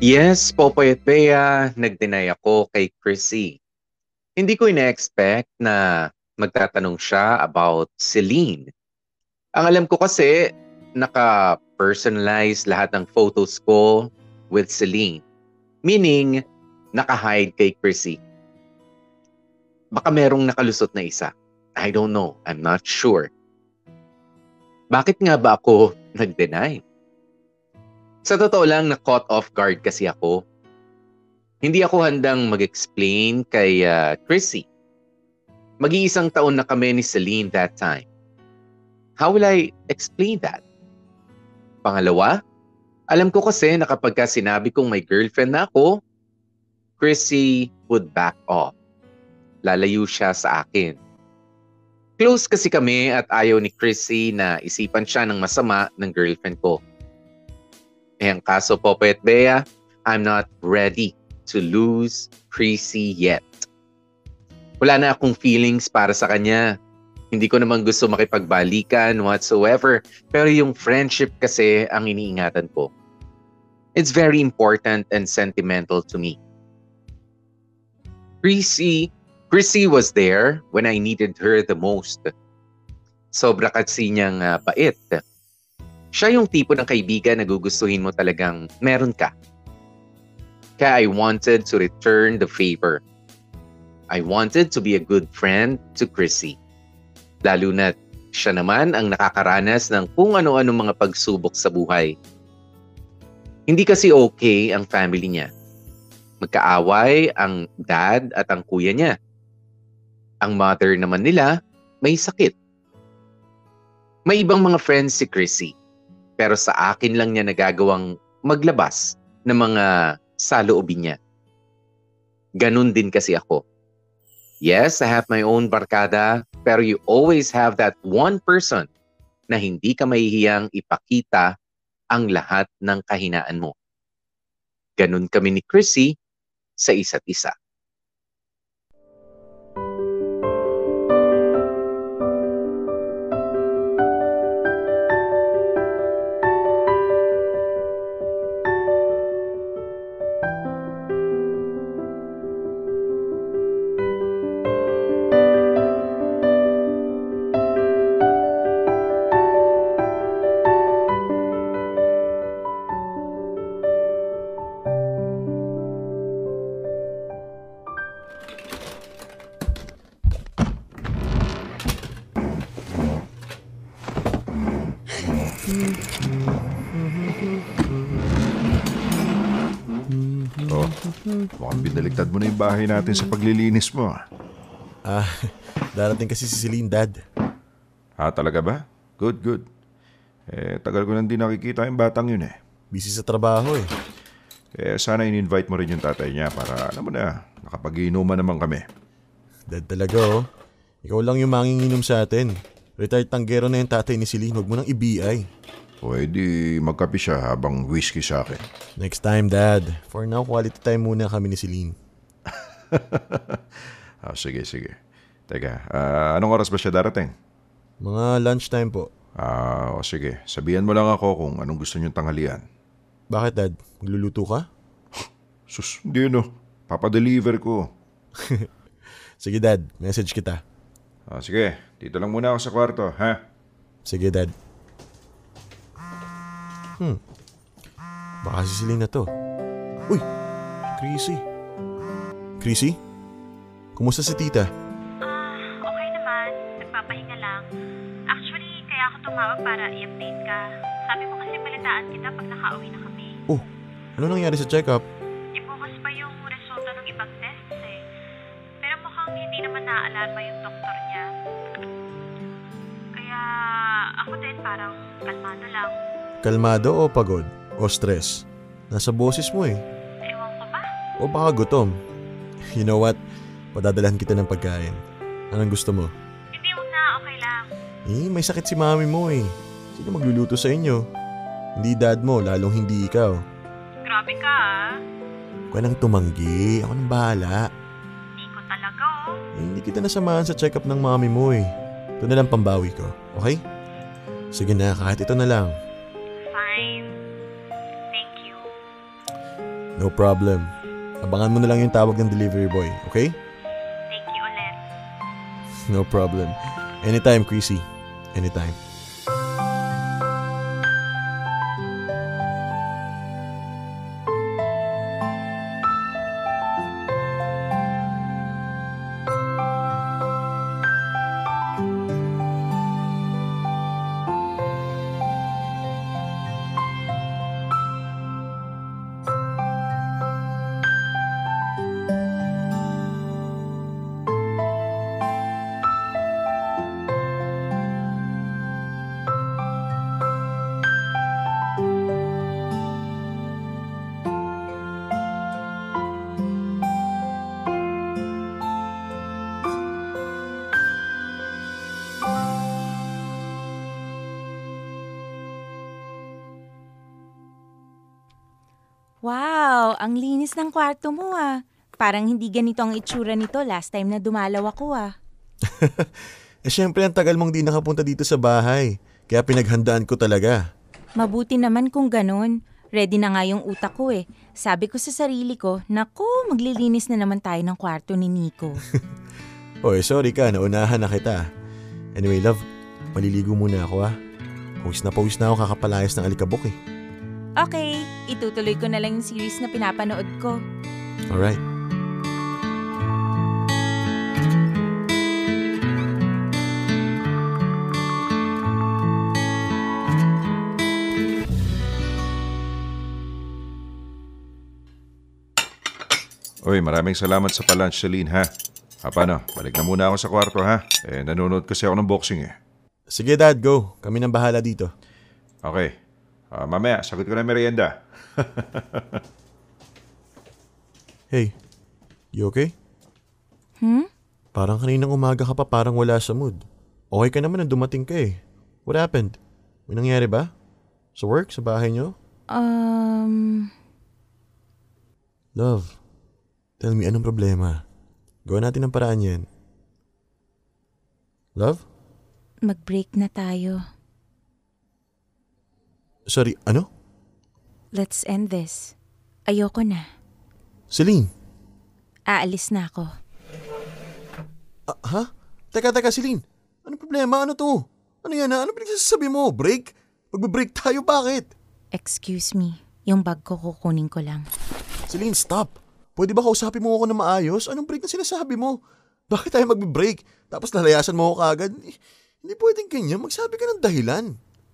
Yes, Popoy at Bea, nag-deny ako kay Chrissy. Hindi ko ina-expect na magtatanong siya about Celine. Ang alam ko kasi, naka-personalize lahat ng photos ko with Celine. Meaning, naka-hide kay Chrissy. Baka merong nakalusot na isa. I don't know. I'm not sure. Bakit nga ba ako nag-deny? Sa totoo lang, na-caught off guard kasi ako. Hindi ako handang mag-explain kay uh, Chrissy. Mag-iisang taon na kami ni Celine that time. How will I explain that? Pangalawa, alam ko kasi na kapag ka sinabi kong may girlfriend na ako, Chrissy would back off. Lalayo siya sa akin. Close kasi kami at ayaw ni Chrissy na isipan siya ng masama ng girlfriend ko. Eh ang kaso po, Pet Bea, I'm not ready to lose Chrissy yet. Wala na akong feelings para sa kanya. Hindi ko naman gusto makipagbalikan whatsoever. Pero yung friendship kasi ang iniingatan ko. It's very important and sentimental to me. Chrissy, Chrissy was there when I needed her the most. Sobra kasi niyang uh, bait. Siya yung tipo ng kaibigan na gugustuhin mo talagang meron ka kaya I wanted to return the favor. I wanted to be a good friend to Chrissy. Lalo na siya naman ang nakakaranas ng kung ano-ano mga pagsubok sa buhay. Hindi kasi okay ang family niya. Magkaaway ang dad at ang kuya niya. Ang mother naman nila may sakit. May ibang mga friends si Chrissy. Pero sa akin lang niya nagagawang maglabas ng mga sa loobin niya. Ganun din kasi ako. Yes, I have my own barkada, pero you always have that one person na hindi ka mahihiyang ipakita ang lahat ng kahinaan mo. Ganun kami ni Chrissy sa isa't isa. Bahay natin sa paglilinis mo. Ah, darating kasi si Celine, Dad. Ha, talaga ba? Good, good. Eh, tagal ko nang di nakikita yung batang yun eh. Busy sa trabaho eh. Eh, sana in-invite mo rin yung tatay niya para, alam mo na, nakapag-inuman naman kami. Dad talaga oh. Ikaw lang yung manginginom sa atin. Retired tanggero na yung tatay ni Celine. Huwag mo nang i-BI. Pwede magkape siya habang whiskey sa akin. Next time, Dad. For now, quality time muna kami ni Celine. *laughs* ah, sige, sige. Teka, ah, anong oras ba siya darating? Mga lunchtime po. Ah, o sige. Sabihan mo lang ako kung anong gusto niyong tanghalian. Bakit, Dad? Magluluto ka? *laughs* Sus, hindi no. Papadeliver ko. *laughs* sige, Dad. Message kita. Ah, sige. Dito lang muna ako sa kwarto, ha? Sige, Dad. Hmm. Baka si Celine na to. Uy! Chrissy. Chrissy? Kumusta si tita? Ah, okay naman. Nagpapahinga lang. Actually, kaya ako tumawag para i-update ka. Sabi mo kasi balitaan kita pag nakauwi na kami. Oh, ano nangyari sa check-up? Ibukas pa yung resulta ng ibang tests eh. Pero mukhang hindi naman naaalarma yung doktor niya. Kaya ako din parang kalmado lang. Kalmado o pagod? O stress? Nasa boses mo eh. Ewan ko ba? O baka gutom. You know what? Padadalahan kita ng pagkain. Anong gusto mo? Hindi mo na, okay lang. Eh, may sakit si mami mo eh. Sino magluluto sa inyo? Hindi dad mo, lalong hindi ikaw. Grabe ka ah. Huwag nang tumanggi. Ako nang bahala. Hindi ko talaga oh. Eh, hindi kita nasamahan sa check-up ng mami mo eh. Ito na lang pambawi ko, okay? Sige na, kahit ito na lang. Fine. Thank you. No problem. Abangan mo na lang yung tawag ng delivery boy, okay? Thank you ulit. No problem. Anytime, Chrissy. Anytime. Linis ng kwarto mo ah. Parang hindi ganito ang itsura nito last time na dumalaw ako ah. *laughs* Eh syempre ang tagal mong di nakapunta dito sa bahay. Kaya pinaghandaan ko talaga. Mabuti naman kung ganun. Ready na nga yung utak ko eh. Sabi ko sa sarili ko, naku, maglilinis na naman tayo ng kwarto ni Nico. *laughs* Oy, sorry ka, naunahan na kita. Anyway, love, maliligo muna ako ah. Pawis na pawis na ako kakapalayas ng alikabok eh. Okay, itutuloy ko na lang yung series na pinapanood ko. Alright. Uy, maraming salamat sa palunch, Celine, ha? Ah, paano? Balik na muna ako sa kwarto, ha? Eh, nanonood kasi ako ng boxing, eh. Sige dad, go. Kami nang bahala dito. Okay. Ah, mamaya, sagot ko na merienda. Hey, you okay? Hmm? Parang kaninang umaga ka pa parang wala sa mood. Okay ka naman nang dumating ka eh. What happened? May nangyari ba? Sa work? Sa bahay nyo? Um, Love, tell me anong problema? Gawin natin ang paraan yan. Love? mag-break na tayo. Sorry, ano? Let's end this. Ayoko na. Celine? Aalis na ako. Ah, ha? Teka, teka, Celine. Ano problema? Ano to? Ano yan ha? Ano pinagsasabi mo? Break? Magbe-break tayo, bakit? Excuse me. Yung bag ko kukunin ko lang. Celine, stop. Pwede ba kausapin mo ako na maayos? Anong break na sinasabi mo? Bakit tayo magbe-break? Tapos lalayasan mo ako kaagad? Eh, Hindi pwedeng ganyan. Magsabi ka ng dahilan.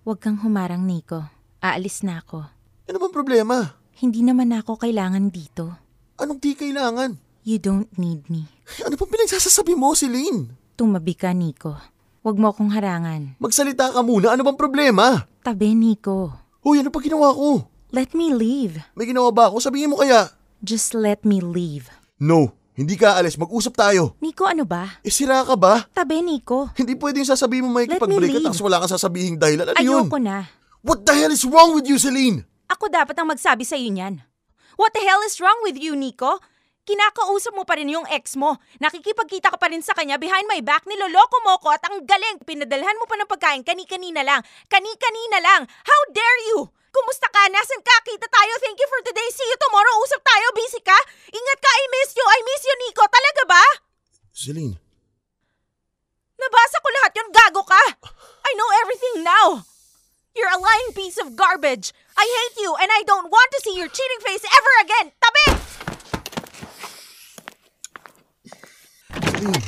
Huwag kang humarang, Nico. Aalis na ako. Ano bang problema? Hindi naman ako kailangan dito. Anong di kailangan? You don't need me. Ano pang pinagsasasabi mo, Celine? Tumabi ka, Nico. Huwag mo akong harangan. Magsalita ka muna. Ano bang problema? Tabi, Nico. Hoy, ano pa ginawa ko? Let me leave. May ginawa ba ako? Sabihin mo kaya. Just let me leave. No, hindi ka alis. Mag-usap tayo. Nico, ano ba? Eh, sira ka ba? Tabi, Nico. Hindi pwede yung sasabihin mo may Let me tapos wala kang sasabihin dahilan. Ano yun? Ayoko na. What the hell is wrong with you, Celine? Ako dapat ang magsabi sa iyo niyan. What the hell is wrong with you, Nico? Kinakausap mo pa rin yung ex mo. Nakikipagkita ka pa rin sa kanya behind my back. Niloloko mo ko at ang galing. Pinadalhan mo pa ng pagkain kani-kanina lang. Kani-kanina lang. How dare you? Kumusta ka? Nasaan ka? Kita tayo. Thank you for today. See you tomorrow. Usap tayo. Busy ka? Ingat ka. I miss you. I miss you, Nico. Talaga ba? Celine, Nabasa ko lahat yun. Gago ka. I know everything now. You're a lying piece of garbage. I hate you and I don't want to see your cheating face ever again. Tabi! Celine.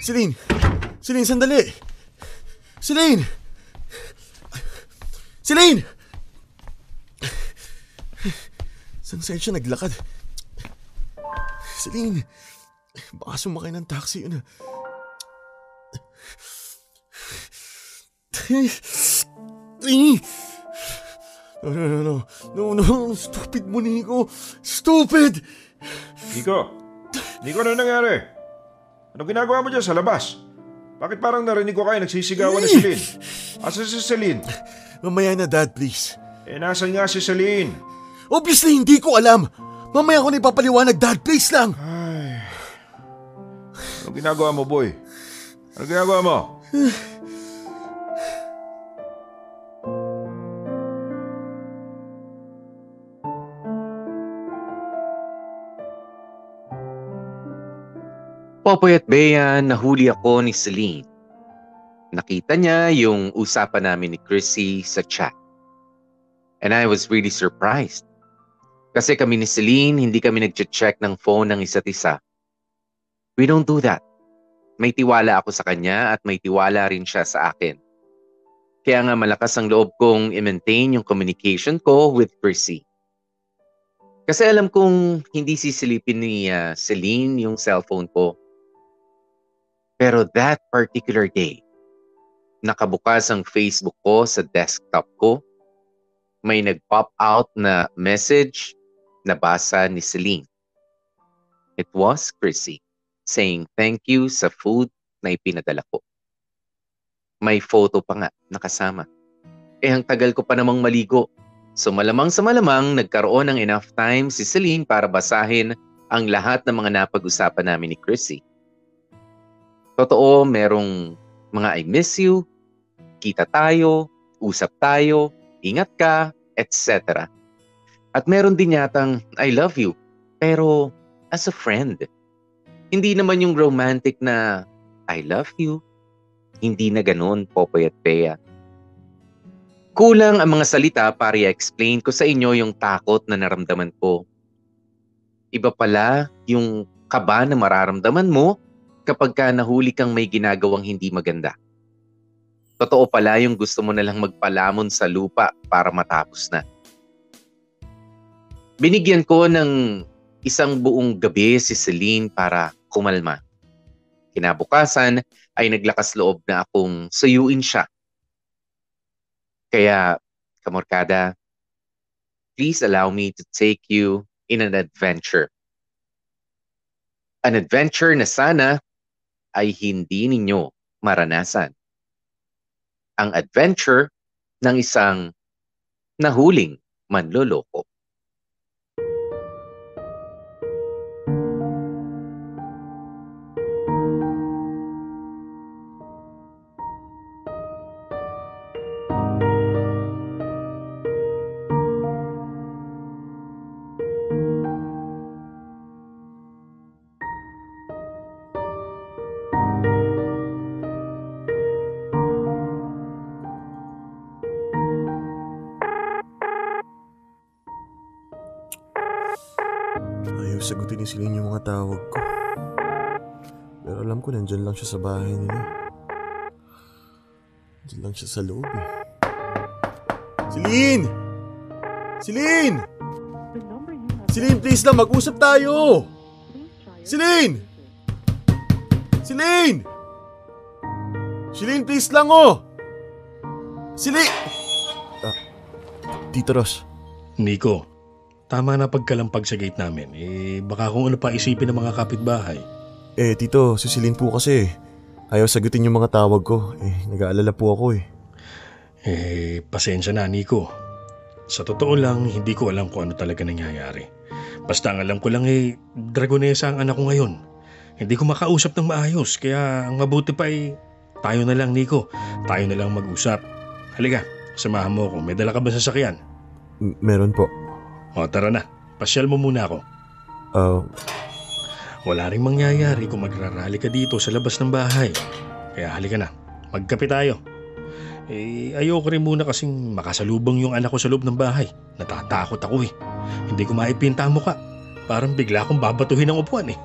Celine. Celine, sandali. Celine. Celine! Saan saan siya naglakad? Celine. Baka sumakay ng taxi yun ah. No, no, no, no. No, no. Stupid mo, Nico. Stupid! Nico! Nico, ano nangyari? Anong ginagawa mo dyan sa labas? Bakit parang narinig ko kayo nagsisigawan ni Celine? Asa si Celine? Mamaya na, Dad, please. Eh, nasan nga si Celine? Obviously, hindi ko alam. Mamaya ko na ipapaliwanag, Dad. Please lang. Anong ginagawa mo, boy? Anong ginagawa mo? *sighs* Popoy at Bea, nahuli ako ni Celine. Nakita niya yung usapan namin ni Chrissy sa chat. And I was really surprised. Kasi kami ni Celine, hindi kami nag-check ng phone ng isa't isa. We don't do that. May tiwala ako sa kanya at may tiwala rin siya sa akin. Kaya nga malakas ang loob kong i-maintain yung communication ko with Chrissy. Kasi alam kong hindi sisilipin ni ah, Celine yung cellphone ko. Pero that particular day, nakabukas ang Facebook ko sa desktop ko. May nag-pop out na message na basa ni Celine. It was Chrissy saying thank you sa food na ipinadala ko. May photo pa nga nakasama. Eh ang tagal ko pa namang maligo. So malamang sa malamang nagkaroon ng enough time si Celine para basahin ang lahat ng mga napag-usapan namin ni Chrissy. Totoo, merong mga I miss you, kita tayo, usap tayo, ingat ka, etc. At meron din yatang I love you, pero as a friend. Hindi naman yung romantic na I love you. Hindi na ganun, Popoy at Bea. Kulang ang mga salita para i-explain ko sa inyo yung takot na naramdaman ko. Iba pala yung kaba na mararamdaman mo kapag ka nahuli kang may ginagawang hindi maganda. Totoo pala yung gusto mo na lang magpalamon sa lupa para matapos na. Binigyan ko ng isang buong gabi si Celine para kumalma. Kinabukasan ay naglakas loob na akong suyuin siya. Kaya, kamorkada, please allow me to take you in an adventure. An adventure na sana ay hindi ninyo maranasan. Ang adventure ng isang nahuling manloloko. Siya sa bahay nila. Nandyan lang siya sa loob eh. Celine! Celine! Celine, please lang, mag-usap tayo! Celine! Celine! Celine, please lang oh! Celine! Ah, Tito Ross. Nico, tama na pagkalampag sa gate namin. Eh, baka kung ano pa isipin ng mga kapitbahay. Eh, Tito, si Celine po kasi. Ayaw sagutin yung mga tawag ko. Eh, nag-aalala po ako eh. Eh, pasensya na, Nico. Sa totoo lang, hindi ko alam kung ano talaga nangyayari. Basta ang alam ko lang eh, Dragonesa ang anak ko ngayon. Hindi ko makausap ng maayos, kaya ang mabuti pa eh, tayo na lang, Nico. Tayo na lang mag-usap. Halika, samahan mo ako. May dala ka ba sa sakyan? M- meron po. O, tara na. Pasyal mo muna ako. Ah, Wala ring mangyayari kung magrarally ka dito sa labas ng bahay. Kaya halika na, magkape tayo. Eh, ayoko rin muna kasing makasalubong yung anak ko sa loob ng bahay. Natatakot ako eh. Hindi ko maipinta ang muka. Parang bigla akong babatuhin ng upuan eh.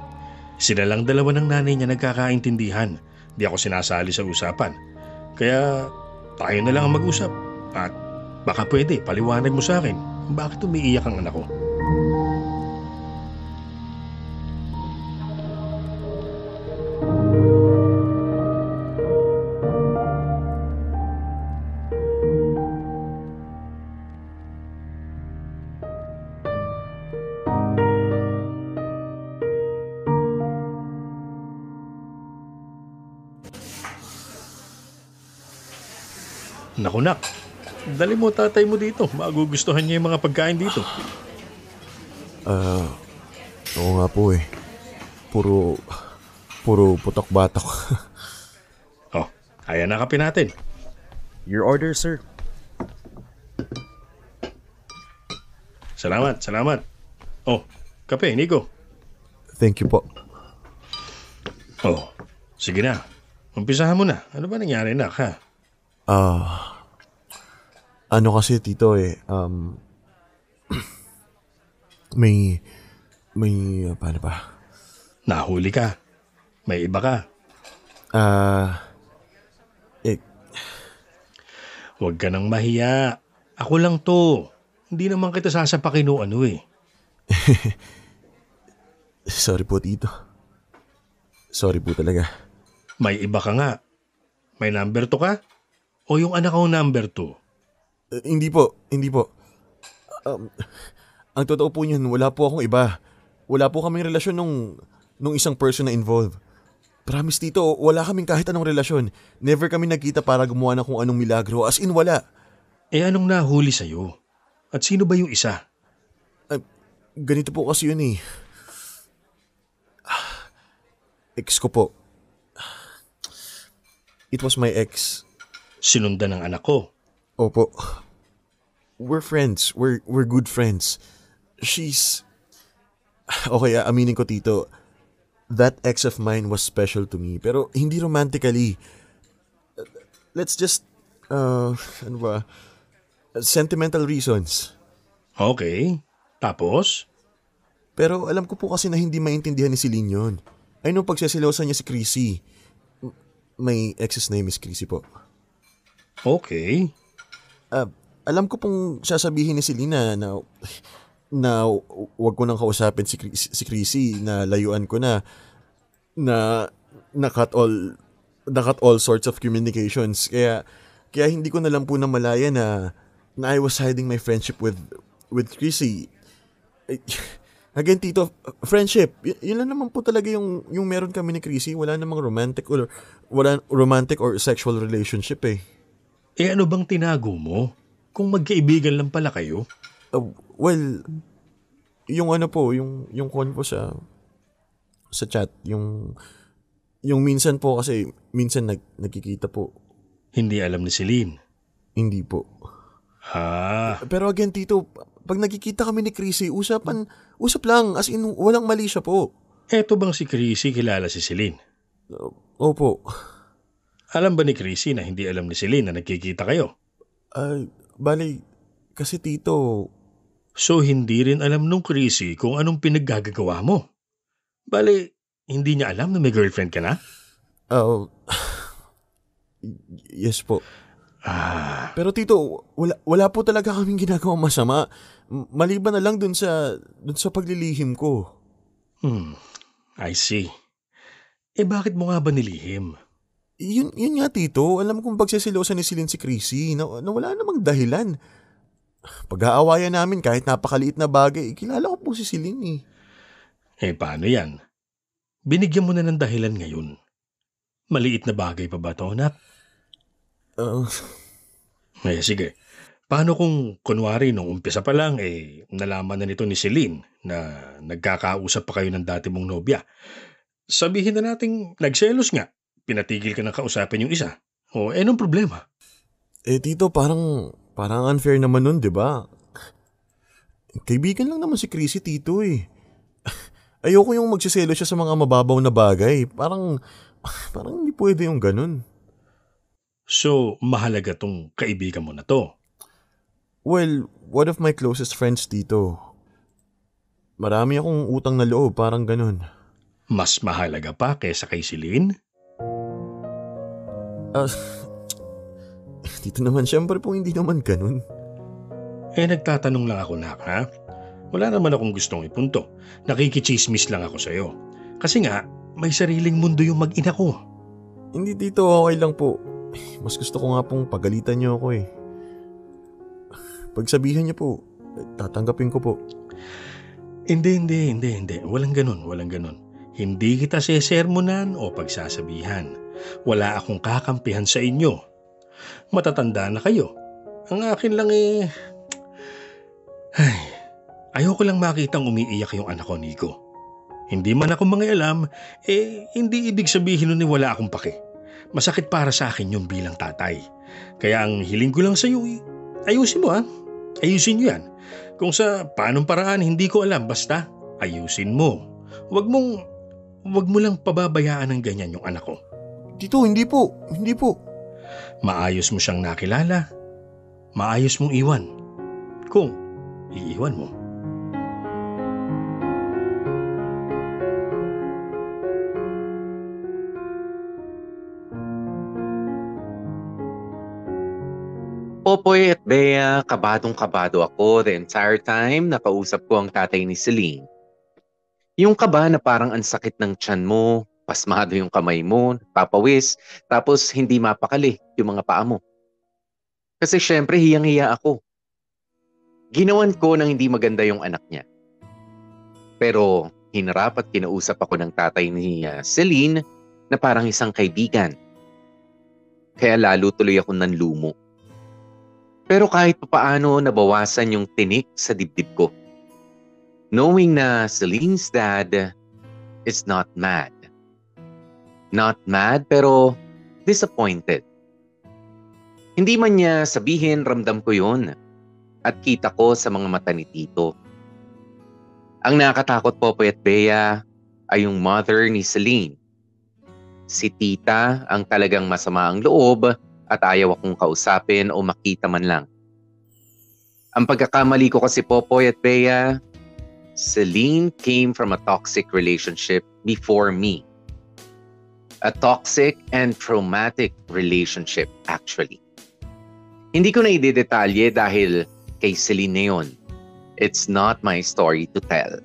Sila lang dalawa ng nanay niya nagkakaintindihan. Di ako sinasali sa usapan. Kaya tayo na lang ang mag-usap. At baka pwede, paliwanag mo sa akin. Bakit umiiyak ang anak ko? Naku nak, dali mo tatay mo dito. Magugustuhan niya yung mga pagkain dito. ah, oo nga po eh. Puro, puro putok-batok. *laughs* Oh, ayan na kape natin. Your order, sir. Salamat, salamat. Oh, kape, Nico. Thank you po. Oh, sige na. Umpisahan mo na. Ano ba nangyari na, ha? Ah, ano kasi tito eh, um, *clears throat* may, may, uh, paano ba? Nahuli ka. May iba ka. Ah, eh, Huwag ka nang mahiya. Ako lang to. Hindi naman kita sasapakin o ano eh. *laughs* sorry po tito. Sorry po talaga. May iba ka nga. May number to ka? O yung anak ko number to? Hindi po, hindi po. Um, ang totoo po niyan, wala po akong iba. Wala po kaming relasyon nung, nung isang person na involved. Promise tito, wala kaming kahit anong relasyon. Never kami nagkita para gumawa ng kung anong milagro. As in, wala. Eh anong nahuli sa'yo? At sino ba yung isa? Ganito po kasi yun eh. Ex ko po. It was my ex. Sinundan ng anak ko? Opo. We're friends. We're, we're good friends. She's... *sighs* Okay, aminin ko tito. That ex of mine was special to me. Pero hindi romantically. Let's just... Uh, *laughs* ano ba? Sentimental reasons. Okay. Tapos? Pero alam ko po kasi na hindi maintindihan ni Celine yun. Ay nung pagsasilosan niya si Chrissy. May ex's name is Chrissy po. Okay. Ah, alam ko pong sasabihin ni Celine na, na, wag ko nang kausapin si, si Chrissy na layuan ko na na nakat all nakat all sorts of communications. Kaya kaya hindi ko na lang po na malaya na na I was hiding my friendship with with Chrissy. *sighs* Again, Tito, friendship. Y- yun lang naman po talaga yung, yung meron kami ni Chrissy. Wala namang romantic or wala romantic or sexual relationship eh. Eh ano bang tinago mo? Kung magkaibigan lang pala kayo? Uh, well, yung ano po, yung yung kon po sa sa chat, yung yung minsan po kasi minsan nag, nagkikita po. Hindi alam ni Celine. Hindi po. Ah. Pero again, Tito, pag nagkikita kami ni Chrissy, usapan, usap lang, as in, walang mali siya po. Eto bang si Chrissy kilala si Celine? opo. Alam ba ni Chrissy na hindi alam ni Celine na nagkikita kayo? Ay, bali, kasi Tito... So hindi rin alam nung Chrissy kung anong pinaggagawa mo? Bali, hindi niya alam na may girlfriend ka na? Oh, yes po. Ah. Pero Tito, wala, wala po talaga kaming ginagawang masama. Maliban na lang dun sa, dun sa paglilihim ko. Hmm, I see. Eh bakit mo nga ba nilihim? Yun, yun nga, Tito. Alam kong pagsisilosan ni Celine si Chrissy na, na wala namang dahilan. Pag-aawayan namin kahit napakaliit na bagay, kilala ko po si Celine eh. Eh paano yan? Binigyan mo na ng dahilan ngayon. Maliit na bagay pa ba to, anak? Uh, eh sige. Paano kung kunwari nung umpisa pa lang eh nalaman na nito ni Celine na nagkakausap pa kayo ng dati mong nobya? Sabihin na nating nagselos nga. Pinatigil ka ng kausapin yung isa. O eh anong problema? eh, Tito, parang, parang unfair naman nun, di ba? Kaibigan lang naman si Chrissy, Tito eh. *laughs* Ayoko yung magsiselo siya sa mga mababaw na bagay. Parang, *laughs* parang hindi pwede yung ganun. So, mahalaga tong kaibigan mo na to. Well, one of my closest friends, Tito. Marami akong utang na loob, parang ganun. Mas mahalaga pa kaysa kay Celine? Ah, *laughs* Tito naman, syempre po hindi naman ganun. Eh nagtatanong lang ako nak ha? Wala naman akong gustong ipunto. Nakikichismis lang ako sa'yo. Kasi nga, may sariling mundo yung mag-ina ko. Hindi, Tito, okay lang po. Mas gusto ko nga pong pagalitan niyo ako eh. Pagsabihan niyo po, tatanggapin ko po. Hindi, hindi, hindi, hindi. Walang ganun, walang ganun. Hindi kita sesermonan o pagsasabihan. Wala akong kakampihan sa inyo. Matatanda na kayo. Ang akin lang eh... Ay, ayoko lang makitang umiiyak yung anak ko, Nico. Hindi man ako mangialam, eh hindi ibig sabihin nun eh wala akong pake. Masakit para sa akin yung bilang tatay. Kaya ang hiling ko lang sa iyo, ayusin mo ha. Ayusin nyo yan. Kung sa paanong paraan, hindi ko alam. Basta, ayusin mo. Huwag mong, huwag mo lang pababayaan ng ganyan yung anak ko. Tito, hindi po. Hindi po. Maayos mo siyang nakilala. Maayos mong iwan. Kung iiwan mo. Popoy at Bea, kabadong-kabado ako the entire time nakausap ko ang tatay ni Celine. Yung kaba na parang ang sakit ng tiyan mo, pasmado yung kamay mo, papawis, tapos hindi mapakali yung mga paa mo. Kasi syempre hiyang-hiya ako. Ginawan ko ng hindi maganda yung anak niya. Pero hinarap at kinausap ako ng tatay ni uh, Celine na parang isang kaibigan. Kaya lalo tuloy ako nanlumo. Pero kahit papaano nabawasan yung tinik sa dibdib ko. Knowing na Celine's dad is not mad. Not mad pero disappointed. Hindi man niya sabihin ramdam ko yun at kita ko sa mga mata ni Tito. Ang nakakatakot po at Bea ay yung mother ni Celine. Si Tita ang talagang masama ang loob at ayaw akong kausapin o makita man lang. Ang pagkakamali ko kasi Popoy at Bea, Celine came from a toxic relationship before me. A toxic and traumatic relationship actually. Hindi ko na idedetalye dahil kay Celine yun. It's not my story to tell.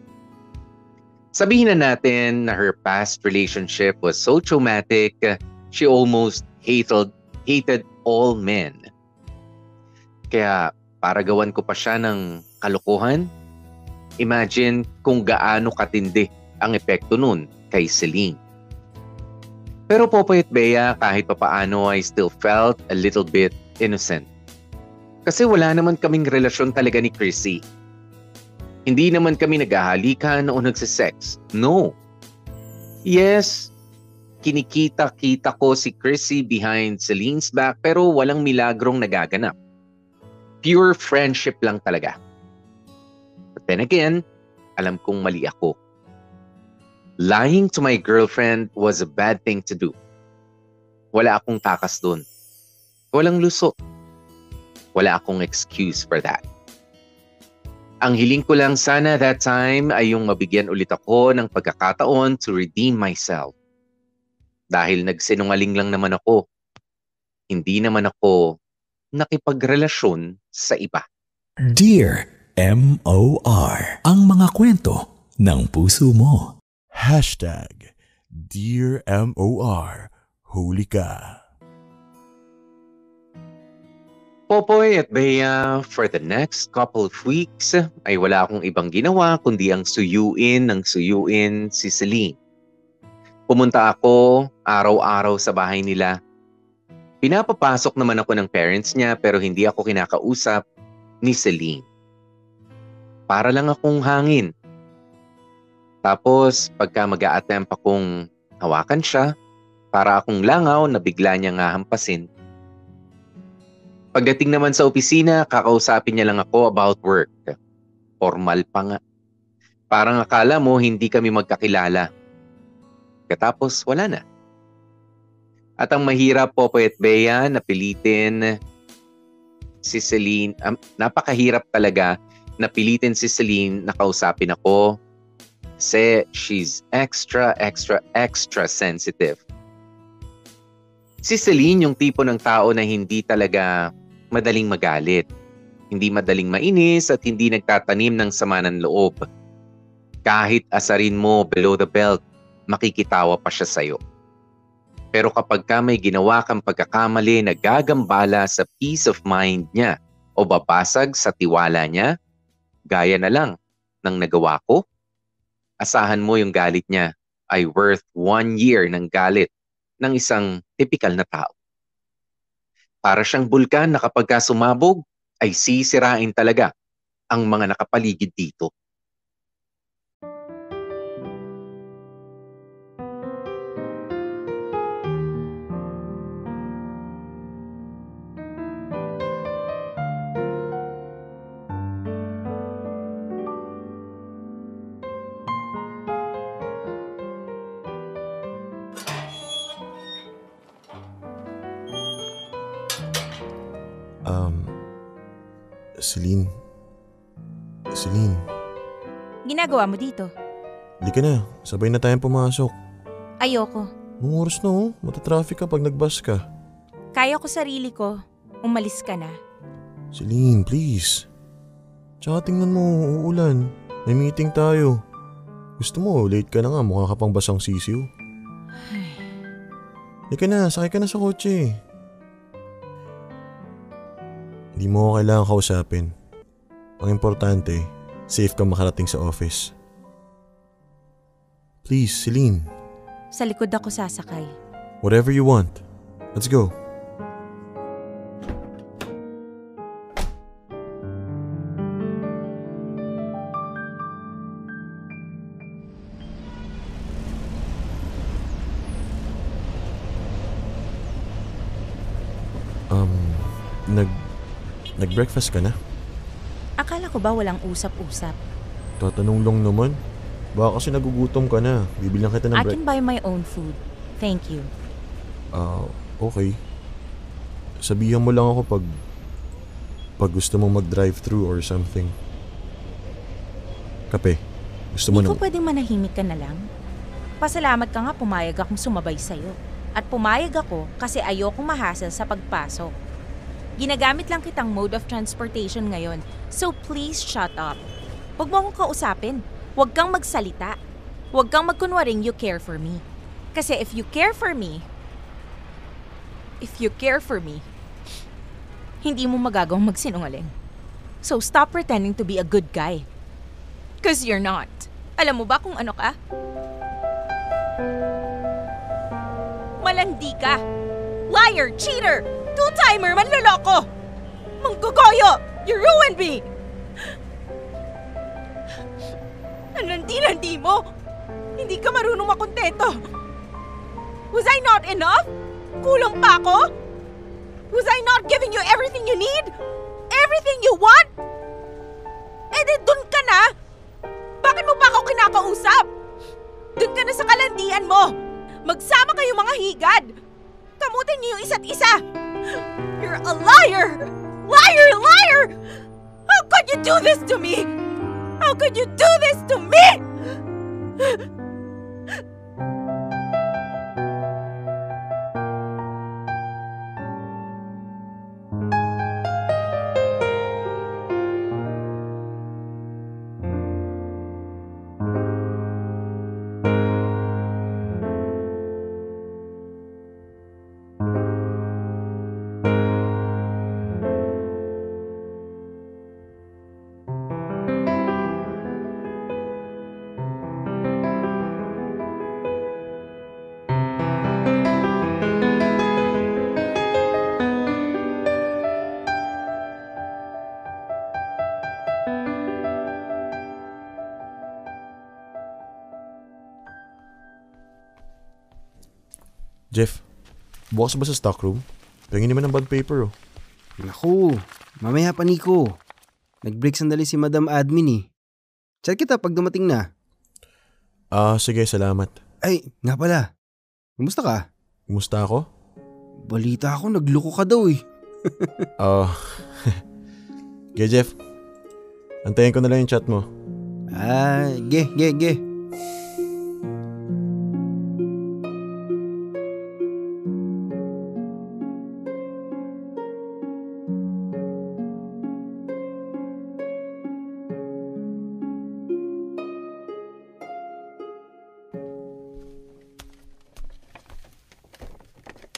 Sabihin na natin na her past relationship was so traumatic, she almost hated, hated all men. Kaya para gawan ko pa siya ng kalokohan, imagine kung gaano katindi ang epekto nun kay Celine. Pero Popoy at Bea, kahit papaano, I still felt a little bit innocent. Kasi wala naman kaming relasyon talaga ni Chrissy. Hindi naman kami naghahalikan o nagsisex. No. Yes, kinikita-kita ko si Chrissy behind Celine's back pero walang milagrong nagaganap. Pure friendship lang talaga. But then again, alam kong mali ako. Lying to my girlfriend was a bad thing to do. Wala akong takas doon. Walang luso. Wala akong excuse for that. Ang hiling ko lang sana that time ay yung mabigyan ulit ako ng pagkakataon to redeem myself. Dahil nagsinungaling lang naman ako. Hindi naman ako nakipagrelasyon sa iba. Dear M.O.R. Ang mga kwento ng puso mo. Hashtag Dear M.O.R. Huli ka. Popoy at Bea, for the next couple of weeks ay wala akong ibang ginawa kundi ang suyuin ng suyuin si Celine. Pumunta ako araw-araw sa bahay nila. Pinapapasok naman ako ng parents niya pero hindi ako kinakausap ni Celine. Para lang akong hangin. Tapos pagka mag attempt akong hawakan siya, para akong langaw na bigla niya nga hampasin, Pagdating naman sa opisina, kakausapin niya lang ako about work. Formal pa nga. Parang akala mo hindi kami magkakilala. Katapos wala na. At ang mahirap po po at Bea, napilitin si Celine, um, napakahirap talaga napilitin si Celine na kausapin ako kasi she's extra, extra, extra sensitive. Si Celine yung tipo ng tao na hindi talaga madaling magalit. Hindi madaling mainis at hindi nagtatanim ng sama ng loob. Kahit asarin mo below the belt, makikitawa pa siya sa'yo. Pero kapag ka may ginawa kang pagkakamali na gagambala sa peace of mind niya o babasag sa tiwala niya, gaya na lang ng nagawa ko, asahan mo yung galit niya ay worth one year ng galit ng isang typical na tao. Para siyang bulkan na kapag sumabog, ay sisirain talaga ang mga nakapaligid dito. Celine. Celine, Ginagawa mo dito? di ka na. Sabay na tayong pumasok. Ayoko. Nung oras na oh, matatraffic ka pag nagbus ka. Kaya ko sarili ko. Umalis ka na. Celine, please. Tsaka tingnan mo, uulan. May meeting tayo. Gusto mo, late ka na nga, mukha ka pang basang sisiw. *sighs* Di ka na, sakay ka na sa kotse. Hindi mo ako kailangan kausapin. Ang importante, safe ka makarating sa office. Please, Celine, Sa likod ako sasakay. whatever you want. Let's go. Nag-breakfast ka na? Akala ko ba walang usap-usap? Tatanong lang naman. Baka kasi nagugutom ka na. Bibilang kita ng I can buy my own food. Thank you. Ah, okay. Sabihan mo lang ako pag... Pag gusto mong mag-drive-thru or something. Kape. Gusto mo Hindi na... ko pwedeng manahimik ka na lang. Pasalamat ka nga pumayag akong sumabay sa'yo. At pumayag ako kasi ayokong mahasel sa pagpasok. Ginagamit lang kitang mode of transportation ngayon, so please shut up. Huwag mo akong kausapin. Huwag kang magsalita. Huwag kang magkunwaring you care for me. Kasi if you care for me, if you care for me, hindi mo magagawang magsinungaling. So stop pretending to be a good guy. Cause you're not. Alam mo ba kung ano ka? Malandi ka! Liar! Cheater! Two-timer! Manloloko! Manggugoyo! You ruined me! Ang landi-landi mo! Hindi ka marunong makontento! Was I not enough? Kulang pa ako? Was I not giving you everything you need? Everything you want? Eh di dun ka na! Bakit mo pa ako kinakausap? Dun ka na sa kalandian mo! Magsama kayo mga higad! Kamutin niyo yung isa't isa! You're a liar! Liar! Liar! How could you do this to me? How could you do this to me? Bukas ba sa stockroom? Pengin naman ng bond paper oh. Naku, mamaya pa Nico. Nag-break sandali si Madam Admin eh. Chat kita pag dumating na. Ah, sige, salamat. Ay, nga pala. Kumusta ka? Kumusta ako? Balita ako, nagloko ka daw eh. *laughs* Ah. *laughs* okay, Jeff. Antayin ko na lang yung chat mo. Ah, ge, ge, ge.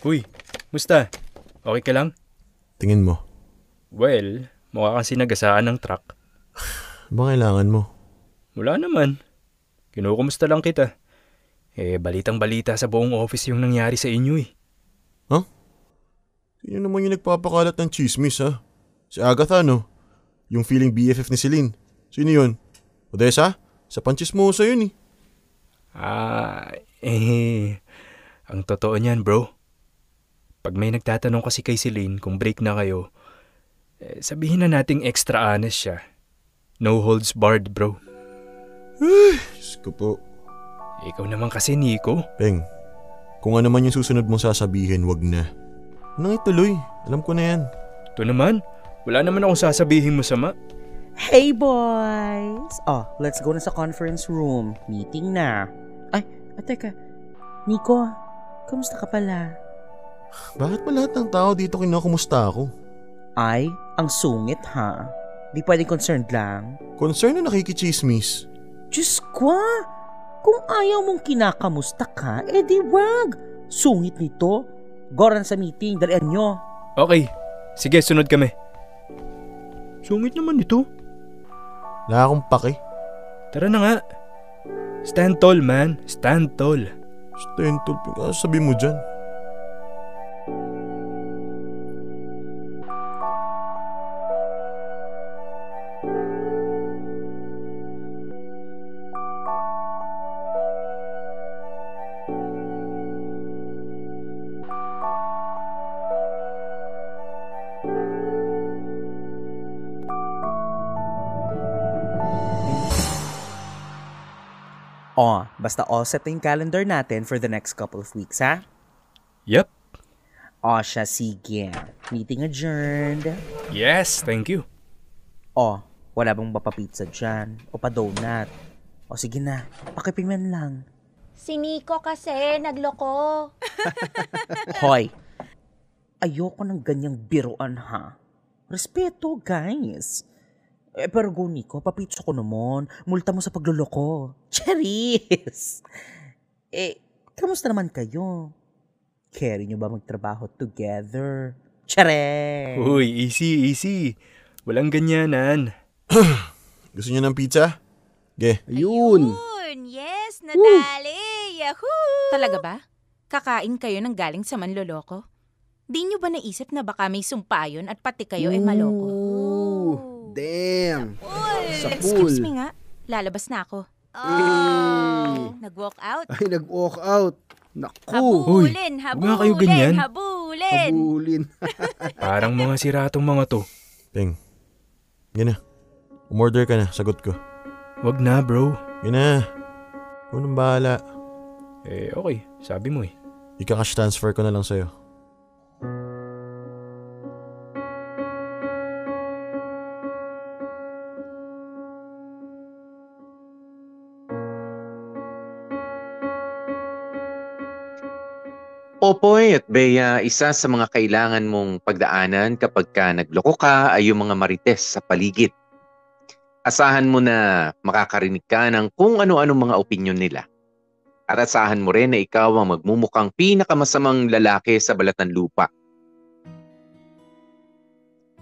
Uy, musta? Okay ka lang? Tingin mo. Well, mukha kang sinagasaan ng truck. Ba kailangan mo? Wala naman. Kinukumusta lang kita. Eh, balitang balita sa buong office yung nangyari sa inyo eh. Huh? Sino naman yung nagpapakalat ng chismis ha? Si Agatha no? Yung feeling BFF ni Celine. Sino yun? Odessa? Sa panchismosa yun eh. Ah, eh, ang totoo niyan bro. Pag may nagtatanong kasi kay Celine kung break na kayo, eh, sabihin na nating extra honest siya. No holds barred bro. Diyos ko po. Ikaw naman kasi Nico. Peng, kung ano man yung susunod mong sasabihin, wag na. Nang ituloy, alam ko na yan. Ito naman, wala naman akong sasabihin masama. Hey boys! Oh, let's go na sa conference room. Meeting na. Ay, at teka. Nico, kamusta ka pala? Bakit ba lahat ng tao dito kinakumusta ako? Ay, ang sungit ha. Di pwedeng concerned lang. Concern na nakikichismis. Diyos ko, kung ayaw mong kinakamusta ka, eh di wag. Sungit nito. Goran sa meeting, dalian nyo. Okay, sige sunod kami. Sungit naman ito. Wala akong pake. Tara na nga. Stand tall man, stand tall. Stand tall, sabi mo dyan. Basta all set na yung calendar natin for the next couple of weeks, ha? Yep. O siya, sige. Meeting adjourned. Yes, thank you. Oh, wala bang papapizza dyan? O pa donut? O sige na, pakiping man lang. Si Nico kasi, nagloko. *laughs* Hoy, ayoko ng ganyang biruan ha. Respeto, guys. Eh, pero go, Nico, papitso ko naman. Multa mo sa pagluloko. Charis! *laughs* Eh, kamusta naman kayo? Carry nyo ba magtrabaho together? Charis! Uy, easy, easy. Walang ganyanan. *clears throat* Gusto niyo ng pizza? Ge. Ayun. Yes, nadali. Yahoo! Talaga ba? Kakain kayo ng galing sa manloloko? Di nyo ba naisip na baka may sumpa yun at pati kayo ay maloko? Damn. Sa Excuse pool. me nga, lalabas na ako. Oh, Nag-walk out. Ay, nag-walk out. Naku. Habulin, huwag nga kayo habulin, ganyan. habulin. Habulin. *laughs* Parang mga siratong mga to. Peng. Yan na. Umorder ka na, sagot ko. Wag na, bro. Yan na. Unang bahala. Eh, okay. Sabi mo eh. Ika-cash transfer ko na lang sa'yo. Popoy at Bea, isa sa mga kailangan mong pagdaanan kapag ka nagloko ka ay yung mga marites sa paligid. Asahan mo na makakarinig ka ng kung ano-anong mga opinyon nila. At asahan mo rin na ikaw ang magmumukhang pinakamasamang lalaki sa balat ng lupa.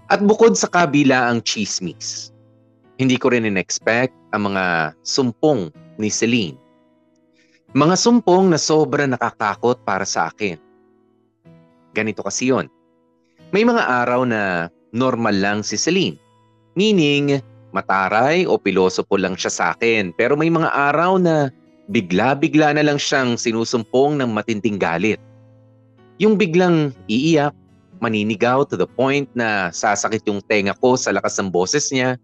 At bukod sa kabila ang chismis, hindi ko rin in-expect ang mga sumpong ni Celine. Mga sumpong na sobra nakakakot para sa akin. Ganito kasi yon. May mga araw na normal lang si Celine. Meaning, mataray o pilosopo lang siya sa akin. Pero may mga araw na bigla-bigla na lang siyang sinusumpong ng matinding galit. Yung biglang iiyak, maninigaw to the point na sasakit yung tenga ko sa lakas ng boses niya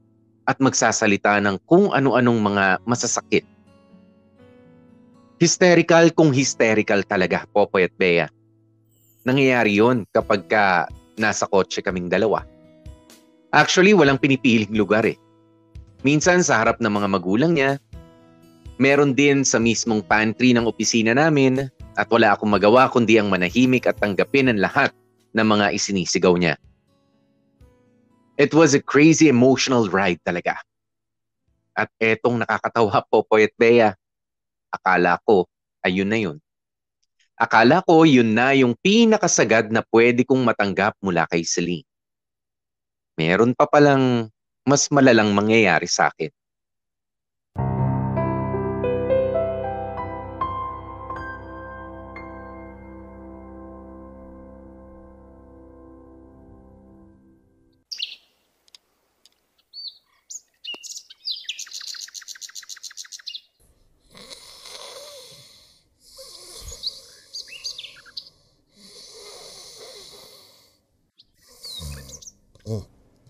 at magsasalita ng kung ano-anong mga masasakit. Hysterical kung hysterical talaga, Popoy at Bea. Nangyayari yon kapag ka nasa kotse kaming dalawa. Actually, walang pinipiling lugar eh. Minsan sa harap ng mga magulang niya, meron din sa mismong pantry ng opisina namin at wala akong magawa kundi ang manahimik at tanggapin ang lahat ng mga isinisigaw niya. It was a crazy emotional ride talaga. At etong nakakatawa, Popoy at Bea, akala ko ayun na yun. Akala ko yun na yung pinakasagad na pwede kong matanggap mula kay Celine. Meron pa palang mas malalang mangyayari sa akin.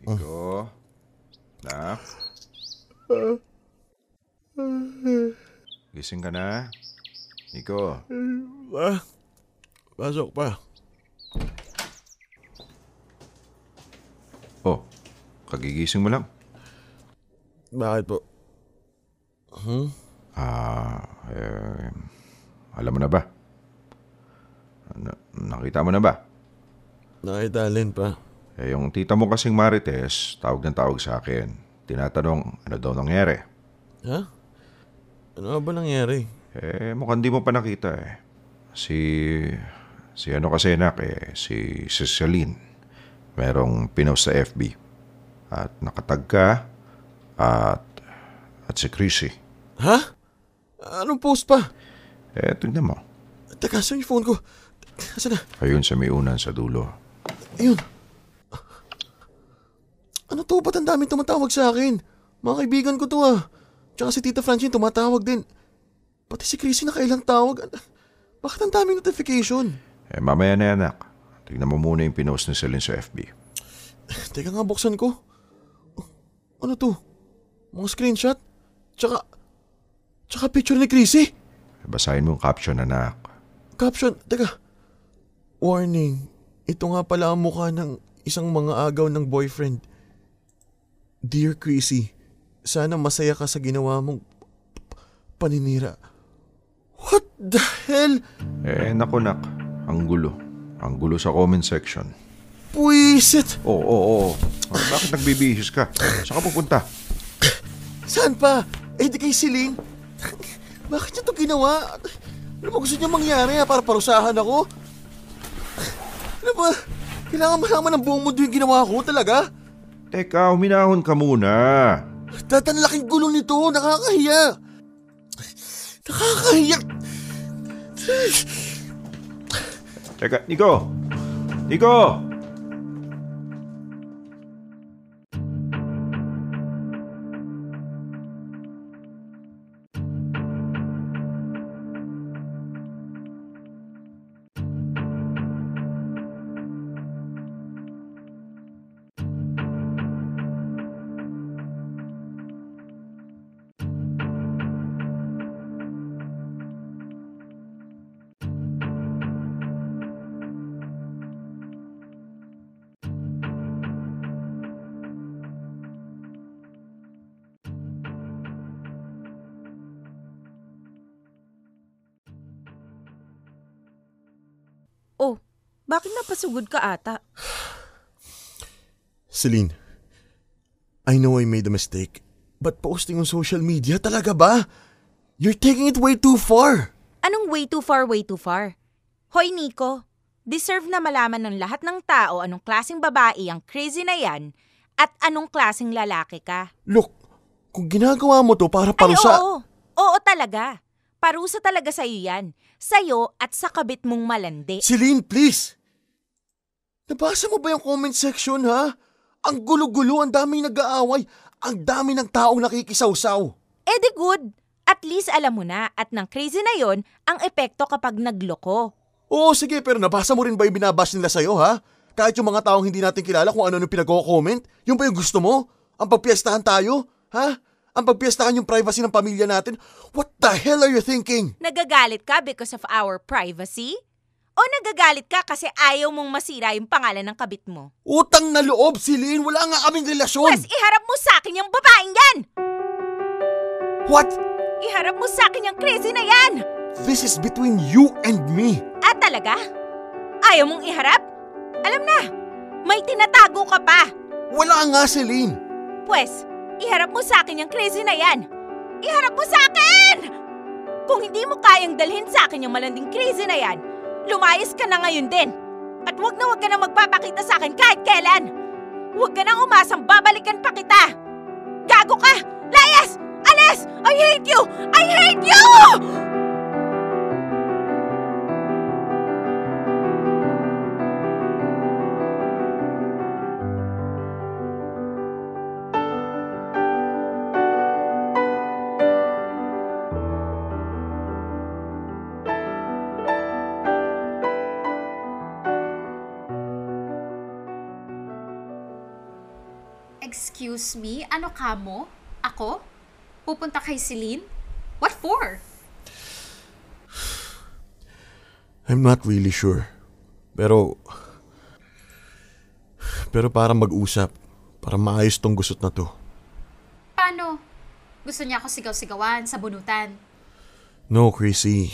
Nico? Nak? Gising ka na? Nico? Pa? Pasok pa. Oh, kagigising mo lang. Bakit po? Hmm? Ah, eh, alam mo na ba? Na- nakita mo na ba? Nakita alin pa. Eh, yung tita mo kasing Marites, tawag ng tawag sa akin. Tinatanong, ano daw nangyari? Ha? Ano ba nangyari? Eh, mukhang di mo pa nakita eh. Si, si ano kasi anak eh, si, Celine. Merong pinost sa FB. At nakatag ka, at, at si Chrissy. Ha? Anong post pa? Eh, tignan mo. Teka, saan yung phone ko? Saan na? Ayun sa may unan sa dulo. Ayun. Ano to? Ba't ang daming tumatawag sa akin? Mga kaibigan ko to ah. Tsaka si Tita Francine tumatawag din. Pati si Chrissy nakailang tawag. Bakit ang daming notification? Eh, mamaya na anak. Tignan mo muna yung pinost ni Celine sa FB. *sighs* Teka nga, buksan ko. Ano to? Mga screenshot? Tsaka, Tsaka picture ni Chrissy. Basahin mo yung caption, anak. Caption, teka. Warning, ito nga pala ang mukha ng isang mga agaw ng boyfriend. Dear Chrissy, sana masaya ka sa ginawa mong paninira. What the hell? Eh, naku nak. Ang gulo. Ang gulo sa comment section. Puisit! Oo, oo, oo. Ah, Bakit nagbibihis ka? Saan ka pupunta? Saan pa? Eh di kay Celine. Bakit niya ito ginawa? Ano ba gusto niya mangyari ha? Para parusahan ako? Ano ba? Kailangan malaman ng buong mundo yung ginawa ko talaga? Teka, huminahon ka muna. Datan laking gulong nito. Nakakahiya. Nakakahiya. Teka, Nico! Nico! Bakit napasugod ka ata? Celine, I know I made a mistake. But posting on social media talaga ba? You're taking it way too far. Anong way too far, way too far? Hoy Nico, deserve na malaman ng lahat ng tao anong klaseng babae ang crazy na yan at anong klaseng lalaki ka. Look, kung ginagawa mo to para Ay, parusa... oo. Oo talaga. Parusa talaga sa'yo yan. Sa'yo at sa kabit mong malandi. Celine, please! Nabasa mo ba yung comment section, ha? Ang gulo-gulo, ang daming nag-aaway, ang dami ng taong nakikisawsaw. Eh di good. At least alam mo na at ng crazy na yon ang epekto kapag nagloko. Oo, sige, pero nabasa mo rin ba yung binabash nila sa'yo, ha? Kahit yung mga taong hindi natin kilala kung ano yung pinag-comment, yung ba yung gusto mo? Ang pagpiestahan tayo, ha? Ang pagpiestahan yung privacy ng pamilya natin? What the hell are you thinking? Nagagalit ka because of our privacy? O nagagalit ka kasi ayaw mong masira yung pangalan ng kabit mo? Utang na loob, Celine! Wala nga kaming relasyon! Pwes, iharap mo sa akin yung babaeng yan! What? Iharap mo sa akin yung crazy na yan! This is between you and me. Ah, talaga? Ayaw mong iharap? Alam na, may tinatago ka pa. Wala nga, Celine. Pwes, iharap mo sa akin yung crazy na yan. Iharap mo sa akin! Kung hindi mo kayang dalhin sa akin yung malanding crazy na yan, lumayas ka na ngayon din. At wag na wag ka na magpapakita sa akin kahit kailan. Huwag ka nang umasang babalikan pa kita. Gago ka! Layas! Alis! I hate you! I hate you! Excuse me, ano ka mo? Ako? Pupunta kay Celine? What for? I'm not really sure. Pero... Pero para mag-usap. Para maayos tong gusot na to. Paano? Gusto niya ako sigaw-sigawan sa bunutan. No, Chrissy.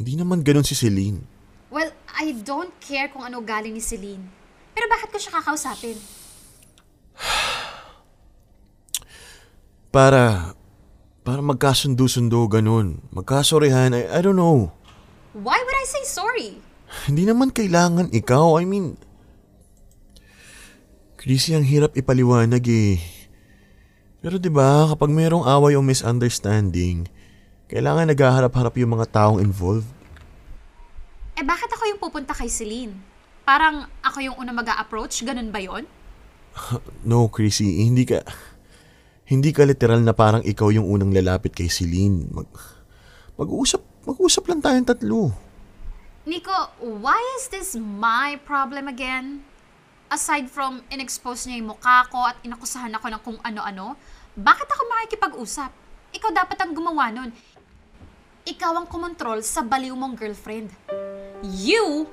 Hindi naman ganun si Celine. Well, I don't care kung ano galing ni Celine. Pero bakit ko siya kakausapin? *sighs* Para... Para magkasundo-sundo ganun. Magkasorehan. I, I don't know. Why would I say sorry? Hindi naman kailangan ikaw. I mean... Chrissy, ang hirap ipaliwanag eh. Pero 'di ba kapag mayroong away o misunderstanding, kailangan naghaharap-harap yung mga taong involved. Eh bakit ako yung pupunta kay Celine? Parang ako yung una mag approach ganun ba yon? *laughs* No, Chrissy, hindi ka... Hindi ka literal na parang ikaw yung unang lalapit kay Celine. Mag, mag-uusap, mag-uusap lang tayong tatlo. Nico, why is this my problem again? Aside from in-expose niya yung mukha ko at inakusahan ako ng kung ano-ano, bakit ako makikipag-usap? Ikaw dapat ang gumawa nun. ikaw ang kumontrol sa baliw mong girlfriend. You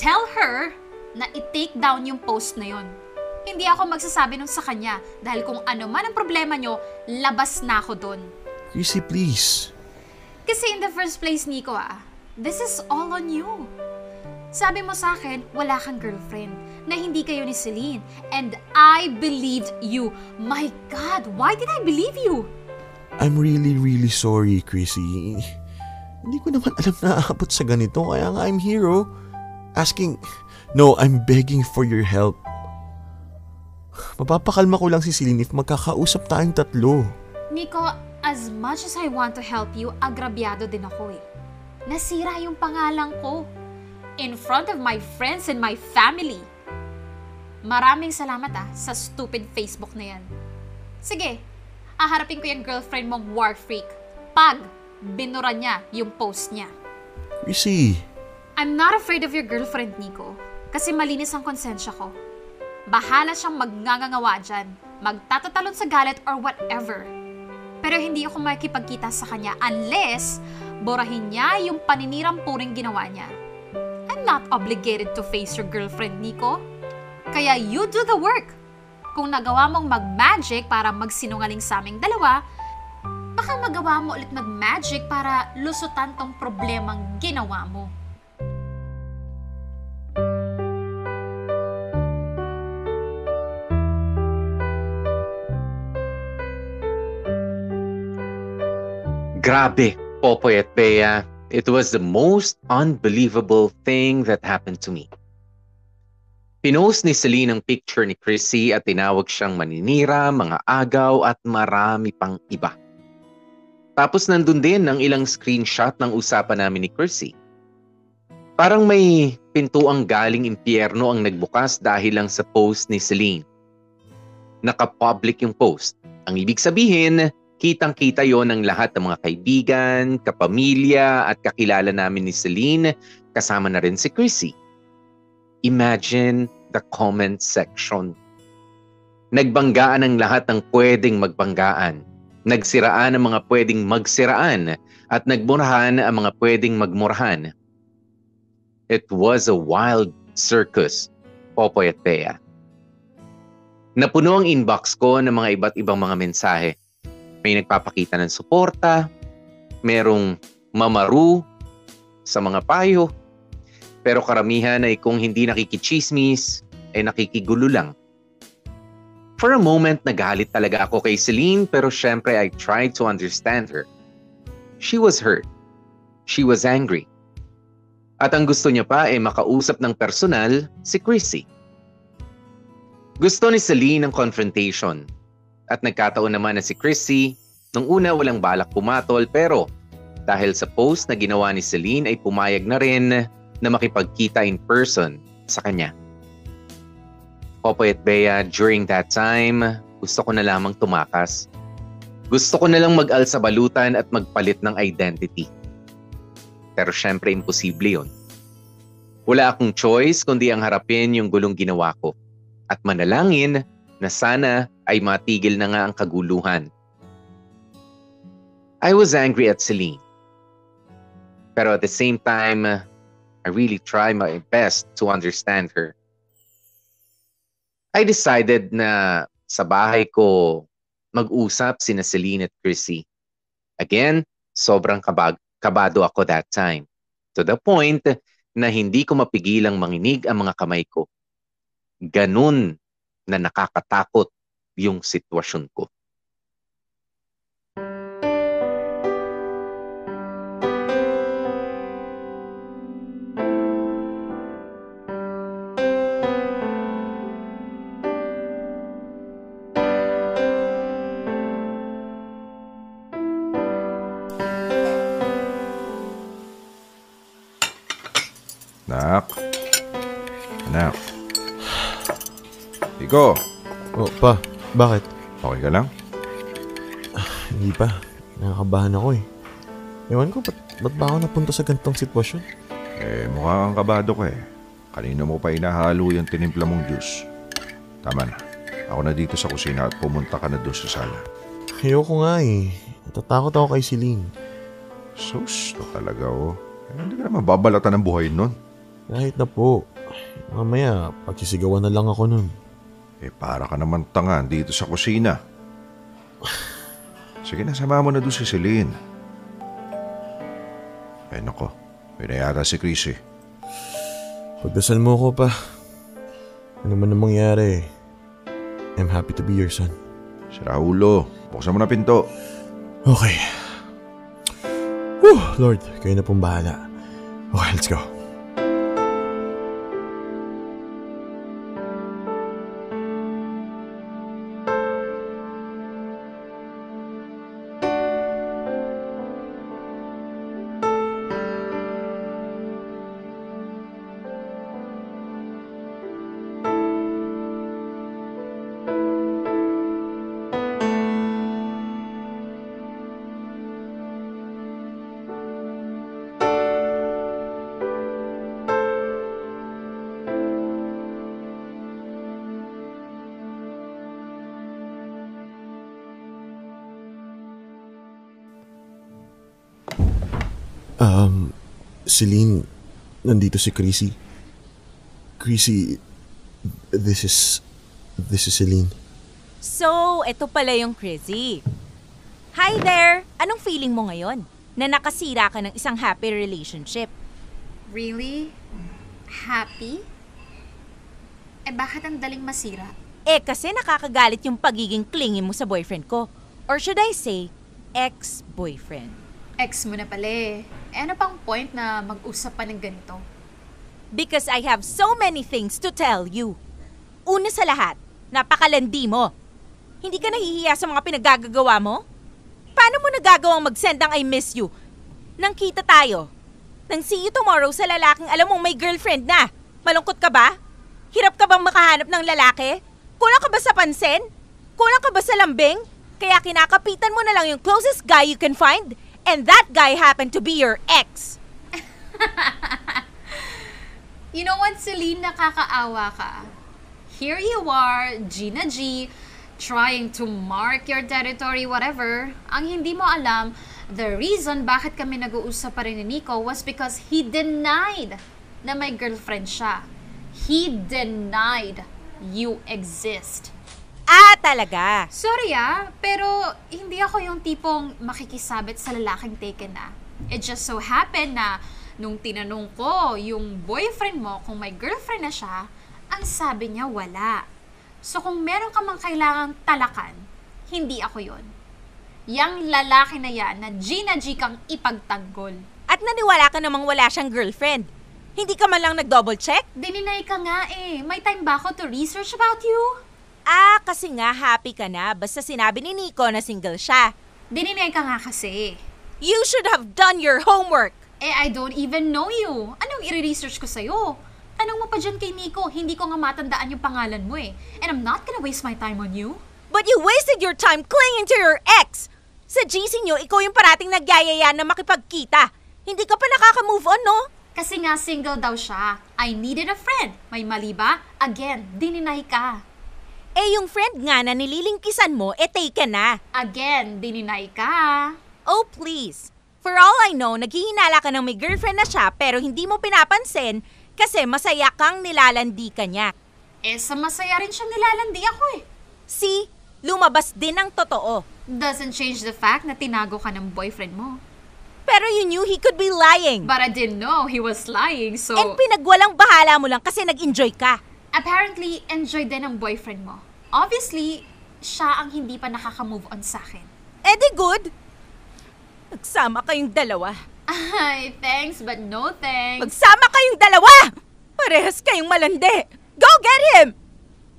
tell her na i-take down yung post na yon. Hindi ako magsasabi nun sa kanya dahil kung ano man ang problema nyo, labas na ako doon. Chrissy, please. Kasi in the first place, Nico ah, this is all on you. Sabi mo sa akin, wala kang girlfriend, na hindi kayo ni Celine. And I believed you. My God, why did I believe you? I'm really, really sorry, Chrissy. Hindi ko naman alam na aabot sa ganito, kaya nga I'm here, oh. Asking, no, I'm begging for your help. Mapapakalma ko lang si Celine if magkakausap tayong tatlo. Nico, as much as I want to help you, agrabyado din ako eh. Nasira yung pangalan ko. In front of my friends and my family. Maraming salamat ah sa stupid Facebook na yan. Sige, aharapin ko yung girlfriend mong war freak. Pag binura niya yung post niya. Chrissy, I'm not afraid of your girlfriend, Nico. Kasi malinis ang konsensya ko. Bahala siyang magngangangawa dyan. Magtatatalon sa galit or whatever. Pero hindi ako makikipagkita sa kanya unless borahin niya yung paninirang puring ginawa niya. I'm not obligated to face your girlfriend, Nico. Kaya you do the work. Kung nagawa mong mag-magic para magsinungaling sa aming dalawa, baka magawa mo ulit mag-magic para lusutan tong problemang ginawa mo. Grabe, Popoy at Bea. It was the most unbelievable thing that happened to me. Pinost ni Celine ang picture ni Chrissy at tinawag siyang maninira, mga agaw at marami pang iba. Tapos nandun din ang ilang screenshot ng usapan namin ni Chrissy. Parang may pintuang galing impyerno ang nagbukas dahil lang sa post ni Celine. Naka-public yung post. Ang ibig sabihin, kitang-kita yon ng lahat ng mga kaibigan, kapamilya at kakilala namin ni Celine, kasama na rin si Chrissy. Imagine the comment section. Nagbanggaan ang lahat ng pwedeng magbanggaan. Nagsiraan ang mga pwedeng magsiraan at nagmurahan ang mga pwedeng magmurahan. It was a wild circus, Popoy at Bea. Napuno ang inbox ko ng mga iba't ibang mga mensahe. May nagpapakita ng suporta, merong mamaru sa mga payo, pero karamihan ay kung hindi nakikichismis, ay nakikigulo lang. For a moment, nagalit talaga ako kay Celine pero syempre I tried to understand her. She was hurt. She was angry. At ang gusto niya pa ay makausap ng personal si Chrissy. Gusto ni Celine ang confrontation. At nagkataon naman na si Chrissy, nung una walang balak pumatol pero dahil sa post na ginawa ni Celine ay pumayag na rin na makipagkita in person sa kanya. Popoy at Bea, during that time, gusto ko na lamang tumakas. Gusto ko na lang mag-al sa balutan at magpalit ng identity. Pero syempre imposible yon. Wala akong choice kundi ang harapin yung gulong ginawa ko at manalangin na sana ay matigil na nga ang kaguluhan. I was angry at Celine. Pero at the same time, I really try my best to understand her. I decided na sa bahay ko mag-usap sina Celine at Chrissy. Again, sobrang kabag kabado ako that time. To the point na hindi ko mapigilang manginig ang mga kamay ko. Ganun na nakakatakot yung sitwasyon ko. Iko. Oh, pa. Bakit? Okay ka lang? Hindi pa. Nakakabahan ako eh. Ewan ko, ba't, ba't ba ako napunta sa gantong sitwasyon? Eh, mukha kang kabado ka eh. Kanina mo pa inahalo yung tinimpla mong juice. Tama na. Ako na dito sa kusina at pumunta ka na doon sa sala. Ayoko nga eh. Natatakot ako kay Celine. Sus, to talaga oh. Eh, hindi ka naman babalatan ng buhay nun. Kahit na po. Mamaya, pagsisigawan na lang ako nun. Eh, para ka naman tanga dito sa kusina. Sige na, sama mo na doon si Celine. Eh, nako. May na yata si Chris eh. Pagdasal mo ko pa. Ano man ang mangyari, I'm happy to be your son. Si Raulo, buksan mo na pinto. Okay. Whew, Lord, kayo na pong bahala. Okay, let's go. Celine, nandito si Chrissy. Chrissy, this is, this is Celine. So, eto pala yung Chrissy. Hi there! Anong feeling mo ngayon? Na nakasira ka ng isang happy relationship. Really? Happy? Eh bakit ang daling masira? Eh kasi nakakagalit yung pagiging clingy mo sa boyfriend ko. Or should I say, ex-boyfriend. Ex mo na pala eh. Eh ano pang point na mag-usap pa ng ganito? Because I have so many things to tell you. Una sa lahat, napakalandi mo. Hindi ka nahihiya sa mga pinagagagawa mo? Paano mo nagagawang mag-send ng I miss you? Nang kita tayo. Nang see you tomorrow sa lalaking alam mong may girlfriend na. Malungkot ka ba? Hirap ka bang makahanap ng lalaki? Kulang ka ba sa pansin? Kulang ka ba sa lambing? Kaya kinakapitan mo na lang yung closest guy you can find and that guy happened to be your ex. *laughs* You know what, Celine, nakakaawa ka. Here you are, Gina G, trying to mark your territory, whatever. Ang hindi mo alam, the reason bakit kami nag-uusap pa rin ni Nico was because he denied na may girlfriend siya. He denied you exist. Ah, talaga? Sorry ah, pero hindi ako yung tipong makikisabit sa lalaking taken na. It just so happened na nung tinanong ko yung boyfriend mo kung may girlfriend na siya, ang sabi niya wala. So kung meron ka mang kailangang talakan, hindi ako yon. Yang lalaki na yan na Gina G kang ipagtanggol. At naniwala ka namang wala siyang girlfriend. Hindi ka man lang nag-double check? Dininay ka nga eh. May time ba ako to research about you? Ah, kasi nga happy ka na basta sinabi ni Nico na single siya. Dininay ka nga kasi. You should have done your homework. Eh, I don't even know you. Anong i-research ko sa'yo? Tanong mo pa dyan kay Nico, hindi ko nga matandaan yung pangalan mo eh. And I'm not gonna waste my time on you. But you wasted your time clinging to your ex! Sa GC nyo, ikaw yung parating nagyayaya na makipagkita. Hindi ka pa nakaka-move on, no? Kasi nga single daw siya. I needed a friend. May mali ba? Again, dininay ka. Eh, yung friend nga na nililingkisan mo, eh taken na. Again, dininay ka. Oh, please. For all I know, naghihinala ka ng may girlfriend na siya pero hindi mo pinapansin kasi masaya kang nilalandi ka niya. Eh, sa masaya rin siyang nilalandi ako eh. See? Lumabas din ang totoo. Doesn't change the fact na tinago ka ng boyfriend mo. Pero you knew he could be lying. But I didn't know he was lying, so... And pinagwalang bahala mo lang kasi nag-enjoy ka. Apparently, enjoy din ang boyfriend mo. Obviously, siya ang hindi pa nakaka-move on sa akin. Eh di good. Nagsama kayong dalawa. Ay, thanks but no thanks. Magsama kayong dalawa! Parehas kayong malandi. Go get him!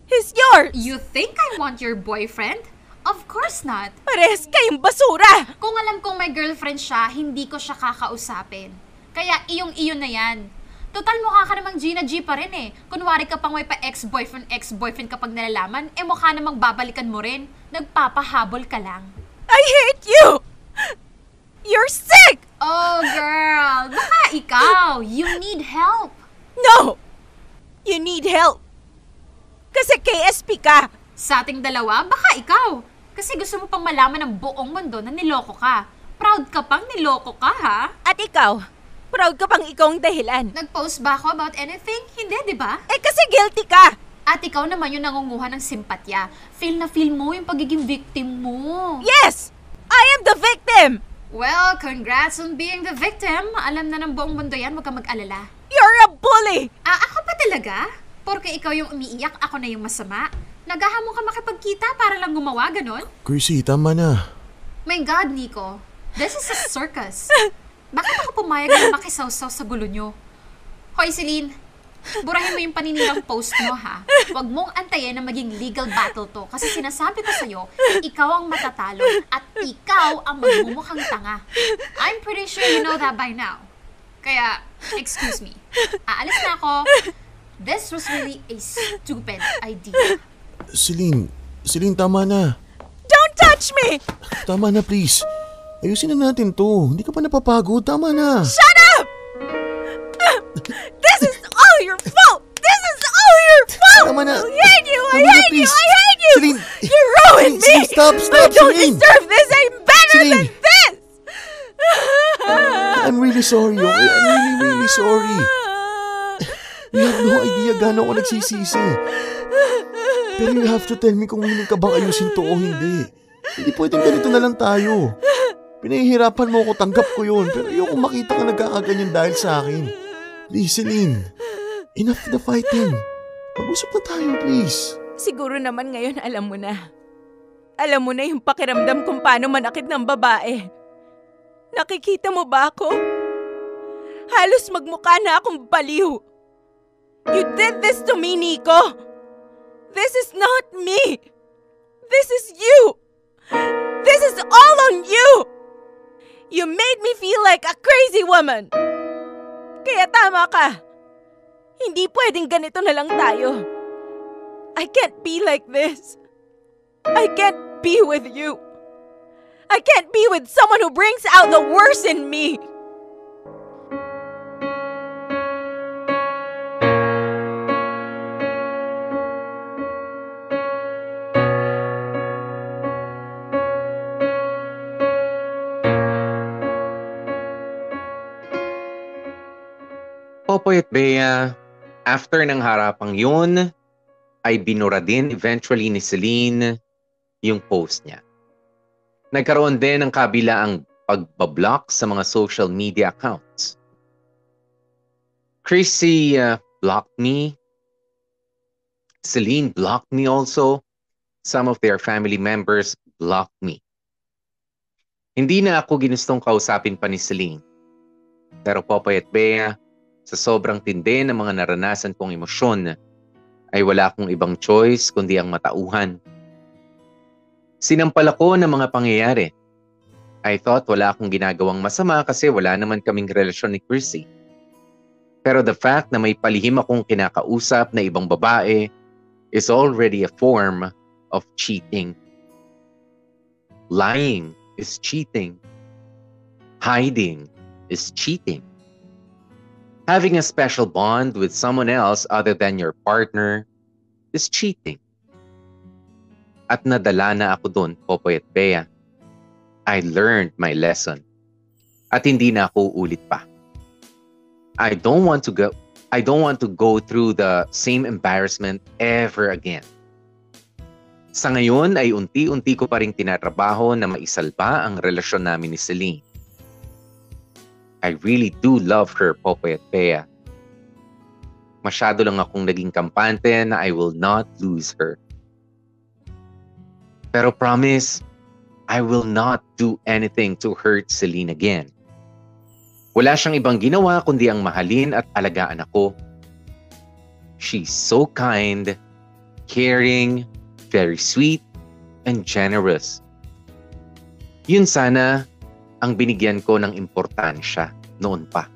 He's yours! You think I want your boyfriend? Of course not. Parehas kayong basura! Kung alam kong may girlfriend siya, hindi ko siya kakausapin. Kaya iyong-iyon na yan. Total mukha ka namang Gina G pa rin eh. Kunwari ka pang may pa ex-boyfriend, ex-boyfriend kapag nalalaman, eh mukha namang babalikan mo rin. Nagpapahabol ka lang. I hate you! You're sick! Oh, girl. Baka ikaw. You need help. No! You need help. Kasi KSP ka. Sa ating dalawa, baka ikaw. Kasi gusto mo pang malaman ng buong mundo na niloko ka. Proud ka pang niloko ka, ha? At ikaw, proud ka pang ikaw ang dahilan. Nag-post ba ako about anything? Hindi, di ba? Eh kasi guilty ka! At ikaw naman yung nangunguha ng simpatya. Feel na feel mo yung pagiging victim mo. Yes! I am the victim! Well, congrats on being the victim. Alam na ng buong mundo yan, huwag ka mag-alala. You're a bully! Ah, ako pa talaga? Porke ikaw yung umiiyak, ako na yung masama. Naghahamon ka makipagkita para lang gumawa, ganon? Chrissy, tama na. My God, Nico. This is a circus. *laughs* Bakit ako pumayag na makisawsaw sa gulo nyo? Hoy, Celine. Burahin mo yung paninilang post mo, ha? Huwag mong antayin na maging legal battle to kasi sinasabi ko sa'yo, ikaw ang matatalo at ikaw ang magmumukhang tanga. I'm pretty sure you know that by now. Kaya, excuse me. Aalis na ako. This was really a stupid idea. Celine, Celine, tama na. Don't touch me! Tama na, please. Ayusin na natin to. Hindi ka pa napapagod. Tama na. Shut up! This is all your fault! This is all your fault! Tama na. I hate you! I Tama na, hate you! I hate you! Celine. You ruined Celine, me! Celine, stop, stop, I don't Celine. deserve this! I'm better Celine. than this! I'm really sorry, okay? I'm really, really sorry. You have no idea gaano ako nagsisisi. Pero you have to tell me kung willing ka bang ayusin to o hindi. Hindi pwedeng ganito na lang tayo. Pinahihirapan mo ako, tanggap ko yun. Pero ayoko makita ka nagkakaganyan dahil sa akin. Please, Celine. Enough the fighting. Mag-usap na tayo, please. Siguro naman ngayon alam mo na. Alam mo na yung pakiramdam kung paano manakit ng babae. Nakikita mo ba ako? Halos magmukha na akong baliw. You did this to me, Nico. This is not me. This is you. You made me feel like a crazy woman. Kaya tama ka. Hindi pwedeng ganito na lang tayo. I can't be like this. I can't be with you. I can't be with someone who brings out the worst in me. At Bea, after ng harapang yun, ay binura din eventually ni Celine yung post niya. Nagkaroon din ng kabila ang pagbablock sa mga social media accounts. Chrissy uh, blocked me. Celine blocked me also. Some of their family members blocked me. Hindi na ako ginustong kausapin pa ni Celine. Pero Popoy at Bea, sa sobrang tindi ng mga naranasan kong emosyon, ay wala akong ibang choice kundi ang matauhan. Sinampal ako ng mga pangyayari. I thought wala akong ginagawang masama kasi wala naman kaming relasyon ni Chrissy. Pero the fact na may palihim akong kinakausap na ibang babae is already a form of cheating. Lying is cheating. Hiding is cheating. Having a special bond with someone else other than your partner is cheating. At nadala na ako doon, Popoy at Bea. I learned my lesson. At hindi na ako ulit pa. I don't want to go I don't want to go through the same embarrassment ever again. Sa ngayon ay unti-unti ko pa rin tinatrabaho na maisalba ang relasyon namin ni Celine. I really do love her, Popoy at Bea. Masyado lang akong naging kampante na I will not lose her. Pero promise, I will not do anything to hurt Celine again. Wala siyang ibang ginawa kundi ang mahalin at alagaan ako. She's so kind, caring, very sweet, and generous. Yun sana ang binigyan ko ng importansya noon pa.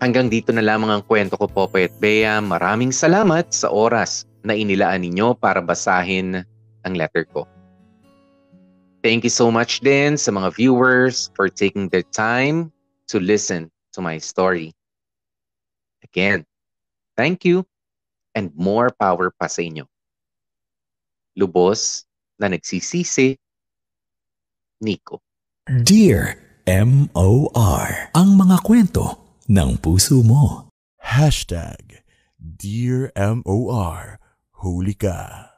Hanggang dito na lamang ang kwento ko, Popoy at Bea. Maraming salamat sa oras na inilaan ninyo para basahin ang letter ko. Thank you so much din sa mga viewers for taking their time to listen to my story. Again, thank you and more power pa sa inyo. Lubos na nagsisisi Nico. Dear M.O.R. Ang mga kwento ng puso mo. Hashtag Dear M.O.R. Huli ka.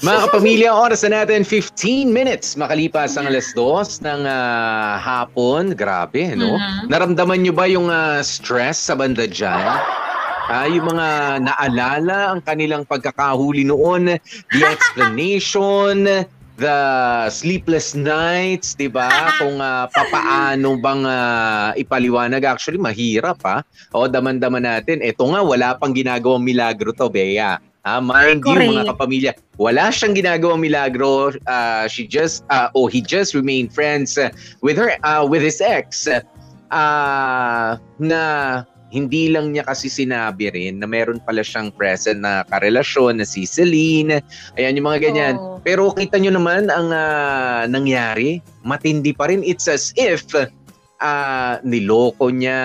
Mga kapamilya, oras na natin 15 minutes makalipas ang alas 2 ng ah, hapon. Grabe, no? Mhm. Naramdaman nyo ba yung ah, stress sa banda dyan? Ah, yung mga naalala ang kanilang pagkakahuli noon, the *laughs* explanation, the sleepless nights, 'di ba? *laughs* Kung ah, papaano bang ah, ipaliwanag actually mahirap ha. O daman-daman natin. Ito nga wala pang ginagawang milagro to, Bea. Ah, mind you, mga Correct. kapamilya, wala siyang ginagawang milagro. Ah, she just uh, oh, he just remained friends uh, with her uh, with his ex. Ah, na hindi lang niya kasi sinabi rin na meron pala siyang present na karelasyon na si Celine. Ayan yung mga ganyan. Pero kita nyo naman ang ah, nangyari. Matindi pa rin. It's as if ah, niloko niya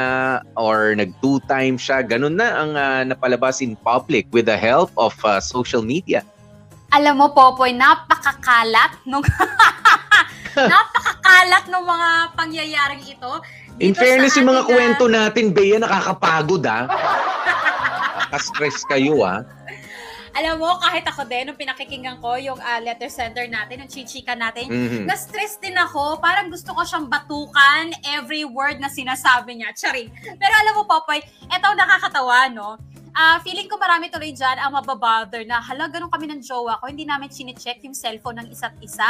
or nag-two time siya. Ganun na ang ah, napalabas in public with the help of ah, social media. Alam mo, Popoy, napakakalat nung... *laughs* napakakalat ng mga pangyayaring ito. In Dito fairness, sa yung mga kwento natin, Bea, nakakapagod ah. Nakaka-stress kayo ah. Alam mo, kahit ako din, nung pinakikinggan ko yung ah, letter sender natin, yung chichika natin, Mhm. na-stress din ako. Parang gusto ko siyang batukan every word na sinasabi niya. Charing. Pero alam mo, Popoy, eto ang nakakatawa, no? Ah, feeling ko marami tuloy dyan ang mababother na hala, ganun kami ng jowa ko, hindi namin chinecheck yung cellphone ng isa't isa.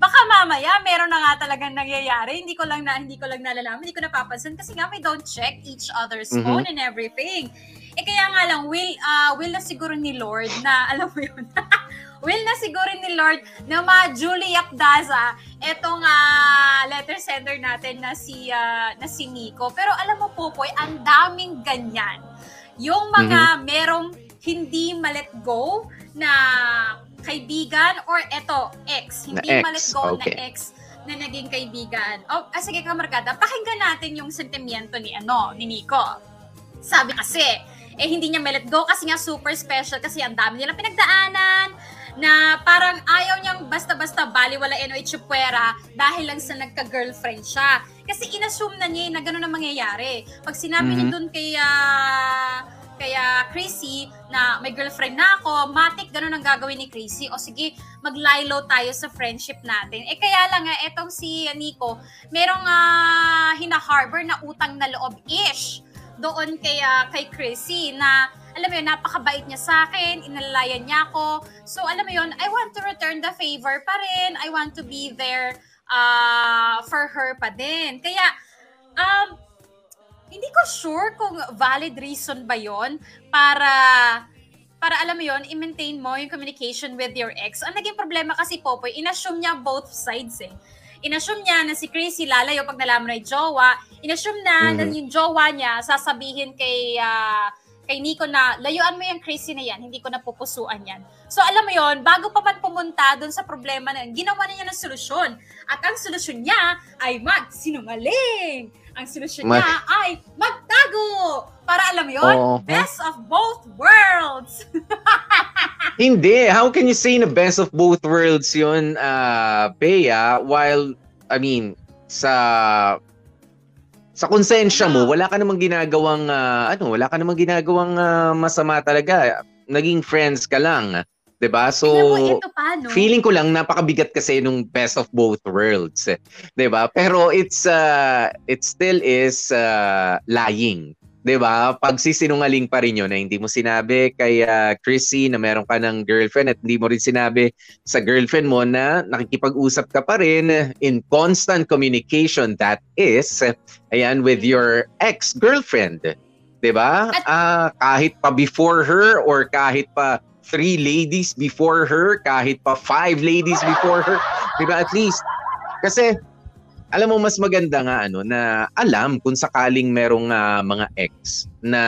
Baka mamaya, meron na nga talagang nangyayari. Hindi ko lang na hindi ko lang nalalaman, hindi ko napapansin kasi nga we don't check each other's Mhm. phone and everything. Eh kaya nga lang, will, ah, will na siguro ni Lord na, *laughs* alam mo yun, *laughs* will na siguro ni Lord na ma-Julie Daza etong ah, letter sender natin na si, ah, na si Nico. Pero alam mo, Popoy, ang daming ganyan. Yung mga merong hindi ma-let go na kaibigan or eto, ex. Na Hindi ex, ma-let go okay. na ex na naging kaibigan. Oh, ah, sige kamarkada, pakinggan natin yung sentimiento ni ano, ni Nico. Sabi kasi, eh hindi niya may let go kasi nga super special kasi ang dami nilang pinagdaanan na parang ayaw niyang basta-basta baliwalain o itsupwera dahil lang sa nagka-girlfriend siya. Kasi inassume na niya eh na gano'n ang mangyayari. Pag sinabi niya Mhm. dun kay, ah, kaya Chrissy na may girlfriend na ako, matik ganun ang gagawin ni Chrissy. O sige, mag-lie low tayo sa friendship natin. Eh kaya lang nga, etong si Nico, merong uh, hina-harbor na utang na loob-ish doon kay, ah, kay Chrissy na alam mo yun, napakabait niya sa akin, inalalayan niya ako. So, alam mo yun, I want to return the favor pa rin. I want to be there uh, for her pa din. Kaya, um, hindi ko sure kung valid reason ba yon para para alam mo yon i-maintain mo yung communication with your ex. Ang naging problema kasi Popoy, inassume niya both sides eh. Inassume niya na si Chrissy lalayo pag nalaman na jowa. Inassume na na Mhm. yung jowa niya sasabihin kay ah, kay Nico na layuan mo yung Chrissy na yan, hindi ko napupusuan yan. So alam mo yon bago pa man pumunta doon sa problema na yun, ginawa na niya ng solusyon. At ang solusyon niya ay magsinungaling. Ang solusyon Mag- niya ay magtago. Para alam mo yon Oo. best of both worlds. *laughs* Hindi. How can you say na best of both worlds yun, uh, Bea, while, I mean, sa sa konsensya mo, wala ka namang ginagawang, ah, ano, wala ka namang ginagawang ah, masama talaga. Naging friends ka lang. 'di ba So, mo, ito pa, no? feeling ko lang napakabigat kasi nung best of both worlds. 'di ba Pero it's, uh, it still is uh, lying. 'Di ba? Pagsisinungaling pa rin 'yun na hindi mo sinabi kay ah, Chrissy na meron ka ng girlfriend at hindi mo rin sinabi sa girlfriend mo na nakikipag-usap ka pa rin in constant communication that is ayan with your ex-girlfriend. 'Di ba? Ah, kahit pa before her or kahit pa three ladies before her, kahit pa five ladies before her, 'di ba? At least kasi alam mo mas maganda nga ano na alam kung sakaling merong ah, mga ex na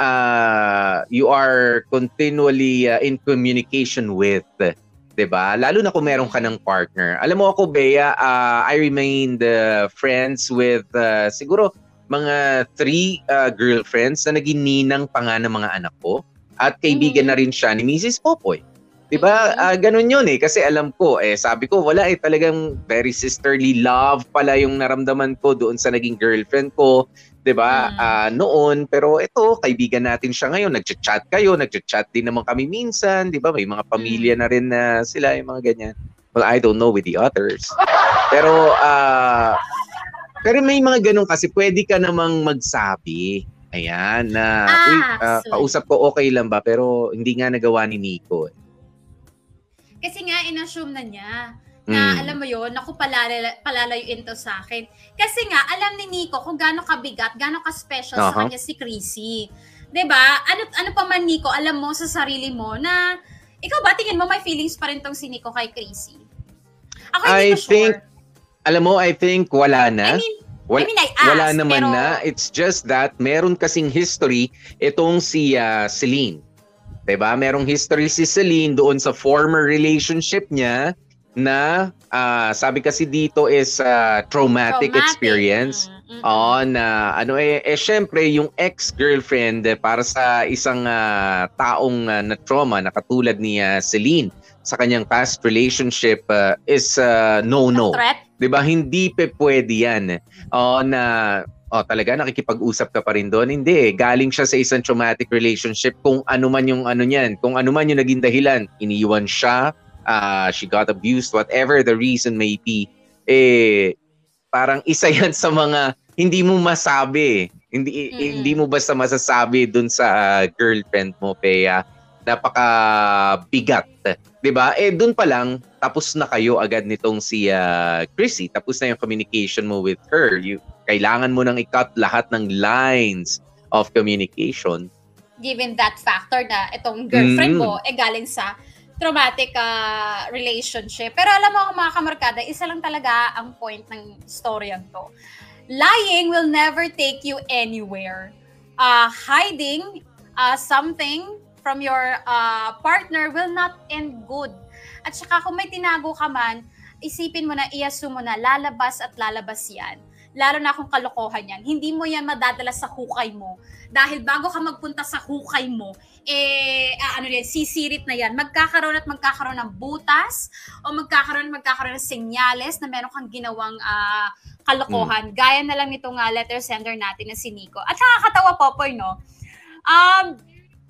ah, you are continually ah, in communication with 'di ba? Lalo na kung meron ka ng partner. Alam mo ako, Bea, uh, I remained uh, friends with uh, siguro mga three uh, girlfriends na naging ninang pa nga ng mga anak ko. At kaibigan na rin siya ni Mrs. Popoy. 'Di ba? Uh, ganun 'yun eh kasi alam ko eh sabi ko wala eh talagang very sisterly love pala yung naramdaman ko doon sa naging girlfriend ko. 'di ba? Ah, noon pero ito kaibigan natin siya ngayon. Nagchat-chat kayo, nagchat-chat din naman kami minsan, 'di ba? May mga pamilya na rin na sila yung mga ganyan. Well, I don't know with the others. Pero ah pero may mga ganun kasi pwede ka namang magsabi. Ayan, na Ah, uy, so- kausap ko okay lang ba pero hindi nga nagawa ni Nico. eh. Kasi nga, inassume na niya na Mm. alam mo yon naku palala, palalayuin to sa akin. Kasi nga, alam ni Nico kung gaano kabigat, gaano ka-special sa Aha. kanya si Chrissy. 'Di ba? Ano, ano pa man, Nico, alam mo sa sarili mo na, ikaw ba, tingin mo may feelings pa rin tong si Nico kay Chrissy? Ako hindi I ko sure. think alam mo, I think wala na. I Wala, mean, I asked, wala naman pero- na. It's just that meron kasing history itong si ah, Celine. 'Di ba? Merong history si Celine doon sa former relationship niya na ah, sabi kasi dito is ah, traumatic, Traumatic. experience. Oo, na ano eh, eh syempre yung ex-girlfriend eh, para sa isang ah, taong ah, na trauma na katulad ni ah, Celine sa kanyang past relationship ah, is ah, no-no. 'Di ba? Hindi pe pwede 'yan. Oo na oh, talaga nakikipag-usap ka pa rin doon. Hindi, eh. galing siya sa isang traumatic relationship kung ano man yung ano niyan, kung ano man yung naging dahilan, iniwan siya, ah, she got abused, whatever the reason may be. Eh parang isa *laughs* 'yan sa mga hindi mo masabi. Hindi hindi mo basta masasabi doon sa girlfriend mo, Pea. Napaka bigat, ba? Eh doon pa lang tapos na kayo agad nitong si ah, Chrissy. Tapos na yung communication mo with her. You kailangan mo nang i-cut lahat ng lines of communication. given that factor na itong girlfriend Mm. mo eh galing sa traumatic ah, relationship. Pero alam mo mga kamarkada, isa lang talaga ang point ng storyang to. Lying will never take you anywhere. Uh, hiding uh, something from your uh, partner will not end good. At saka kung may tinago ka man, isipin mo na, i-assume mo na lalabas at lalabas yan. Lalo na kung kalokohan yan. Hindi mo yan madadala sa hukay mo. Dahil bago ka magpunta sa hukay mo, eh, ah, ano yan, sisirit na yan. Magkakaroon at magkakaroon ng butas o magkakaroon at magkakaroon ng senyales na meron kang ginawang ah, kalokohan. Gaya na lang nitong uh, letter sender natin na si Nico. At nakakatawa, Popoy, no? Um,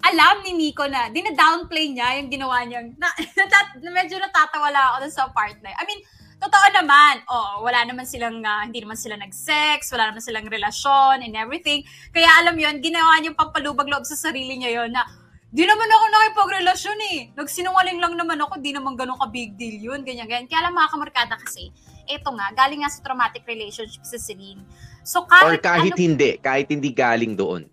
alam ni Nico na, dina-downplay niya yung ginawa niyang, na, *laughs* natat, medyo natatawa lang ako sa partner. I mean, totoo naman, oh, wala naman silang, ah, hindi naman sila nag-sex, wala naman silang relasyon and everything. Kaya alam yon ginawa niyang pampalubag loob sa sarili niya yon na, di naman ako nakipagrelasyon eh. Nagsinungaling lang naman ako, di naman ganun ka-big deal yun, ganyan, ganyan. Kaya alam mga kamarkada kasi, eto nga, galing nga sa traumatic relationship si Celine. So kahit, Or kahit ano- hindi, kahit hindi galing doon.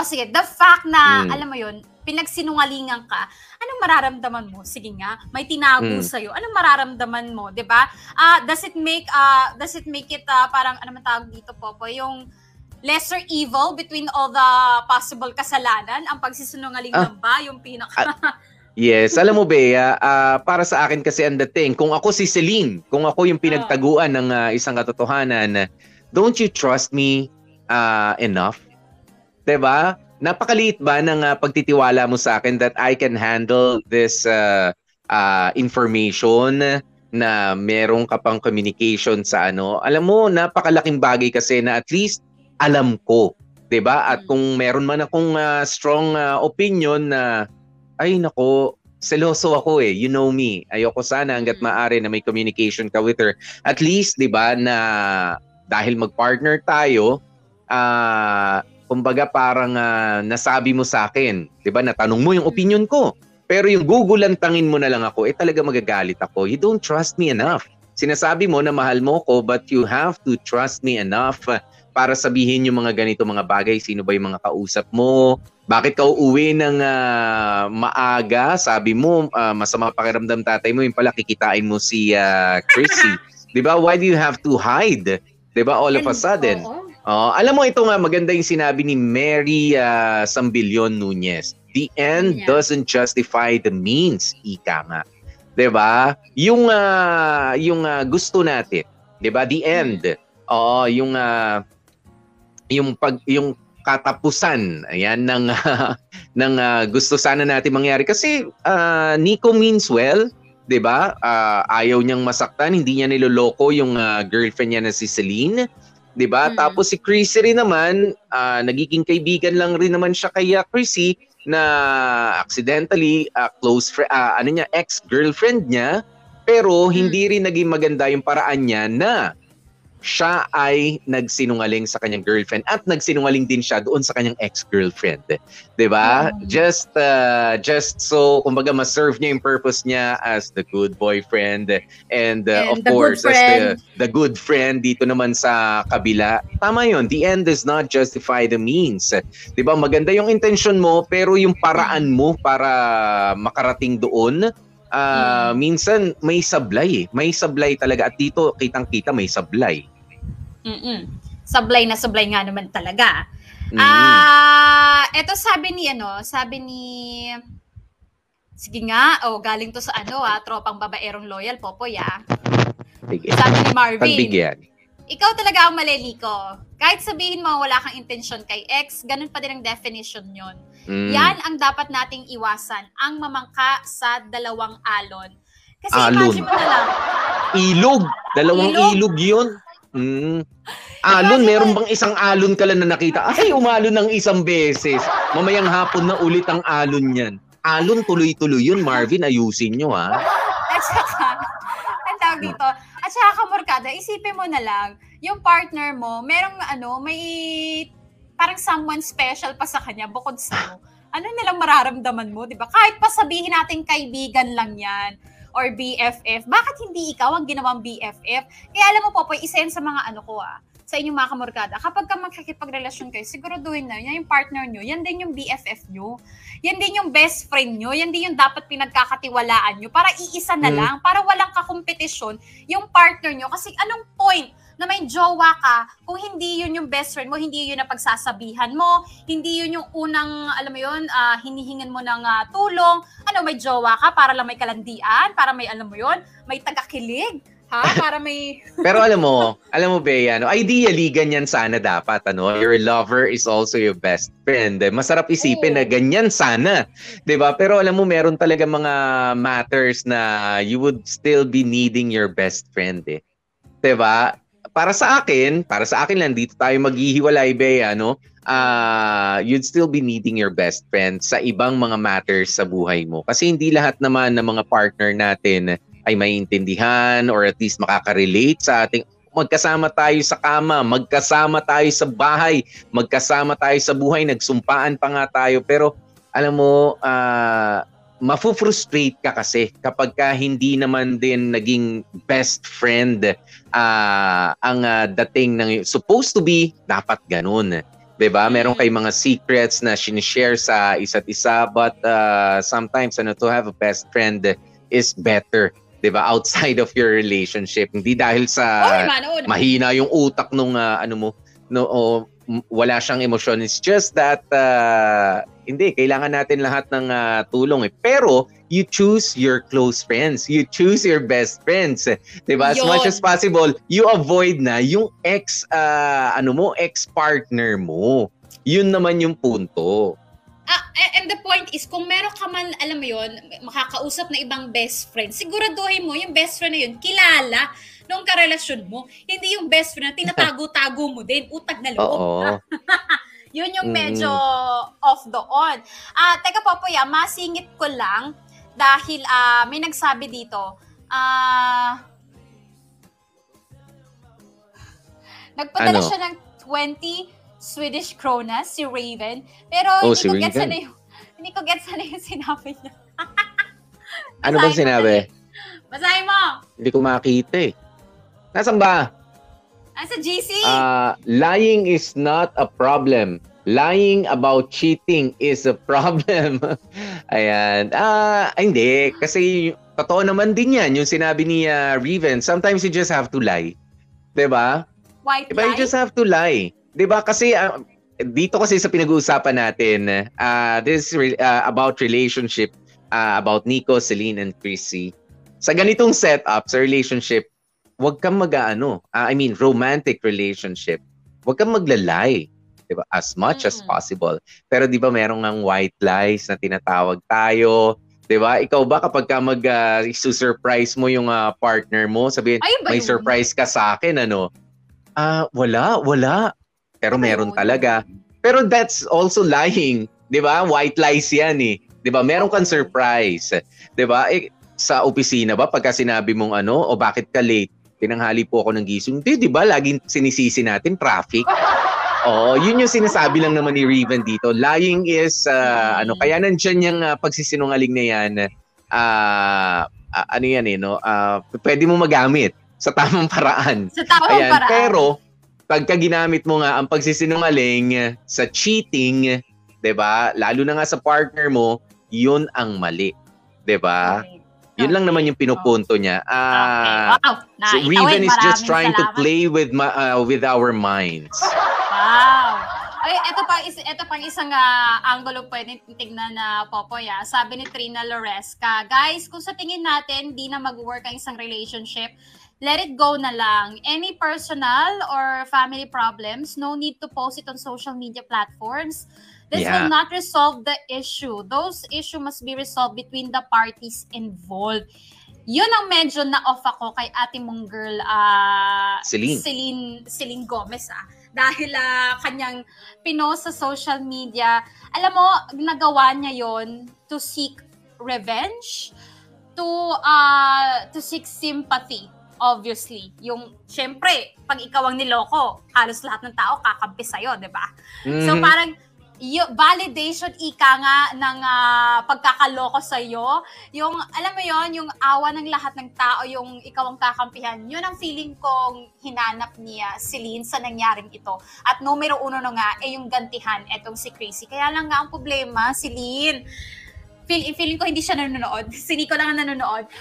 O sige, the fact na, Mm. alam mo yun, pinagsinungalingan ka, anong mararamdaman mo? Sige nga, may tinago Mm. sa'yo. Anong mararamdaman mo, 'di ba? Ah, does it make ah does it make it ah, parang ano man tawag dito Popo, yung lesser evil between all the possible kasalanan? Ang pagsisinungaling Ah. ba yung pinaka *laughs* Yes, alam mo Bea, ah, para sa akin kasi ang dating, kung ako si Celine, kung ako yung pinagtaguan ng ah, isang katotohanan, don't you trust me ah, enough? 'Di ba? Napakaliit ba ng ah, pagtitiwala mo sa akin that I can handle this ah, ah, information na merong ka pang communication sa ano? Alam mo, napakalaking bagay kasi na at least alam ko, 'di ba? At kung meron man akong ah, strong ah, opinion na ay nako, seloso ako eh. You know me. Ayoko sana hanggat maaari na may communication ka with her. At least, 'di ba, na dahil mag-partner tayo, ah kumbaga parang ah, nasabi mo sa akin, 'di ba? Natanong mo yung opinion ko. Pero yung gugulantangin mo na lang ako, eh talaga magagalit ako. You don't trust me enough. Sinasabi mo na mahal mo ko, but you have to trust me enough ah, para sabihin yung mga ganito mga bagay. Sino ba yung mga kausap mo? Bakit ka uuwi ng ah, maaga? Sabi mo, ah, masama pakiramdam tatay mo, yung pala kikitain mo si ah, Chrissy. *laughs* 'Di ba? Why do you have to hide? 'Di ba? All of a sudden. Oh, alam mo ito nga maganda yung sinabi ni Mary ah, Sambilyon Nunez. The end Yeah. doesn't justify the means, ika nga. 'di ba? Yung ah, yung ah, gusto natin, 'di ba? The end. Oo, yung ah, yung pag yung katapusan ayan ng *laughs* ng ah, gusto sana natin mangyari kasi ah, Nico means well 'di ba Ah, ayaw niyang masaktan hindi niya niloloko yung ah, girlfriend niya na si Celine 'di ba? Tapos si Chrissy rin naman ah, nagiging kaibigan lang rin naman siya kay ah, Chrissy na accidentally ah, close friend ano niya ex-girlfriend niya. Pero hindi rin naging maganda yung paraan niya na siya ay nagsinungaling sa kanyang girlfriend at nagsinungaling din siya doon sa kanyang ex-girlfriend. 'Di ba? Just uh, just so kumbaga ma-serve niya yung purpose niya as the good boyfriend and, uh, of And good course as the the good friend dito naman sa kabila. Tama 'yon. The end does not justify the means. 'Di ba? Maganda yung intention mo pero yung paraan mo para makarating doon ah, minsan may sablay eh. May sablay talaga at dito kitang-kita may sablay. Mm-mm. Sablay na sablay nga naman talaga. Mm. Ah, eto sabi ni ano, sabi ni Sige nga, oh, galing to sa ano ah, tropang babaerong loyal, Popoy ah. Sabi ni Marvin. Pagbigyan. Ikaw talaga ang mali, Nico. Kahit sabihin mo wala kang intensyon kay ex, ganun pa din ang definition yon. Mm. Yan ang dapat nating iwasan, ang mamangka sa dalawang alon. Kasi Alon. imagine mo na lang, Ilog. Dalawang Ilog. ilog, yun. Mm. Alon, meron bang isang alon ka lang na nakita? Ay, umalon ng isang beses. Mamayang hapon na ulit ang alon yan. Alon, tuloy-tuloy yun, Marvin. Ayusin nyo, ha? *laughs* At saka, ang tawag dito, at saka kamorkada, isipin mo na lang, yung partner mo, merong ano, may parang someone special pa sa kanya bukod sa mo. *sighs* Ano nilang mararamdaman mo, di ba? Kahit pa sabihin natin kaibigan lang yan or BFF, bakit hindi ikaw ang ginawang BFF? Kaya alam mo po, po, isa yan sa mga ano ko ah, sa inyong mga kamorkada, kapag ka magkakipagrelasyon kayo, siguraduhin na yan yung partner nyo, yan din yung BFF nyo. Yan din yung best friend nyo, yan din yung dapat pinagkakatiwalaan nyo para iisa na Mm. lang, para walang kakompetisyon yung partner nyo. Kasi anong point na may jowa ka kung hindi yun yung best friend mo, hindi yun ang pagsasabihan mo, hindi yun yung unang, alam mo yun, ah, hinihingan mo ng ah, tulong. Ano, may jowa ka para lang may kalandian, para may, alam mo yun, may tagakilig, ha? *laughs* Para may... Pero alam mo, alam mo, Bea, no, ideally, ganyan sana dapat. Ano? Your lover is also your best friend. Masarap isipin na ganyan sana. 'di ba Pero alam mo, meron talaga mga matters na you would still be needing your best friend. Eh. 'Di ba Para sa akin, para sa akin lang, dito tayo maghihiwalay, Bea, no? Ah, you'd still be needing your best friend sa ibang mga matters sa buhay mo. Kasi hindi lahat naman ng mga partner natin ay maintindihan or at least makaka-relate sa ating magkasama tayo sa kama, magkasama tayo sa bahay, magkasama tayo sa buhay, nagsumpaan pa nga tayo. Pero alam mo, ah mafu-frustrate ka kasi kapag ka hindi naman din naging best friend ah, ang ah, dating ng supposed to be dapat ganun. 'Di ba? Meron kay mga secrets na sinishare sa isa't isa but ah, sometimes ano to have a best friend is better. 'di ba? Outside of your relationship. Hindi dahil sa naman, oo naman. mahina yung utak nung ah, ano mo no o m- wala siyang emosyon. It's just that ah, hindi kailangan natin lahat ng ah, tulong eh. Pero you choose your close friends. You choose your best friends. 'Di ba? As much Yun. as possible, you avoid na yung ex ah, ano mo, ex-partner mo. Yun naman yung punto. Ah, a- and the point is, kung meron ka man, alam mo yun, makakausap na ibang best friend, siguraduhin mo, yung best friend na yun, kilala nung karelasyon mo. Hindi yung best friend na *laughs* tinatago-tago mo din, utag na loob. Oo. *laughs* Yun yung Mm. medyo off doon. Ah, teka po po ya, masingit ko lang dahil ah, may nagsabi dito. Ah Nagpadala Ano? siya ng 20 Swedish kronas si Raven, pero Oh, hindi si ko gets Raven. na yung hindi ko gets na yung sinabi niya. Ano bang sinabi? Basahin mo. Hindi ko makita eh. Nasaan ba? Nasa GC. Uh, lying is not a problem. Lying about cheating is a problem. *laughs* Ayan. Ah, hindi. Kasi totoo naman din yan. Yung sinabi ni uh, Reven, sometimes you just have to lie. 'Di ba? White Diba? You lie. just have to lie. 'Di ba? Kasi ah, dito kasi sa pinag-uusapan natin, uh, this is re- ah, about relationship, ah, about Nico, Celine, and Chrissy. sa ganitong setup sa relationship, wag kang mag-ano, ah, I mean, romantic relationship, wag kang maglalay. 'di ba? As much as possible. Pero 'di ba merong ng white lies na tinatawag tayo, 'di ba? Ikaw ba kapag ka mag uh, surprise mo yung uh, partner mo, sabihin, Ay, may yun? surprise ka sa akin ano? Ah, wala, wala. Pero meron talaga. Pero that's also lying, 'di ba? White lies 'yan eh. 'Di ba? Meron kang surprise. 'Di ba? Eh, sa opisina ba pagka sinabi mong ano, o bakit ka late? Tinanghali po ako ng gising. Hindi, 'di ba? Laging sinisisi natin traffic. Oo, yun yung sinasabi lang naman ni Raven dito. Lying is, uh, ano, kaya nandyan yung uh, pagsisinungaling na yan, uh, uh, ano yan eh, no? Uh, pwede mo magamit sa tamang paraan. Sa tamang Ayan, paraan. Pero, pagka ginamit mo nga ang pagsisinungaling sa cheating, 'di ba? Lalo na nga sa partner mo, 'yun ang mali, 'di ba? Yun lang naman yung pinupunto niya. Ah, Wow, so naitawid. Raven is just trying to salamat. play with ma- uh, with our minds. Wow! Ay, ito pa, is, ito pang isang ah, angulo pwede tignan na Popoy ah. Sabi ni Trina Loresca, guys, kung sa tingin natin di na mag-work ang isang relationship, let it go na lang. Any personal or family problems, no need to post it on social media platforms. This Yeah. will not resolve the issue. Those issue must be resolved between the parties involved. Yun ang medyo na-off ako kay ate mong girl, ah Celine. Celine, Celine Gomez ah. Dahil ah, kanyang pinost sa social media. Alam mo, nagawa niya yon to seek revenge, to uh, to seek sympathy obviously. Yung, syempre, pag ikaw ang niloko, halos lahat ng tao kakampi sa'yo, di ba? So Mhm. parang, y- validation ika nga ng ah, pagkakaloko sa iyo yung alam mo yon yung awa ng lahat ng tao yung ikaw ang kakampihan yun ang feeling kong hinanap niya si Lynn sa nangyaring ito. At numero uno na nga eh yung gantihan etong si Chrissy. Kaya lang nga ang problema si Lynn feel, feeling ko hindi siya nanonood. *laughs* Si Nico lang ang nanonood. *laughs*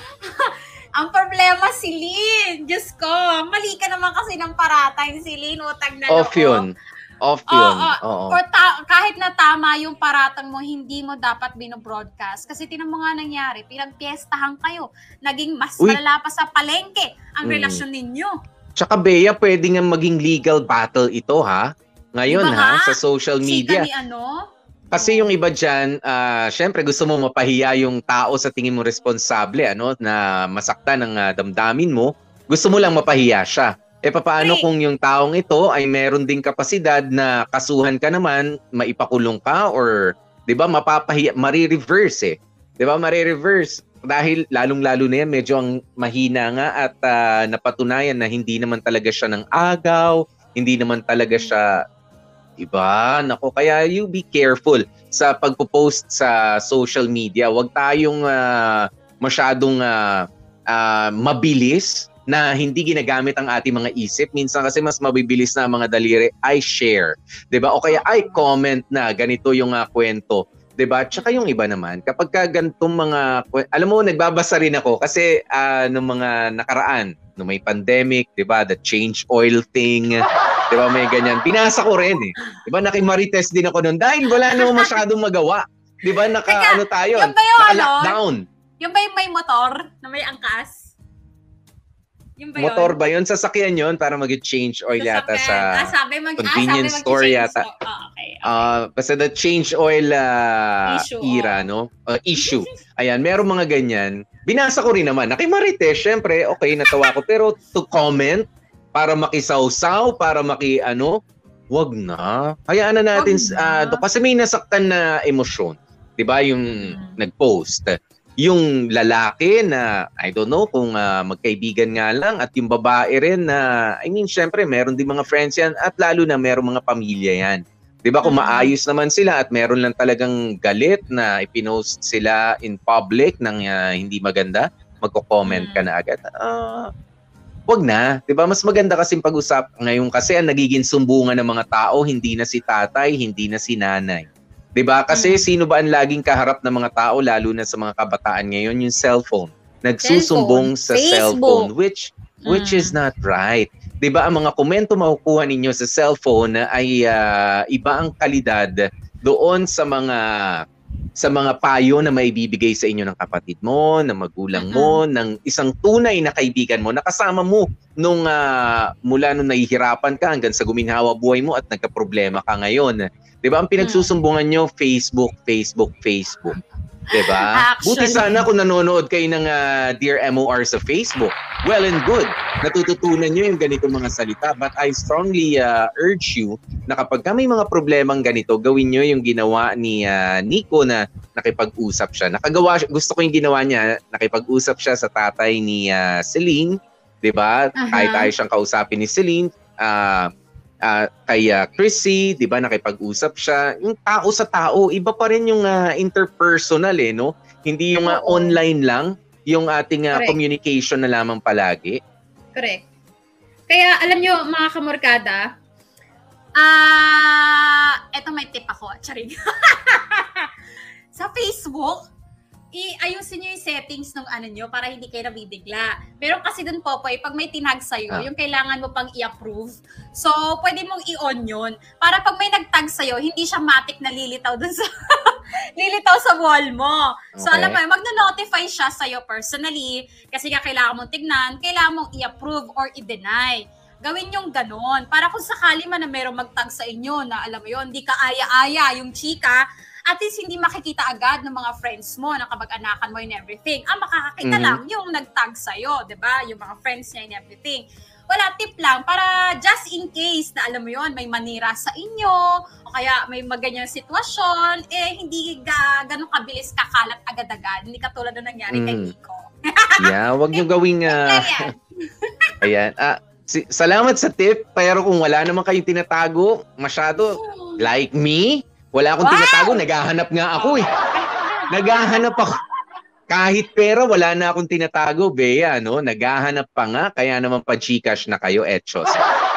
Ang problema si Lynn Diyos ko mali ka naman kasi ng paratay si Lynn utang na Off yun. Off Oo, yun. oo. Oo. Or ta- kahit na tama yung paratang mo, hindi mo dapat binobroadcast. Kasi tinan mo nga nangyari, pinagpiestahan kayo. Naging mas Uy. malala pa sa palengke ang Mm. relasyon ninyo. Tsaka Bea, pwede nga maging legal battle ito ha. Ngayon Diba ha, sa social media. Chika ni ano? Kasi yung iba dyan, ah, syempre gusto mo mapahiya yung tao sa tingin mo responsable, ano, na masaktan ng ah, damdamin mo. Gusto mo lang mapahiya siya. E papaano kung yung taong ito ay meron ding kapasidad na kasuhan ka naman, maipakulong ka or 'di ba mapapahiya, mari-reverse eh. 'Di ba mari-reverse dahil lalong-lalo na yan medyo ang mahina nga at ah, napatunayan na hindi naman talaga siya ng agaw, hindi naman talaga siya Iba, nako kaya you be careful sa pagpo-post sa social media. Huwag tayong ah, masyadong ah, ah, mabilis na hindi ginagamit ang ating mga isip. Minsan kasi mas mabibilis na ang mga daliri ay share. ba? O kaya ay comment na ganito yung ah, kwento. 'Di ba? Tsaka yung iba naman, kapag ka ganitong mga alam mo nagbabasa rin ako kasi ah, nung mga nakaraan, nung may pandemic, 'di ba? The change oil thing, 'di ba? May ganyan. Binasa ko rin eh. 'Di ba? Nakimarites din ako noon dahil wala na masyadong magawa. 'Di ba? Naka ano tayo? Yan ba yung ano? Naka-lockdown. Yung ba yung may motor na may angkas? Yung ba yun? Motor ba yun? Sasakyan yun para mag-change oil yata sa ah, sabi mag, convenience ah, sabi store yata. store. Ah, okay. Ah, basta the change oil ah, Issue, era, no? Ah, issue. Ayan, meron mga ganyan. Binasa ko rin naman. Nakimarites, syempre, okay, natawa ko. Pero to comment, para makisawsaw, para maki, ano, wag na. Hayaan na natin, ah, do- kasi may nasaktan na emosyon. 'Di ba Yung nag-post. Yung lalaki na, I don't know, kung ah, magkaibigan nga lang, at yung babae rin na, I mean, syempre, meron din mga friends yan, at lalo na meron mga pamilya yan. 'Di ba kung maayos naman sila at meron lang talagang galit na ipinost sila in public ng ah, hindi maganda, magko-comment ka na agad. Ah, wag na, 'di ba? Mas maganda kasi pag-usap ngayon kasi ang nagiging sumbungan ng mga tao hindi na si tatay, hindi na si nanay. 'Di ba? Kasi sino ba ang laging kaharap ng mga tao lalo na sa mga kabataan ngayon, yung cellphone. Nagsusumbong Cellphone, sa Facebook. cellphone which which is not right. 'Di ba? Ang mga komento makukuha ninyo sa cellphone ay ah, iba ang kalidad doon sa mga sa mga payo na maibibigay sa inyo ng kapatid mo, ng magulang mo, ng isang tunay na kaibigan mo, nakasama mo nung ah, mula nung nahihirapan ka hanggang sa guminhawa buhay mo at nagka-problema ka ngayon. 'Di ba? Ang pinagsusumbungan nyo, Facebook, Facebook, Facebook. 'Di ba? Buti sana kung nanonood kayo ng ah, Dear MOR sa Facebook. Well and good. Natututunan nyo yung ganitong mga salita. But I strongly ah, urge you na kapag ka may mga problemang ganito, gawin nyo yung ginawa ni ah, Nico na nakipag-usap siya. Nakagawa, gusto ko yung ginawa niya, nakipag-usap siya sa tatay ni ah, Celine. 'di ba? Aha. Kahit tayo siyang kausapin ni Celine, ah ah, kay ah, Chrissy, 'di ba, nakipag-usap siya. Yung tao sa tao, iba pa rin yung ah, interpersonal eh, no? Hindi yung ah, online lang, yung ating Correct. communication na lamang palagi. Correct. Kaya alam nyo, mga kamorkada, ah, eto may tip ako. Charing. *laughs* sa Facebook, i-ayusin nyo yung settings ng ano nyo para hindi kayo nabibigla. Meron kasi dun, Popoy, pag may tinag sa'yo, Ah. yung kailangan mo pang i-approve. So, pwede mong i-on yun. Para pag may nagtag sa'yo, hindi siya matic na lilitaw dun sa *laughs* lilitaw sa wall mo. So, Okay. alam mo, magna-notify siya sa'yo personally kasi nga kailangan mong tignan, kailangan mong i-approve or i-deny. Gawin yung ganon. Para kung sakali man na merong magtag sa inyo na alam mo yun, hindi ka aya-aya yung chika, at least hindi makikita agad ng mga friends mo, na kamag-anakan mo and everything. Ah, makakakita Mhm. lang yung nagtag sa'yo, di ba? Yung mga friends niya and everything. Wala, tip lang, para just in case na alam mo yon may manira sa inyo, o kaya may maganyang sitwasyon, eh, hindi ga, ganun kabilis kakalat agad-agad. Hindi katulad na nangyari kay Mm. Nico. Yeah, wag niyo gawing *laughs* ah, *laughs* Ayan. Ah, si- salamat sa tip, pero kung wala naman kayong tinatago, masyado like me, wala akong Wow! tinatago, naghahanap nga ako eh. Naghahanap ako. Kahit pera, wala na akong tinatago, Bea, no? Naghahanap pa nga, kaya naman pa Gcash na kayo, Etchos.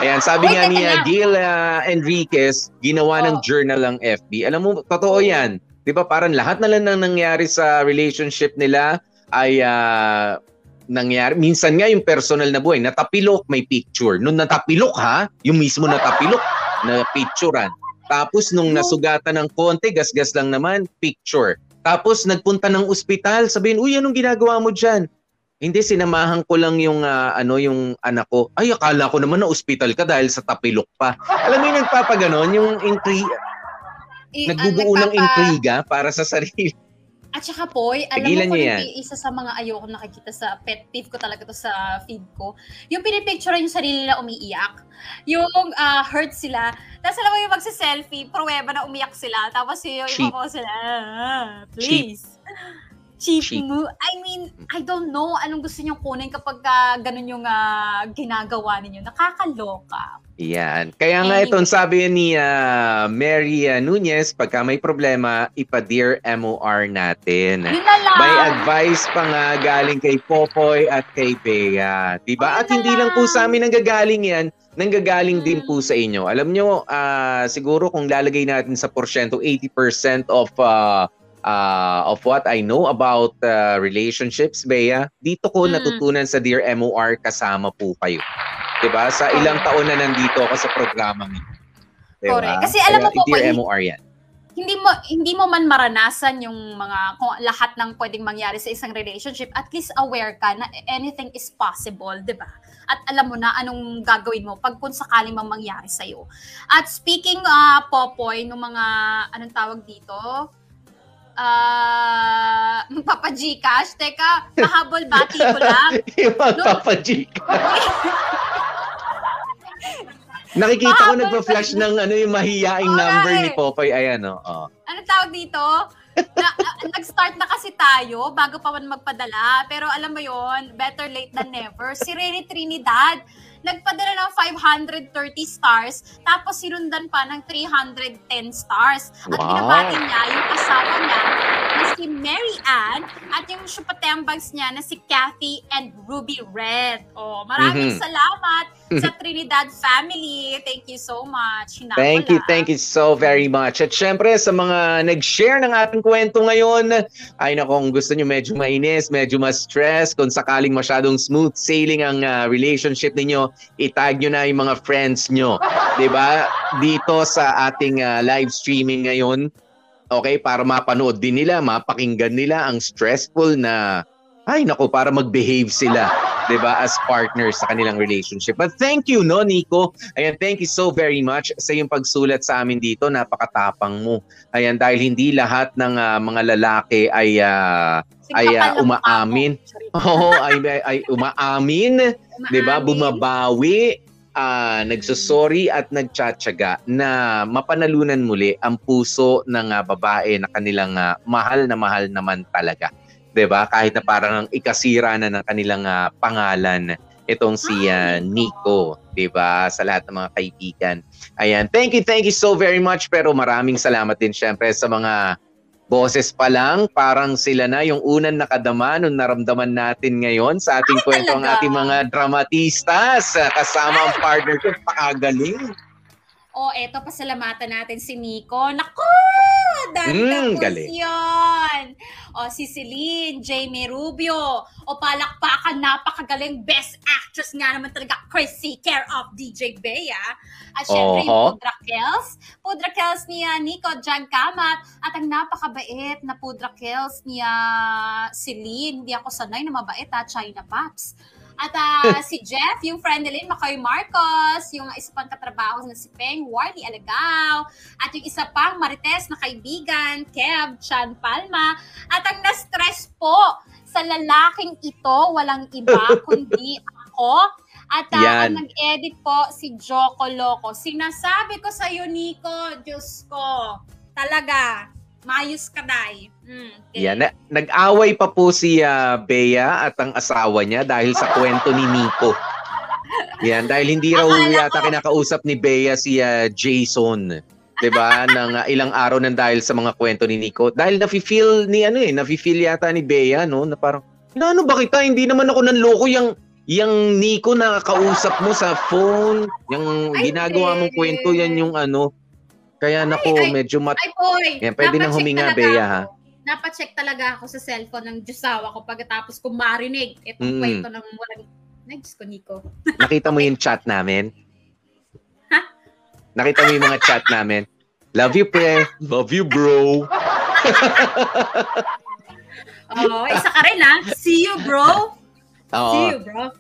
Ayan, sabi Uy, nga ni ah. Gil ah, Enriquez, ginawa ng journal ang FB. Alam mo, totoo yan. Di ba parang lahat na lang ng nangyari sa relationship nila ay ah, nangyari. Minsan nga yung personal na buhay, natapilok, may picture. Nung natapilok ha, yung mismo natapilok, na picturean. Tapos nung nasugatan ng konti, gasgas lang naman, picture. Tapos nagpunta ng ospital, sabihin, uy, anong ginagawa mo dyan? Hindi, sinamahan ko lang yung, ah, ano, yung anak ko. Ay, akala ko naman na ospital ka dahil sa tapilok pa. Alam mo yung nagpapaganon, yung intri- I- nagbubuo ah, ng nagpapa- intriga para sa sarili. At saka Poy, alam Tigilan mo yung yan. isa sa mga ayoko nakikita sa pet peeve ko talaga to sa feed ko, yung pinipicture yung sarili nila umiiyak. Yung ah, hurt sila. Tapos alam mo yung magsa-selfie, pruweba na umiyak sila. Tapos yung iba ko sila, ah, please. Cheap, Cheap. mo. I mean, I don't know anong gusto niyong kunin kapag ah, ganun yung ah, ginagawa ninyo. Nakakaloka. Yan. Kaya nga itong sabi ni ah, Mary ah, Nunez, pagka may problema, ipa-dear MOR natin. Yun na lang. May advice pa nga galing kay Popoy at kay Bea. Diba? At hindi lang po sa amin nanggagaling yan, nanggagaling din po sa inyo. Alam nyo, ah, siguro kung lalagay natin sa porsyento, 80% of ah, ah, of what I know about ah, relationships, Bea, dito ko Mm. natutunan sa Dear MOR kasama po kayo. 'Di ba? Sa ilang taon na nandito ako sa programang ito. 'Di ba? Correct. Kasi alam mo po, Dear Poy, MOR yan. hindi mo hindi mo man maranasan yung mga kung lahat ng pwedeng mangyari sa isang relationship, at least aware ka na anything is possible, 'di ba? At alam mo na anong gagawin mo pag kung sakaling mang mangyari sa iyo. At speaking uh, Popoy ng mga anong tawag dito? Ah, uh, Papa Gcash, teka, mahabol bati ko lang. *laughs* Yung magpapajika. *laughs* Nakikita ko nagpa-flash ng ano yung mahiyaing number ni Popoy. Ayan, oh. oh. Anong tawag dito? Na, na- nag-start na kasi tayo bago pa man magpadala. Pero alam mo yon better late than never. Si Rene Trinidad, nagpadala ng 530 stars, tapos sinundan pa ng 310 stars. At Wow. binabati niya yung asawa niya na si Mary Ann at yung sympatembags niya na si Kathy and Ruby Red. Oh, maraming Mhm. salamat sa Trinidad family. Thank you so much. Hinako Thank you, thank you so very much. At syempre sa mga nag-share ng ating kwento ngayon, ay nako, kung gusto nyo medyo mainis, medyo mas stress, kung sakaling masyadong smooth sailing ang ah, relationship ninyo, itag nyo na yung mga friends nyo. *laughs* 'Di ba Dito sa ating ah, live streaming ngayon, Okay, para mapanood din nila, mapakinggan nila ang stressful na ay nako para mag-behave sila 'di ba as partners sa kanilang relationship. But thank you no Nico. Ayan, thank you so very much sa iyong pagsulat sa amin dito. Napakatapang mo. Ayan dahil hindi lahat ng uh, mga lalaki ay uh, ay uh, umaamin. *laughs* Oo, ay, ay, ay umaamin, 'di ba? Bumabawi uh, nagsosorry at nagtsatsaga na mapanalunan muli ang puso ng uh, babae na kanilang uh, mahal na mahal naman talaga. 'Di ba? Kahit na parang ikasira na ng kanilang uh, pangalan itong si uh, Nico, 'di ba? Sa lahat ng mga kaibigan. Ayan, thank you, thank you so very much pero maraming salamat din syempre sa mga boses pa lang, parang sila na yung unang nakadama nung naramdaman natin ngayon sa ating Ay, kwento ang ating mga dramatistas. Kasama ang partner ko, pakagaling. O, oh, eto, pasalamatan natin si Nico. Nako! Danda mm, galing. yun! O, si Celine, Jamie Rubio. O, palakpakan, napakagaling. Best actress nga naman talaga, Chrissy, care of DJ Bea. At syempre, uh-huh. yung Pudra Kells. Pudra Kells niya, Nico Jan Kamat. At ang napakabait na Pudra Kells niya, Celine. Hindi ako sanay na mabait ha, China Pops. At uh, si Jeff, yung friend nila, Makoy Marcos, yung isa pang katrabaho na si Peng, Warley Alagaw, at yung isa pang Marites na kaibigan, Kev Chan Palma. At ang na-stress po sa lalaking ito, walang iba *laughs* kundi ako. At uh, ang nag-edit po si Joko Loco. Sinasabi ko sa iyo, Nico, Diyos ko, talaga, Mayos ka, Day. Mm, okay. Yan. Na, nag-away pa po si uh, Bea at ang asawa niya dahil sa kwento ni Nico. Yan, dahil hindi raw yata kinakausap ni Bea si uh, Jason. 'di ba? *laughs* Nang uh, ilang araw nang dahil sa mga kwento ni Nico. Dahil nafi-feel ni ano eh, nafi-feel yata ni Bea no na parang ano ba kita? Hindi naman ako nanloko yang yang Nico na kausap mo sa phone, yung ginagawa mong kwento yan yung ano, kaya nako, ay, medyo mat... Ay, boy! Yan, pwede nang huminga, Bea, ha? Napacheck talaga ako sa cellphone ng Diyosawa ko pagkatapos ko marinig itong mm. kwento ng walang... Ay, Diyos ko, Nico. Nakita mo yung chat namin? Ha? Nakita mo yung mga chat namin? Love you, pre. Love you, bro. *laughs* oh, isa ka rin, ha? See you, bro. Oo. See you, bro.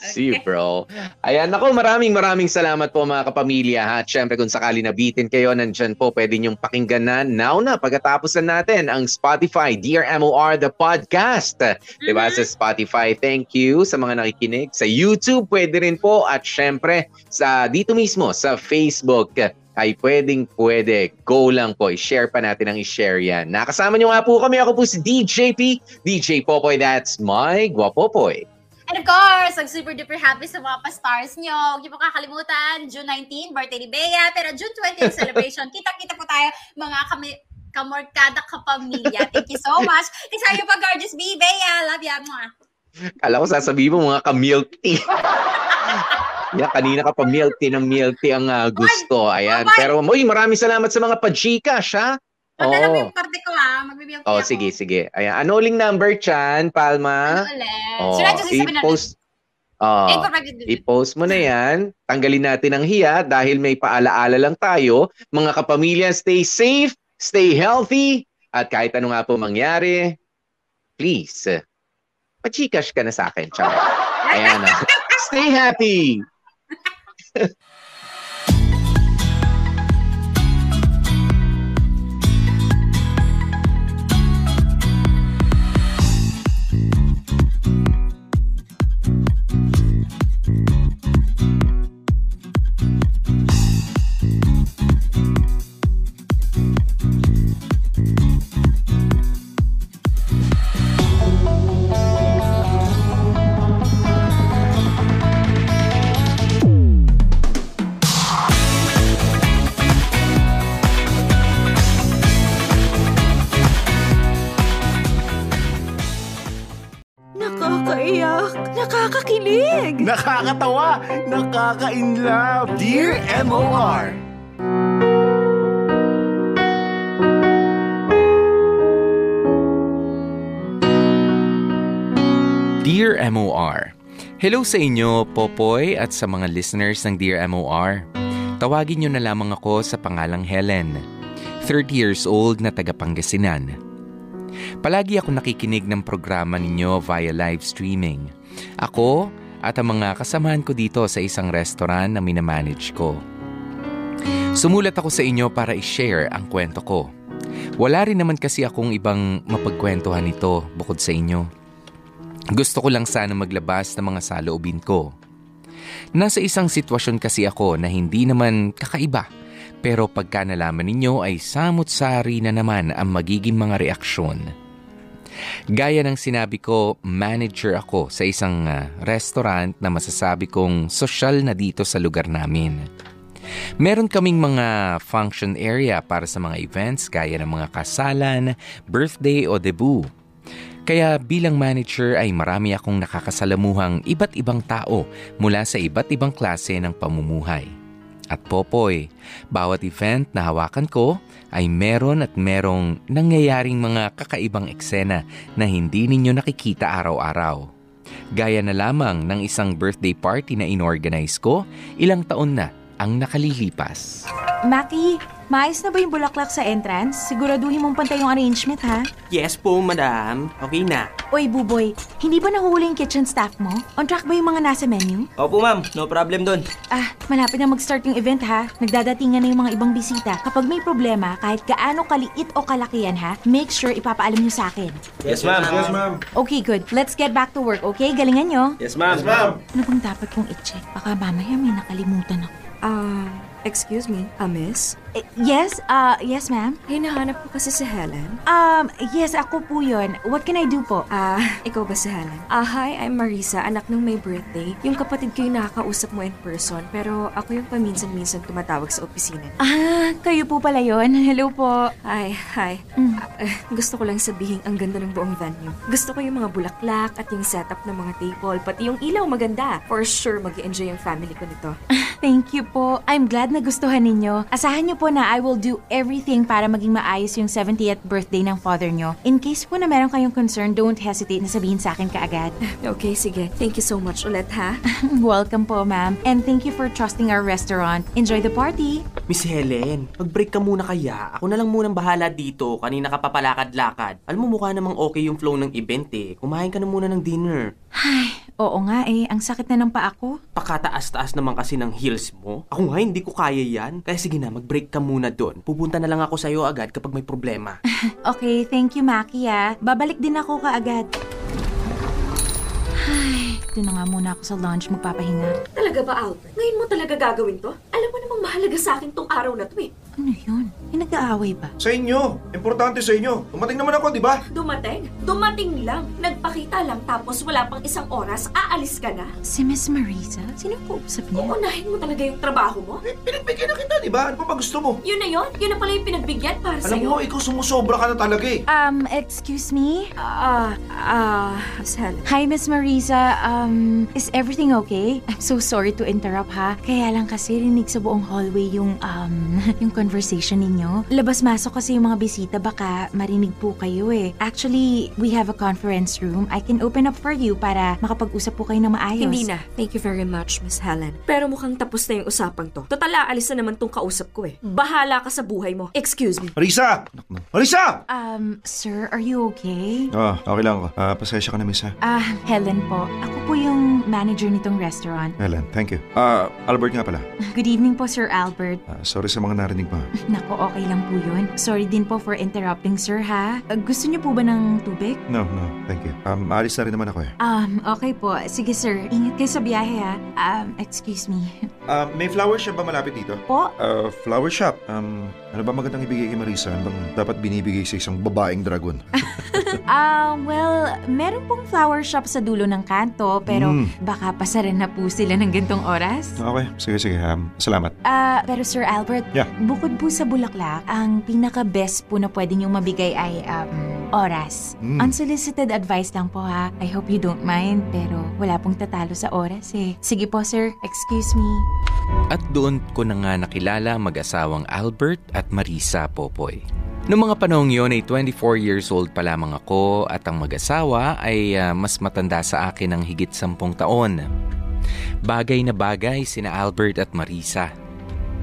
See you, bro. Ayan, ako maraming maraming salamat po mga kapamilya ha. At syempre kung sakali nabitin kayo, nandyan po pwede niyong pakinggan na now na pagkatapos na natin ang Spotify Dear MOR The Podcast. Mm-hmm. Diba sa Spotify, thank you sa mga nakikinig. Sa YouTube, pwede rin po. At syempre sa dito mismo sa Facebook ay pwedeng pwede. Go lang po. I-share pa natin ang i-share yan. Nakasama niyo nga po kami. Ako po si DJP. DJ Popoy. That's my Guapopoy. And of course, I'm super duper happy sa mga pa-stars nyo. Huwag niyo po kakalimutan, June 19, birthday ni Bea. Pero June 20 *laughs* celebration. Kita-kita po tayo, mga kami, kamorkada kapamilya. Thank you so much. Isa yung pa gorgeous B, Bea. Love ya. Mwah. Kala ko sasabihin mo mga ka-milk tea. *laughs* yeah, kanina ka pa milk tea ng milk tea ang uh, gusto. Ayan. Pero, uy, maraming salamat sa mga pa-Gcash, ha? Padala oh. mo yung parte ko ha. Magbibiyang Oh, sige, sige. Ayan. Ano uling number, Chan? Palma? Ano ulit? Oh, Sila i-post, Oh, i-post mo na yan. Tanggalin natin ang hiya dahil may paalaala lang tayo. Mga kapamilya, stay safe, stay healthy, at kahit ano nga po mangyari, please, pachikash ka na sa akin, Char. *laughs* Ayan na. Stay happy! *laughs* Nakakakilig! Nakakatawa! Nakaka-inlove! Dear MOR! Dear MOR Hello sa inyo, Popoy, at sa mga listeners ng Dear MOR. Tawagin niyo na lamang ako sa pangalang Helen. 30 years old na taga Pangasinan. Palagi ako nakikinig ng programa ninyo via live streaming. Ako at ang mga kasamahan ko dito sa isang restaurant na minamanage ko. Sumulat ako sa inyo para i-share ang kwento ko. Wala rin naman kasi akong ibang mapagkwentuhan nito bukod sa inyo. Gusto ko lang sana maglabas ng mga saloobin ko. Nasa isang sitwasyon kasi ako na hindi naman kakaiba pero pagka nalaman ninyo ay samot-sari na naman ang magiging mga reaksyon. Gaya ng sinabi ko, manager ako sa isang uh, restaurant na masasabi kong sosyal na dito sa lugar namin. Meron kaming mga function area para sa mga events gaya ng mga kasalan, birthday o debut. Kaya bilang manager ay marami akong nakakasalamuhang iba't ibang tao mula sa iba't ibang klase ng pamumuhay. At Popoy, bawat event na hawakan ko ay meron at merong nangyayaring mga kakaibang eksena na hindi ninyo nakikita araw-araw. Gaya na lamang ng isang birthday party na inorganize ko ilang taon na ang nakalilipas. Maki, maayos na ba yung bulaklak sa entrance? Siguraduhin mong pantay yung arrangement, ha? Yes po, madam. Okay na. Oy, Buboy, hindi ba nahuli yung kitchen staff mo? On track ba yung mga nasa menu? Opo, ma'am. No problem doon. Ah, malapit na mag-start yung event, ha? Nagdadatingan na yung mga ibang bisita. Kapag may problema, kahit gaano kaliit o kalakihan, ha? Make sure ipapaalam nyo sa akin. Yes, ma'am. Yes, ma'am. Okay, good. Let's get back to work, okay? Galingan nyo. Yes, ma'am. Yes, ma'am. Ano bang dapat kong i-check? Baka mamaya may nakalimutan ako. Ah, excuse me, a miss? Eh, yes, uh, yes ma'am. Hinahanap ko kasi si Helen. Um, yes, ako po yun. What can I do po? Ah, *laughs* ikaw ba si Helen? Ah, hi, I'm Marisa, anak ng may birthday. Yung kapatid ko yung nakakausap mo in person, pero ako yung paminsan-minsan tumatawag sa opisina. Ah, kayo po pala yun. *laughs* Hello po. Hi, hi. Mm. Uh, gusto ko lang sabihin ang ganda ng buong venue. Gusto ko yung mga bulaklak at yung setup ng mga table, pati yung ilaw maganda. For sure, mag enjoy yung family ko nito. *laughs* Thank you po. I'm glad na gustuhan ninyo. Asahan niyo po na I will do everything para maging maayos yung 70th birthday ng father nyo. In case po na meron kayong concern, don't hesitate na sabihin sa akin kaagad. *laughs* Okay, sige. Thank you so much ulit, ha? *laughs* Welcome po, ma'am. And thank you for trusting our restaurant. Enjoy the party! Miss Helen, mag-break ka muna kaya. Ako na lang munang bahala dito. Kanina ka papalakad-lakad. Alam mo mukha namang okay yung flow ng event eh. Kumain ka na muna ng dinner. Ay, oo nga eh. Ang sakit na ng paa ko. Pakataas-taas naman kasi ng heels mo. Ako nga, hindi ko kaya yan. Kaya sige na, mag-break ka muna doon. Pupunta na lang ako sa'yo agad kapag may problema. *laughs* okay, thank you, Maki ah. Babalik din ako kaagad. Ay, doon na nga muna ako sa lunch magpapahinga. Talaga ba, Albert? Ngayon mo talaga gagawin to? Alam mo namang mahalaga sa akin tong araw na to eh. Ano yun? May nag-aaway ba? Sa inyo. Importante sa inyo. Dumating naman ako, di ba? Dumating? Dumating lang. Nagpakita lang tapos wala pang isang oras, aalis ka na. Si Miss Marisa? Sino ko usap niya? Uunahin mo talaga yung trabaho mo? Eh, pinagbigyan na kita, di ba? Ano pa ba gusto mo? Yun na yun? Yun na pala yung pinagbigyan para Alam sa'yo? mo, ikaw sumusobra ka na talaga eh. Um, excuse me? Ah, ah, Helen. Hi, Miss Marisa. Um, is everything okay? *laughs* I'm so sorry to interrupt, ha? Kaya lang kasi rinig sa buong hallway yung, um, *laughs* yung conversation ninyo. Labas-masok kasi yung mga bisita, baka marinig po kayo eh. Actually, we have a conference room. I can open up for you para makapag-usap po kayo ng maayos. Hindi na. Thank you very much, Miss Helen. Pero mukhang tapos na yung usapang to. Total, aalis na naman tong kausap ko eh. Bahala ka sa buhay mo. Excuse me. Marisa! Marisa! Um, sir, are you okay? Ah, okay lang ako. Ah, pasensya ka na, miss ha. Ah, Helen po. Ako po yung manager nitong restaurant. Helen, thank you. Ah, Albert nga pala. *laughs* Good evening po, Sir Albert. Ah, sorry sa mga narinig mo. *laughs* Nako, okay lang po yun. Sorry din po for interrupting, sir, ha? Uh, gusto niyo po ba ng tubig? No, no, thank you. Um, alis na rin naman ako eh. Um, okay po. Sige, sir. Ingat kayo sa biyahe, ha? Um, excuse me. *laughs* Ah, may flower shop ba malapit dito? Po? Ah, flower shop. Um, ano ba magandang ibigay kay Marisa? Ano bang dapat binibigay sa isang babaeng dragon? Ah, well, meron pong flower shop sa dulo ng kanto, pero Mm. baka pasaran na po sila ng gantong oras. okay, sige, sige. Um, salamat. Ah, pero Sir Albert, Yeah. bukod po sa bulaklak, ang pinaka-best po na pwede niyong mabigay ay um, oras. Mm. Unsolicited advice lang po ha. I hope you don't mind, pero wala pong tatalo sa oras eh. Sige po sir, excuse me. At doon ko na nga nakilala mag-asawang Albert at Marisa Popoy. Noong mga panahong yon ay 24 years old pa lamang ako at ang mag-asawa ay ah, mas matanda sa akin ng higit 10 taon. Bagay na bagay sina Albert at Marisa.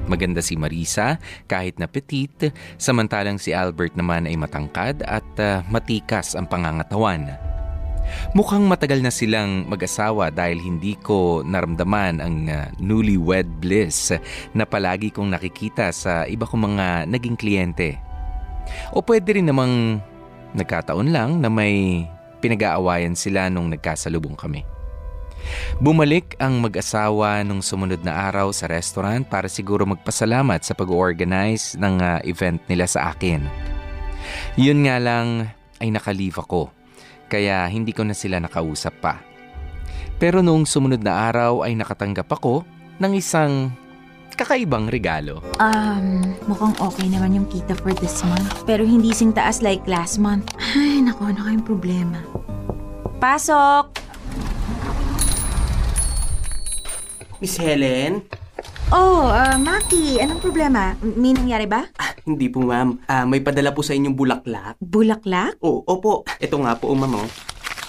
Maganda si Marisa kahit na petite, samantalang si Albert naman ay matangkad at uh, matikas ang pangangatawan. Mukhang matagal na silang mag-asawa dahil hindi ko naramdaman ang uh, newlywed bliss na palagi kong nakikita sa iba kong mga naging kliyente. O pwede rin namang nagkataon lang na may pinag-aawayan sila nung nagkasalubong kami. Bumalik ang mag-asawa nung sumunod na araw sa restaurant para siguro magpasalamat sa pag-organize ng uh, event nila sa akin. Yun nga lang ay nakalive ako, kaya hindi ko na sila nakausap pa. Pero noong sumunod na araw ay nakatanggap ako ng isang kakaibang regalo. Um, mukhang okay naman yung kita for this month. Pero hindi sing taas like last month. Ay, naku, ano kayong problema? Pasok! Miss Helen? Oh, uh, Maki, anong problema? May nangyari ba? Hindi po, ma'am. Ah, may padala po sa inyong bulaklak. Bulaklak? Oo, opo. Ito nga po, ma'am. oh.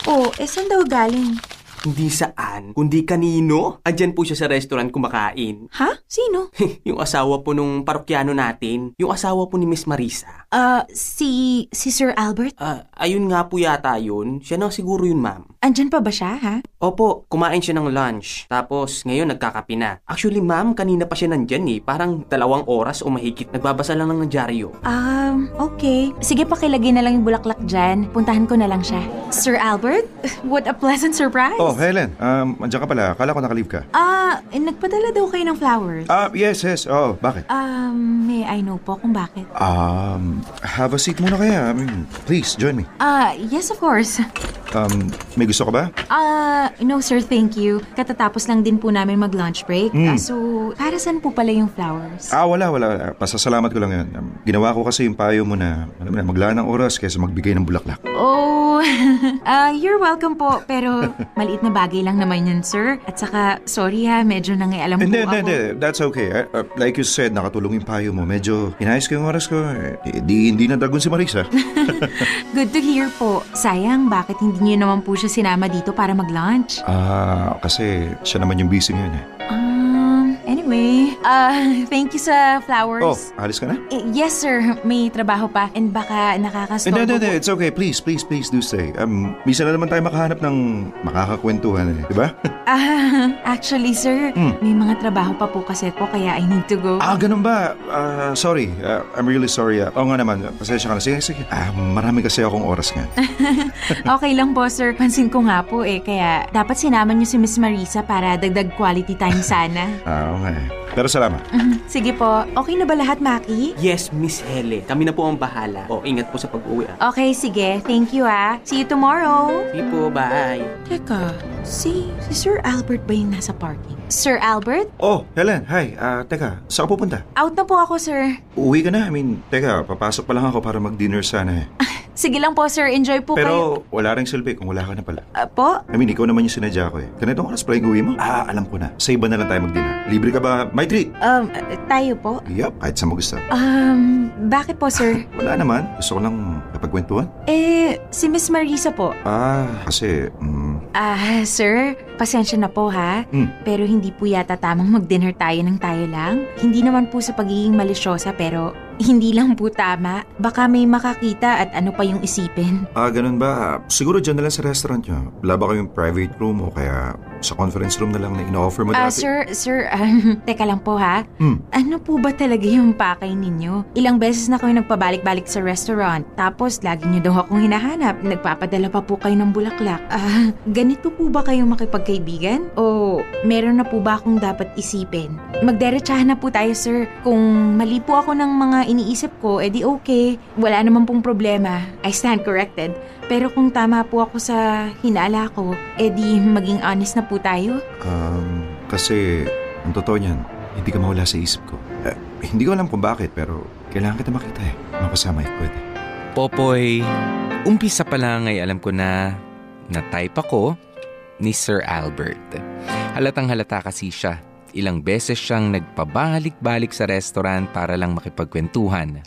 Oh, eh saan daw galing? Hindi saan, kundi kanino. Andyan po siya sa restaurant kumakain. Ha? Sino? *laughs* yung asawa po nung parokyano natin. Yung asawa po ni Miss Marisa. Uh, si, si Sir Albert? Ah, ayun nga po yata yun. Siya na siguro yun, ma'am. Andyan pa ba siya, ha? Opo, kumain siya ng lunch. Tapos, ngayon nagkakape na. Actually, ma'am, kanina pa siya nandyan eh. Parang dalawang oras o mahigit. Nagbabasa lang ng dyaryo. Um, okay. Sige, pakilagay na lang yung bulaklak dyan. Puntahan ko na lang siya. Sir Albert? *laughs* What a pleasant surprise! Oh, Helen. Um, andyan ka pala. Kala ko nakalive ka. Ah, eh, nagpadala daw kayo ng flowers. Ah, yes, yes. Oh, bakit? Um, may I know po kung bakit. Um, have a seat muna kaya. I mean, please, join me. Ah, yes of course. Um, may gusto ka ba? Ah, no sir, thank you. Katatapos lang din po namin mag-lunch break. Mm. Ah, so, para saan po pala yung flowers? Ah, wala, wala. wala. Pasasalamat ko lang yun. Um, ginawa ko kasi yung payo mo na, alam mo na, maglaan ng oras kaysa magbigay ng bulaklak. Oh, *laughs* ah, you're welcome po. Pero maliit na bagay lang naman yan, sir. At saka, sorry ha, medyo nangialam Hindi, po hindi, ako. hindi. That's okay. Uh, uh, like you said, nakatulong yung payo mo. Medyo inayos ko yung oras ko. Eh, di, hindi na dagon si Marisa. *laughs* Good to hear po. Sayang, bakit hindi niyo naman po siya sinama dito para mag-lunch? Ah, kasi siya naman yung busy ngayon eh. Um, anyway, ah, thank you sa flowers. Oh, alis ka na? Eh, yes, sir. May trabaho pa. And baka nakakastorbo Hindi, hindi, hindi. It's okay. Please, please, please do stay. Um, misa na naman tayo makahanap ng makakakwentuhan eh. Di ba? *laughs* Ah, actually, sir, Hmm. may mga trabaho pa po kasi po kaya I need to go. ah, ganun ba? Ah, sorry. Ah, I'm really sorry. Ah, Oo nga naman. Pasensya ka na. Sige, sige. Ah, marami kasi akong oras nga. *laughs* okay lang po, sir. Pansin ko nga po eh. Kaya dapat sinama niyo si Miss Marisa para dagdag quality time sana. Ah, oo nga eh. Pero salamat. Mhm. Sige po. Okay na ba lahat, Maki? Yes, Miss Helen. Kami na po ang bahala. O, ingat po sa pag-uwi. Ah. Okay, sige. Thank you ah. See you tomorrow. Sige po, bye. Teka, si, si Sir Albert ba yung nasa parking? Sir Albert? Oh, Helen. Hi. Ah, teka. Saan ka pupunta? Out na po ako, sir. Uwi ka na. I mean, teka. Papasok pa lang ako para mag-dinner sana eh. *laughs* Sige lang po, sir. Enjoy po kayo. Pero wala ring silbi kung wala ka na pala. Ah, po? I mean, ikaw naman yung sinadya ko eh. Ganitong oras pala yung uwi mo? Ah, alam ko na. Sa iba na lang tayo mag-dinner. Libre ka ba? My treat. Um, tayo po? Yup, kahit saan mo gusto. Um, bakit po, sir? Wala naman. Gusto ko lang kapagkwentuhan. Eh, si Miss Marisa po. Ah, kasi, mm, Ah, sir, pasensya na po ha. Hmm. Pero hindi po yata tamang mag-dinner tayo ng tayo lang. Hindi naman po sa pagiging malisyosa pero hindi lang po tama. Baka may makakita at ano pa yung isipin. ah, ganun ba? Siguro dyan na lang sa restaurant nyo. Wala ba kayong private room o kaya sa conference room na lang na ino-offer mo Ah, dati? sir, sir, um, *laughs* teka lang po ha. Hmm. Ano po ba talaga yung pakay ninyo? Ilang beses na kayo nagpabalik-balik sa restaurant. Tapos, lagi nyo daw akong hinahanap. Nagpapadala pa po kayo ng bulaklak. Ah, *laughs* ganito po ba kayo makipagkaibigan? O meron na po ba akong dapat isipin? Magderechahan na po tayo, sir. Kung mali po ako ng mga iniisip ko, edi okay. Wala naman pong problema. I stand corrected. Pero kung tama po ako sa hinala ko, edi maging honest na po tayo. Um, kasi, ang totoo niyan, hindi ka mawala sa isip ko. Eh, hindi ko alam kung bakit, pero kailangan kita makita eh. Mapasama eh, pwede. Popoy, umpisa pa lang ay alam ko na na-type ako ni Sir Albert. Halatang halata kasi siya. Ilang beses siyang nagpabalik-balik sa restaurant para lang makipagkwentuhan.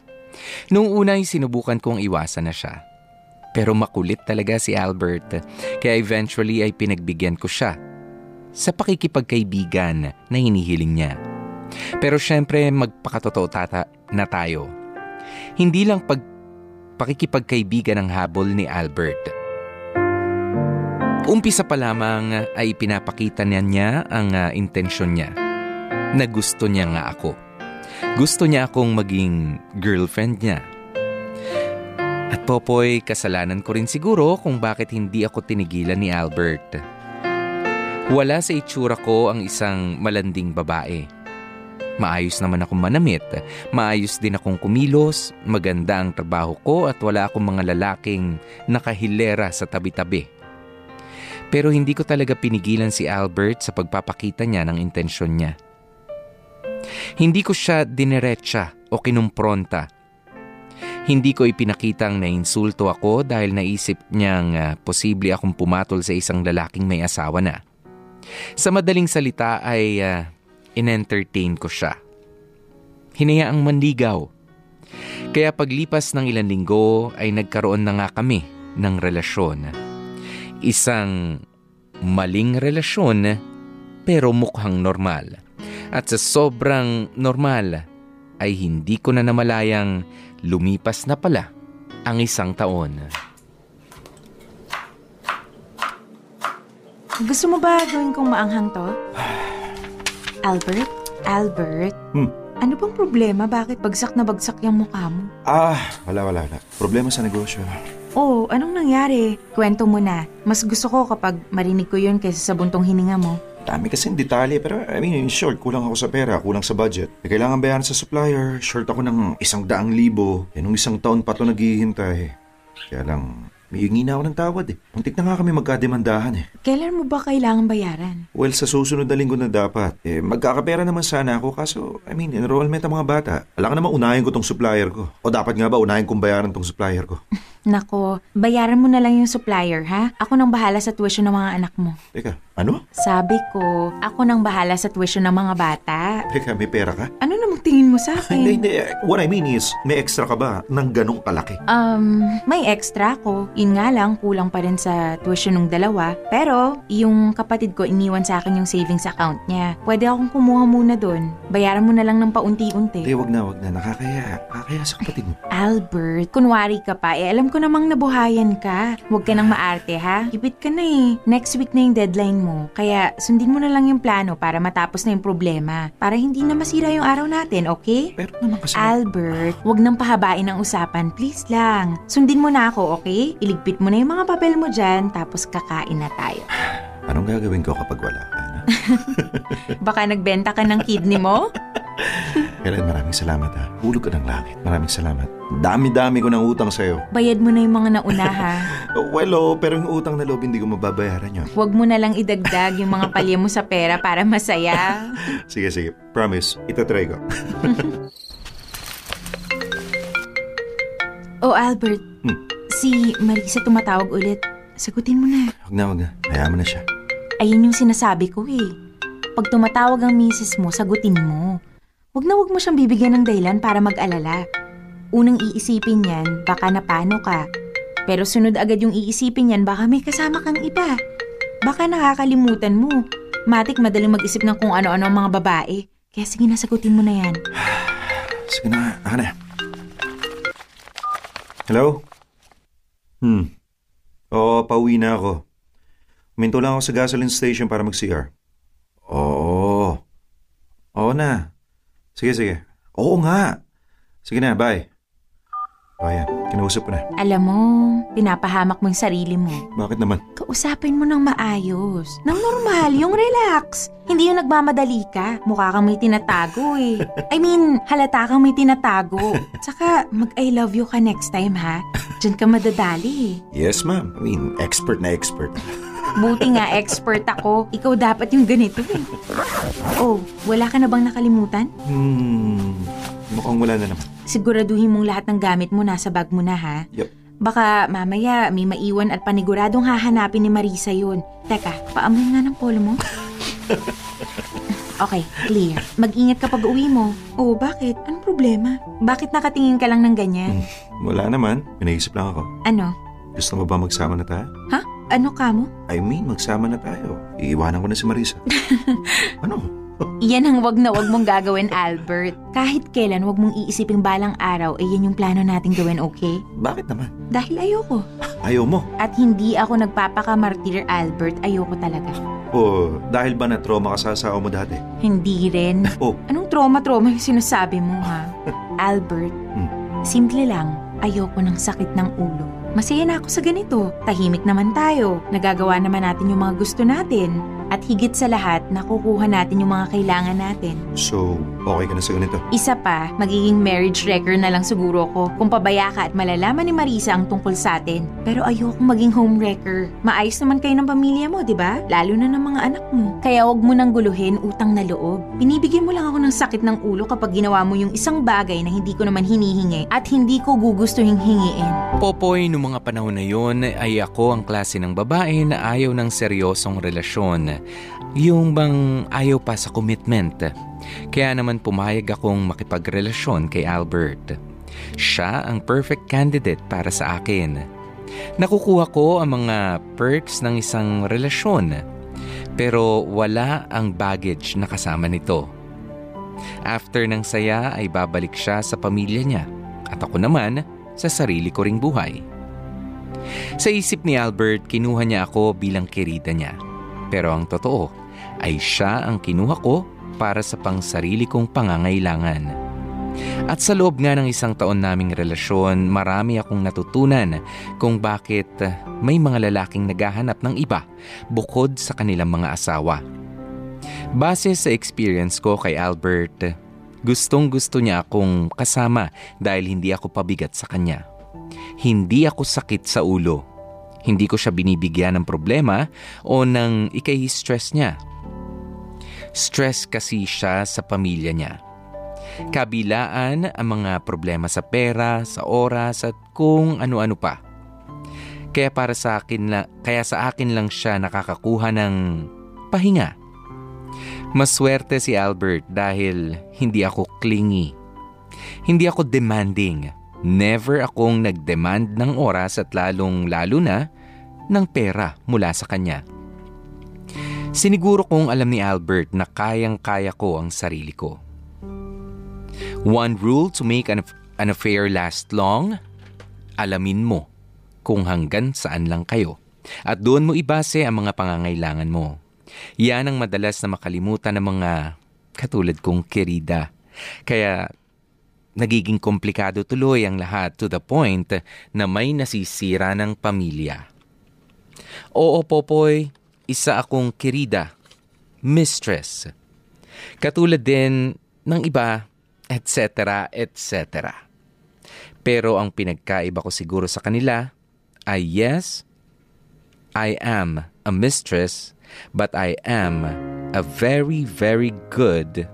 Noong una ay sinubukan kong iwasan na siya. Pero makulit talaga si Albert, kaya eventually ay pinagbigyan ko siya sa pakikipagkaibigan na hinihiling niya. Pero syempre, magpakatotoo tata na tayo. Hindi lang pag pakikipagkaibigan ang habol ni Albert. Umpisa pa lamang ay pinapakita niya niya ang uh, intensyon niya na gusto niya nga ako. Gusto niya akong maging girlfriend niya. At Popoy, kasalanan ko rin siguro kung bakit hindi ako tinigilan ni Albert. Wala sa itsura ko ang isang malanding babae. Maayos naman akong manamit, maayos din akong kumilos, maganda ang trabaho ko at wala akong mga lalaking nakahilera sa tabi-tabi. Pero hindi ko talaga pinigilan si Albert sa pagpapakita niya ng intensyon niya. Hindi ko siya dineretsa o kinumpronta. Hindi ko ipinakitang nainsulto ako dahil naisip niyang uh, posible akong pumatol sa isang lalaking may asawa na. Sa madaling salita ay uh, in-entertain ko siya. Hinayaang manligaw. Kaya paglipas ng ilang linggo ay nagkaroon na nga kami ng relasyon. Isang maling relasyon pero mukhang normal. At sa sobrang normal ay hindi ko na namalayang lumipas na pala ang isang taon. Gusto mo ba gawin kong maanghang to? *sighs* Albert? Albert? Hmm. Ano bang problema? Bakit bagsak na bagsak yung mukha mo? Ah, wala, wala, wala. Problema sa negosyo. Oh, anong nangyari? Kwento mo na. Mas gusto ko kapag marinig ko yun kaysa sa buntong hininga mo. Dami kasing detalye pero I mean in short, kulang ako sa pera, kulang sa budget. Eh, kailangan bayaran sa supplier, short ako ng isang daang libo. Eh nung isang taon pa to naghihintay. Kaya lang, may hingi na ako ng tawad eh. Muntik na nga kami magkademandahan eh. Kailan mo ba kailangan bayaran? Well, sa susunod na linggo na dapat. Eh, magkakapera naman sana ako kaso, I mean, enrollment ang mga bata. Alam ka naman unahin ko tong supplier ko. O dapat nga ba unahin kong bayaran tong supplier ko? *laughs* Nako, bayaran mo na lang yung supplier ha? Ako nang bahala sa tuition ng mga anak mo. Teka, ano? Sabi ko, ako nang bahala sa tuition ng mga bata. Teka, may pera ka? Ano namang tingin mo sa *laughs* akin? hindi, hindi. What I mean is, may extra ka ba ng ganong kalaki? Um, may extra ko. Yun nga lang, kulang pa rin sa tuition ng dalawa. Pero, yung kapatid ko iniwan sa akin yung savings account niya. Pwede akong kumuha muna doon. Bayaran mo na lang ng paunti-unti. Hindi, wag na, wag na. Nakakaya. Nakakaya sa kapatid mo. Albert, kunwari ka pa. Eh, alam ko namang nabuhayan ka. Huwag ka nang maarte ha. Ipit ka na eh. Next week na yung deadline mo. Kaya sundin mo na lang yung plano para matapos na yung problema. Para hindi na masira yung araw natin, okay? Pero naman kasi... Albert, huwag nang pahabain ang usapan. Please lang. Sundin mo na ako, okay? Iligpit mo na yung mga papel mo dyan, tapos kakain na tayo. *sighs* Anong gagawin ko kapag wala ka? *laughs* Baka nagbenta ka ng kidney mo? *laughs* Kailan maraming salamat ha. Hulog ka ng langit. Maraming salamat. Dami-dami ko ng utang sa'yo. Bayad mo na yung mga nauna ha. *laughs* well, oh, pero yung utang na loob hindi ko mababayaran yun. Huwag mo na lang idagdag yung mga palya mo sa pera para masaya. *laughs* sige, sige. Promise. Itatry ko. *laughs* oh, Albert. Hmm. Si Marisa tumatawag ulit. Sagutin mo na. Huwag na, huwag na. Hayaan mo na siya. Ayun yung sinasabi ko eh. Pag tumatawag ang misis mo, sagutin mo. Huwag na huwag mo siyang bibigyan ng dahilan para mag-alala. Unang iisipin niyan, baka napano ka. Pero sunod agad yung iisipin niyan, baka may kasama kang iba. Baka nakakalimutan mo. Matik madaling mag-isip ng kung ano-ano ang mga babae. Kaya sige na, sagutin mo na yan. *sighs* sige na, ako na. Hello? Hmm. Oo, pauwi na ako. Minto lang ako sa gasoline station para mag-CR. Oo. Oo na. Sige, sige. Oo nga. Sige na, bye. O yan, kinausap ko na. Alam mo, pinapahamak mo yung sarili mo. Bakit naman? Kausapin mo ng maayos. Nang normal, yung relax. Hindi yung nagmamadali ka. Mukha kang may tinatago eh. I mean, halata kang may tinatago. Tsaka, mag-I love you ka next time ha. Diyan ka madadali eh. Yes, ma'am. I mean, expert na expert. Buti nga expert ako. Ikaw dapat yung ganito eh. Oh, wala ka na bang nakalimutan? Hmm, mukhang wala na naman. Siguraduhin mong lahat ng gamit mo nasa bag mo na ha. Yup. Baka mamaya may maiwan at paniguradong hahanapin ni Marisa yun. Teka, paamoy nga ng polo mo. *laughs* okay, clear. Mag-ingat ka pag uwi mo. Oh, bakit? Anong problema? Bakit nakatingin ka lang ng ganyan? Hmm, wala naman. Pinaisip lang ako. Ano? Gusto mo ba magsama na tayo? Ha? Ano ka mo? I mean, magsama na tayo. Iiwanan ko na si Marisa. *laughs* ano? Yan ang wag na wag mong gagawin, Albert. Kahit kailan wag mong iisiping balang araw, eh yan yung plano nating gawin, okay? Bakit naman? Dahil ayoko. Ayaw mo. At hindi ako nagpapakamartir, Albert. Ayoko talaga. O dahil ba na-trauma ka sa asawa mo dati? Hindi rin. *laughs* Oh. Anong trauma-trauma yung sinasabi mo, ha? *laughs* Albert, Hmm. simple lang. Ayoko ng sakit ng ulo. Masaya na ako sa ganito. Tahimik naman tayo. Nagagawa naman natin yung mga gusto natin. At higit sa lahat, nakukuha natin yung mga kailangan natin. So, okay ka na sa ganito? Isa pa, magiging marriage wrecker na lang siguro ko kung pabaya ka at malalaman ni Marisa ang tungkol sa atin. Pero ayokong maging home wrecker. Maayos naman kayo ng pamilya mo, di ba? Lalo na ng mga anak mo. Kaya wag mo nang guluhin utang na loob. Binibigyan mo lang ako ng sakit ng ulo kapag ginawa mo yung isang bagay na hindi ko naman hinihingi at hindi ko gugustuhin hingiin. Popoy, noong mga panahon na yon ay ako ang klase ng babae na ayaw ng seryosong relasyon. Yung bang ayaw pa sa commitment. Kaya naman pumayag akong makipagrelasyon kay Albert. Siya ang perfect candidate para sa akin. Nakukuha ko ang mga perks ng isang relasyon. Pero wala ang baggage na kasama nito. After ng saya ay babalik siya sa pamilya niya at ako naman sa sarili ko ring buhay. Sa isip ni Albert, kinuha niya ako bilang kirida niya. Pero ang totoo ay siya ang kinuha ko para sa pangsarili kong pangangailangan. At sa loob nga ng isang taon naming relasyon, marami akong natutunan kung bakit may mga lalaking naghahanap ng iba bukod sa kanilang mga asawa. Base sa experience ko kay Albert, gustong gusto niya akong kasama dahil hindi ako pabigat sa kanya. Hindi ako sakit sa ulo. Hindi ko siya binibigyan ng problema o ng ikay-stress niya. Stress kasi siya sa pamilya niya. Kabilaan ang mga problema sa pera, sa oras at kung ano-ano pa. Kaya para sa akin la, kaya sa akin lang siya nakakakuha ng pahinga. Maswerte si Albert dahil hindi ako clingy. Hindi ako demanding. Never akong nag-demand ng oras at lalong lalo na ng pera mula sa kanya. Siniguro kong alam ni Albert na kayang-kaya ko ang sarili ko. One rule to make an, an affair last long, alamin mo kung hanggang saan lang kayo. At doon mo ibase ang mga pangangailangan mo. Yan ang madalas na makalimutan ng mga katulad kong kerida. Kaya nagiging komplikado tuloy ang lahat to the point na may nasisira ng pamilya. Oo, Popoy, isa akong kerida, mistress. Katulad din ng iba, etc., etc. Pero ang pinagkaiba ko siguro sa kanila ay yes, I am a mistress, but I am a very, very good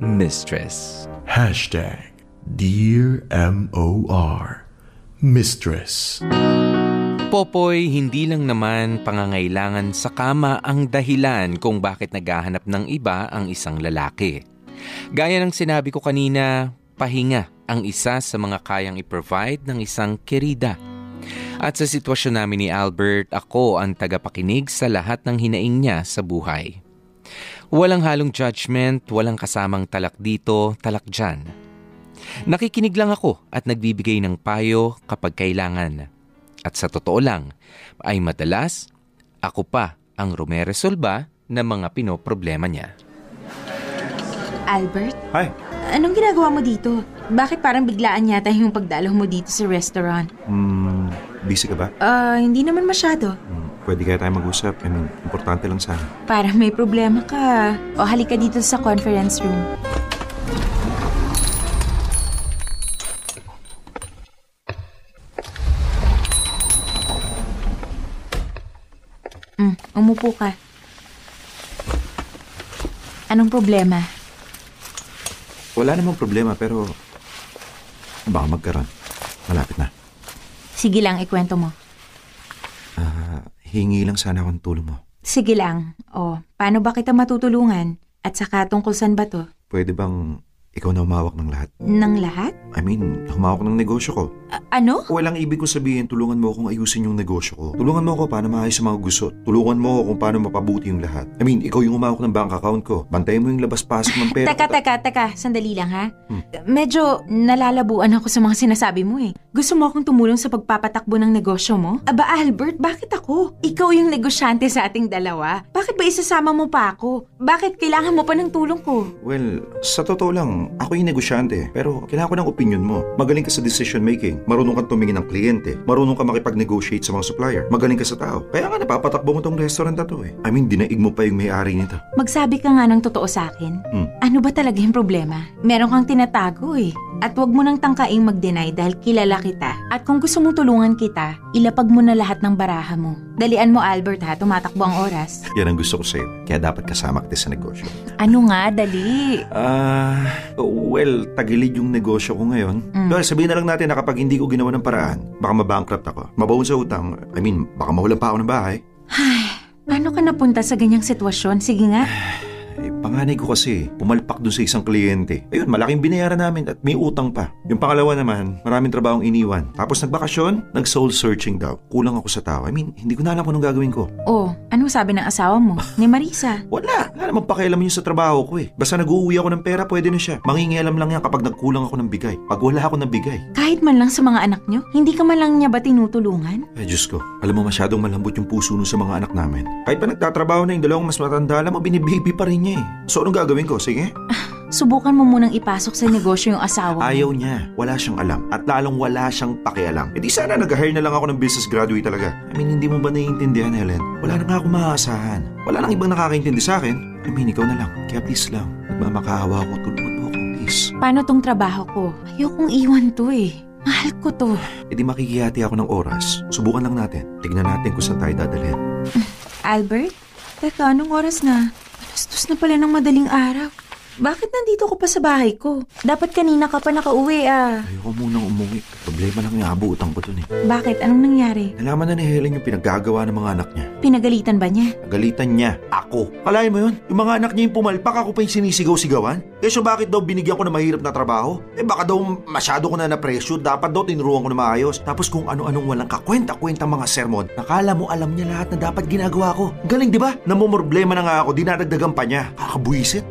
mistress. Hashtag Dear M.O.R. Mistress. Popoy, hindi lang naman pangangailangan sa kama ang dahilan kung bakit naghahanap ng iba ang isang lalaki. Gaya ng sinabi ko kanina, pahinga ang isa sa mga kayang i-provide ng isang kerida. At sa sitwasyon namin ni Albert, ako ang tagapakinig sa lahat ng hinaing niya sa buhay. Walang halong judgment, walang kasamang talak dito, talak dyan. Nakikinig lang ako at nagbibigay ng payo kapag kailangan. At sa totoo lang, ay madalas ako pa ang rumeresolba ng mga pinoproblema niya. Albert? Hi. Anong ginagawa mo dito? Bakit parang biglaan yata yung pagdalo mo dito sa restaurant? Hmm, busy ka ba? Ah, hindi naman masyado. Pwede kaya tayo mag-usap. I mean, importante lang sana. Parang may problema ka. O halika dito sa conference room. Mm, umupo ka. Anong problema? Wala namang problema pero baka magkaroon. Malapit na. Sige lang, ikwento mo. Ah, hingi lang sana akong tulong mo. Sige lang. O, paano ba kita matutulungan? At saka tungkol saan ba to? Pwede bang ikaw na humawak ng lahat. Ng lahat? I mean, humawak ng negosyo ko. ano? Walang ibig ko sabihin, tulungan mo akong ayusin yung negosyo ko. Tulungan mo ako paano maayos ang mga gusot. Tulungan mo ako kung paano mapabuti yung lahat. I mean, ikaw yung humawak ng bank account ko. Bantayan mo yung labas-pasok ng *laughs* pera Teka, ko. teka, teka. Sandali lang ha. Hmm. Medyo nalalabuan ako sa mga sinasabi mo eh. Gusto mo akong tumulong sa pagpapatakbo ng negosyo mo? Aba Albert, bakit ako? Ikaw yung negosyante sa ating dalawa. Bakit ba isasama mo pa ako? Bakit kailangan mo pa ng tulong ko? Well, sa totoo lang, ako yung negosyante. Pero kailangan ko ng opinion mo. Magaling ka sa decision making. Marunong kang tumingin ng kliyente. Marunong ka makipag-negotiate sa mga supplier. Magaling ka sa tao. Kaya nga napapatakbo mo tong restaurant na to eh. I mean, dinaig mo pa yung may-ari nito. Magsabi ka nga ng totoo sa akin. Hmm. Ano ba talaga yung problema? Meron kang tinatago eh. At wag mo nang tangkaing mag-deny dahil kilala kita. At kung gusto mong tulungan kita, ilapag mo na lahat ng baraha mo. Dalian mo Albert ha, tumatakbo ang oras. Yan ang gusto ko sa'yo. Kaya dapat kasama kita sa negosyo. Ano nga, dali. Ah, well, tagilid yung negosyo ko ngayon. Mm. Well, sabihin na lang natin na kapag hindi ko ginawa ng paraan, baka mabankrupt ako. Mabaon sa utang. I mean, baka mawalan pa ako ng bahay. Paano ka napunta sa ganyang sitwasyon? Sige nga. *sighs* Eh, panganay ko kasi, pumalpak dun sa isang kliyente. Ayun, malaking binayaran namin at may utang pa. Yung pangalawa naman, maraming trabahong iniwan. Tapos nagbakasyon, nag-soul searching daw. Kulang ako sa tao. I mean, hindi ko na alam kung anong gagawin ko. Oh, ano sabi ng asawa mo? *laughs* Ni Marisa. Wala, wala namang pakialam yun sa trabaho ko eh. Basta nag-uuwi ako ng pera, pwede na siya. Mangingialam lang yan kapag nagkulang ako ng bigay. Pag wala ako ng bigay. Kahit man lang sa mga anak nyo, hindi ka man lang niya ba tinutulungan? Ay, Diyos ko. Alam mo, masyadong malambot yung puso nun sa mga anak namin. Kahit pa nagtatrabaho na yung dalawang mas matanda, alam mo, binibaby pa rin niya eh. So, anong gagawin ko? Sige. Subukan mo munang ipasok sa negosyo yung asawa mo. Ayaw niya. Wala siyang alam. At lalong wala siyang pakialam. E di sana nag-hire na lang ako ng business graduate talaga. I mean, hindi mo ba naiintindihan, Helen? Wala na nga ako maaasahan. Wala nang ibang nakakaintindi sa akin. I mean, ikaw na lang. Kaya please lang. Nagmamakaawa ako. Tulungan mo ako, please. Paano tong trabaho ko? Ayokong iwan to eh. Mahal ko to. E di makikihati ako ng oras. Subukan lang natin. Tignan natin kung saan tayo dadalhin. Albert? Teka, anong oras na? Alastos na pala ng madaling araw. Bakit nandito ko pa sa bahay ko? Dapat kanina ka pa nakauwi ah. Ayoko munang umuwi. Problema lang yung abuutan ko dun eh. Bakit? Anong nangyari? Nalaman na ni Helen yung pinaggagawa ng mga anak niya. Pinagalitan ba niya? Galitan niya. Ako. Kalahin mo yun? Yung mga anak niya yung pumalpak, ako pa yung sinisigaw-sigawan? Eh so bakit daw binigyan ko ng mahirap na trabaho? Eh baka daw masyado ko na na-pressure, dapat daw tinuruan ko na maayos. Tapos kung ano-anong walang kakwenta-kwenta mga sermon, nakala mo alam niya lahat na dapat ginagawa ko. Galing di ba? Namumroblema na nga ako, dinadagdagan pa niya. Kakabuisit.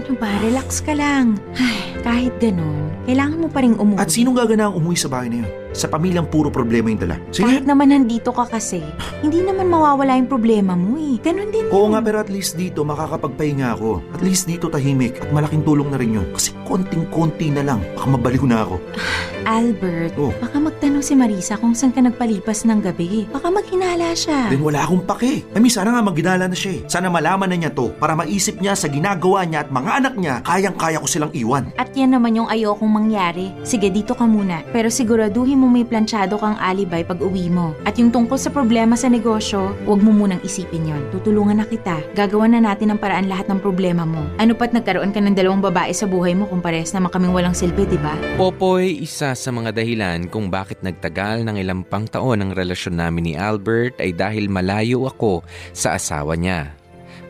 Ano ba? Relax ka lang. Ay, kahit ganun, kailangan mo pa rin umuwi. At sinong gaganaang umuwi sa bahay na yun? Sa pamilyang puro problema yung dala. Sige. Kahit naman nandito ka kasi, hindi naman mawawala yung problema mo eh. Ganun din Oo nga pero at least dito makakapagpahinga ako. At least dito tahimik at malaking tulong na rin yun. Kasi konting-konti na lang, baka mabaliw na ako. *sighs* Albert, Oh. baka magtanong si Marisa kung saan ka nagpalipas ng gabi. Baka maghinala siya. Then wala akong pake. I mean, sana nga maginala na siya eh. Sana malaman na niya to para maisip niya sa ginagawa niya at mga anak niya, kayang-kaya ko silang iwan. At yan naman yung ayokong mangyari. Sige, dito ka muna. Pero siguraduhin mo may planchado kang alibay pag uwi mo. At yung tungkol sa problema sa negosyo, huwag mo munang isipin yon. Tutulungan na kita. Gagawa na natin ng paraan lahat ng problema mo. Ano pat nagkaroon ka ng dalawang babae sa buhay mo kung pares naman kaming walang silbi, di ba? Popoy, isa sa mga dahilan kung bakit nagtagal ng ilang pang taon ang relasyon namin ni Albert ay dahil malayo ako sa asawa niya.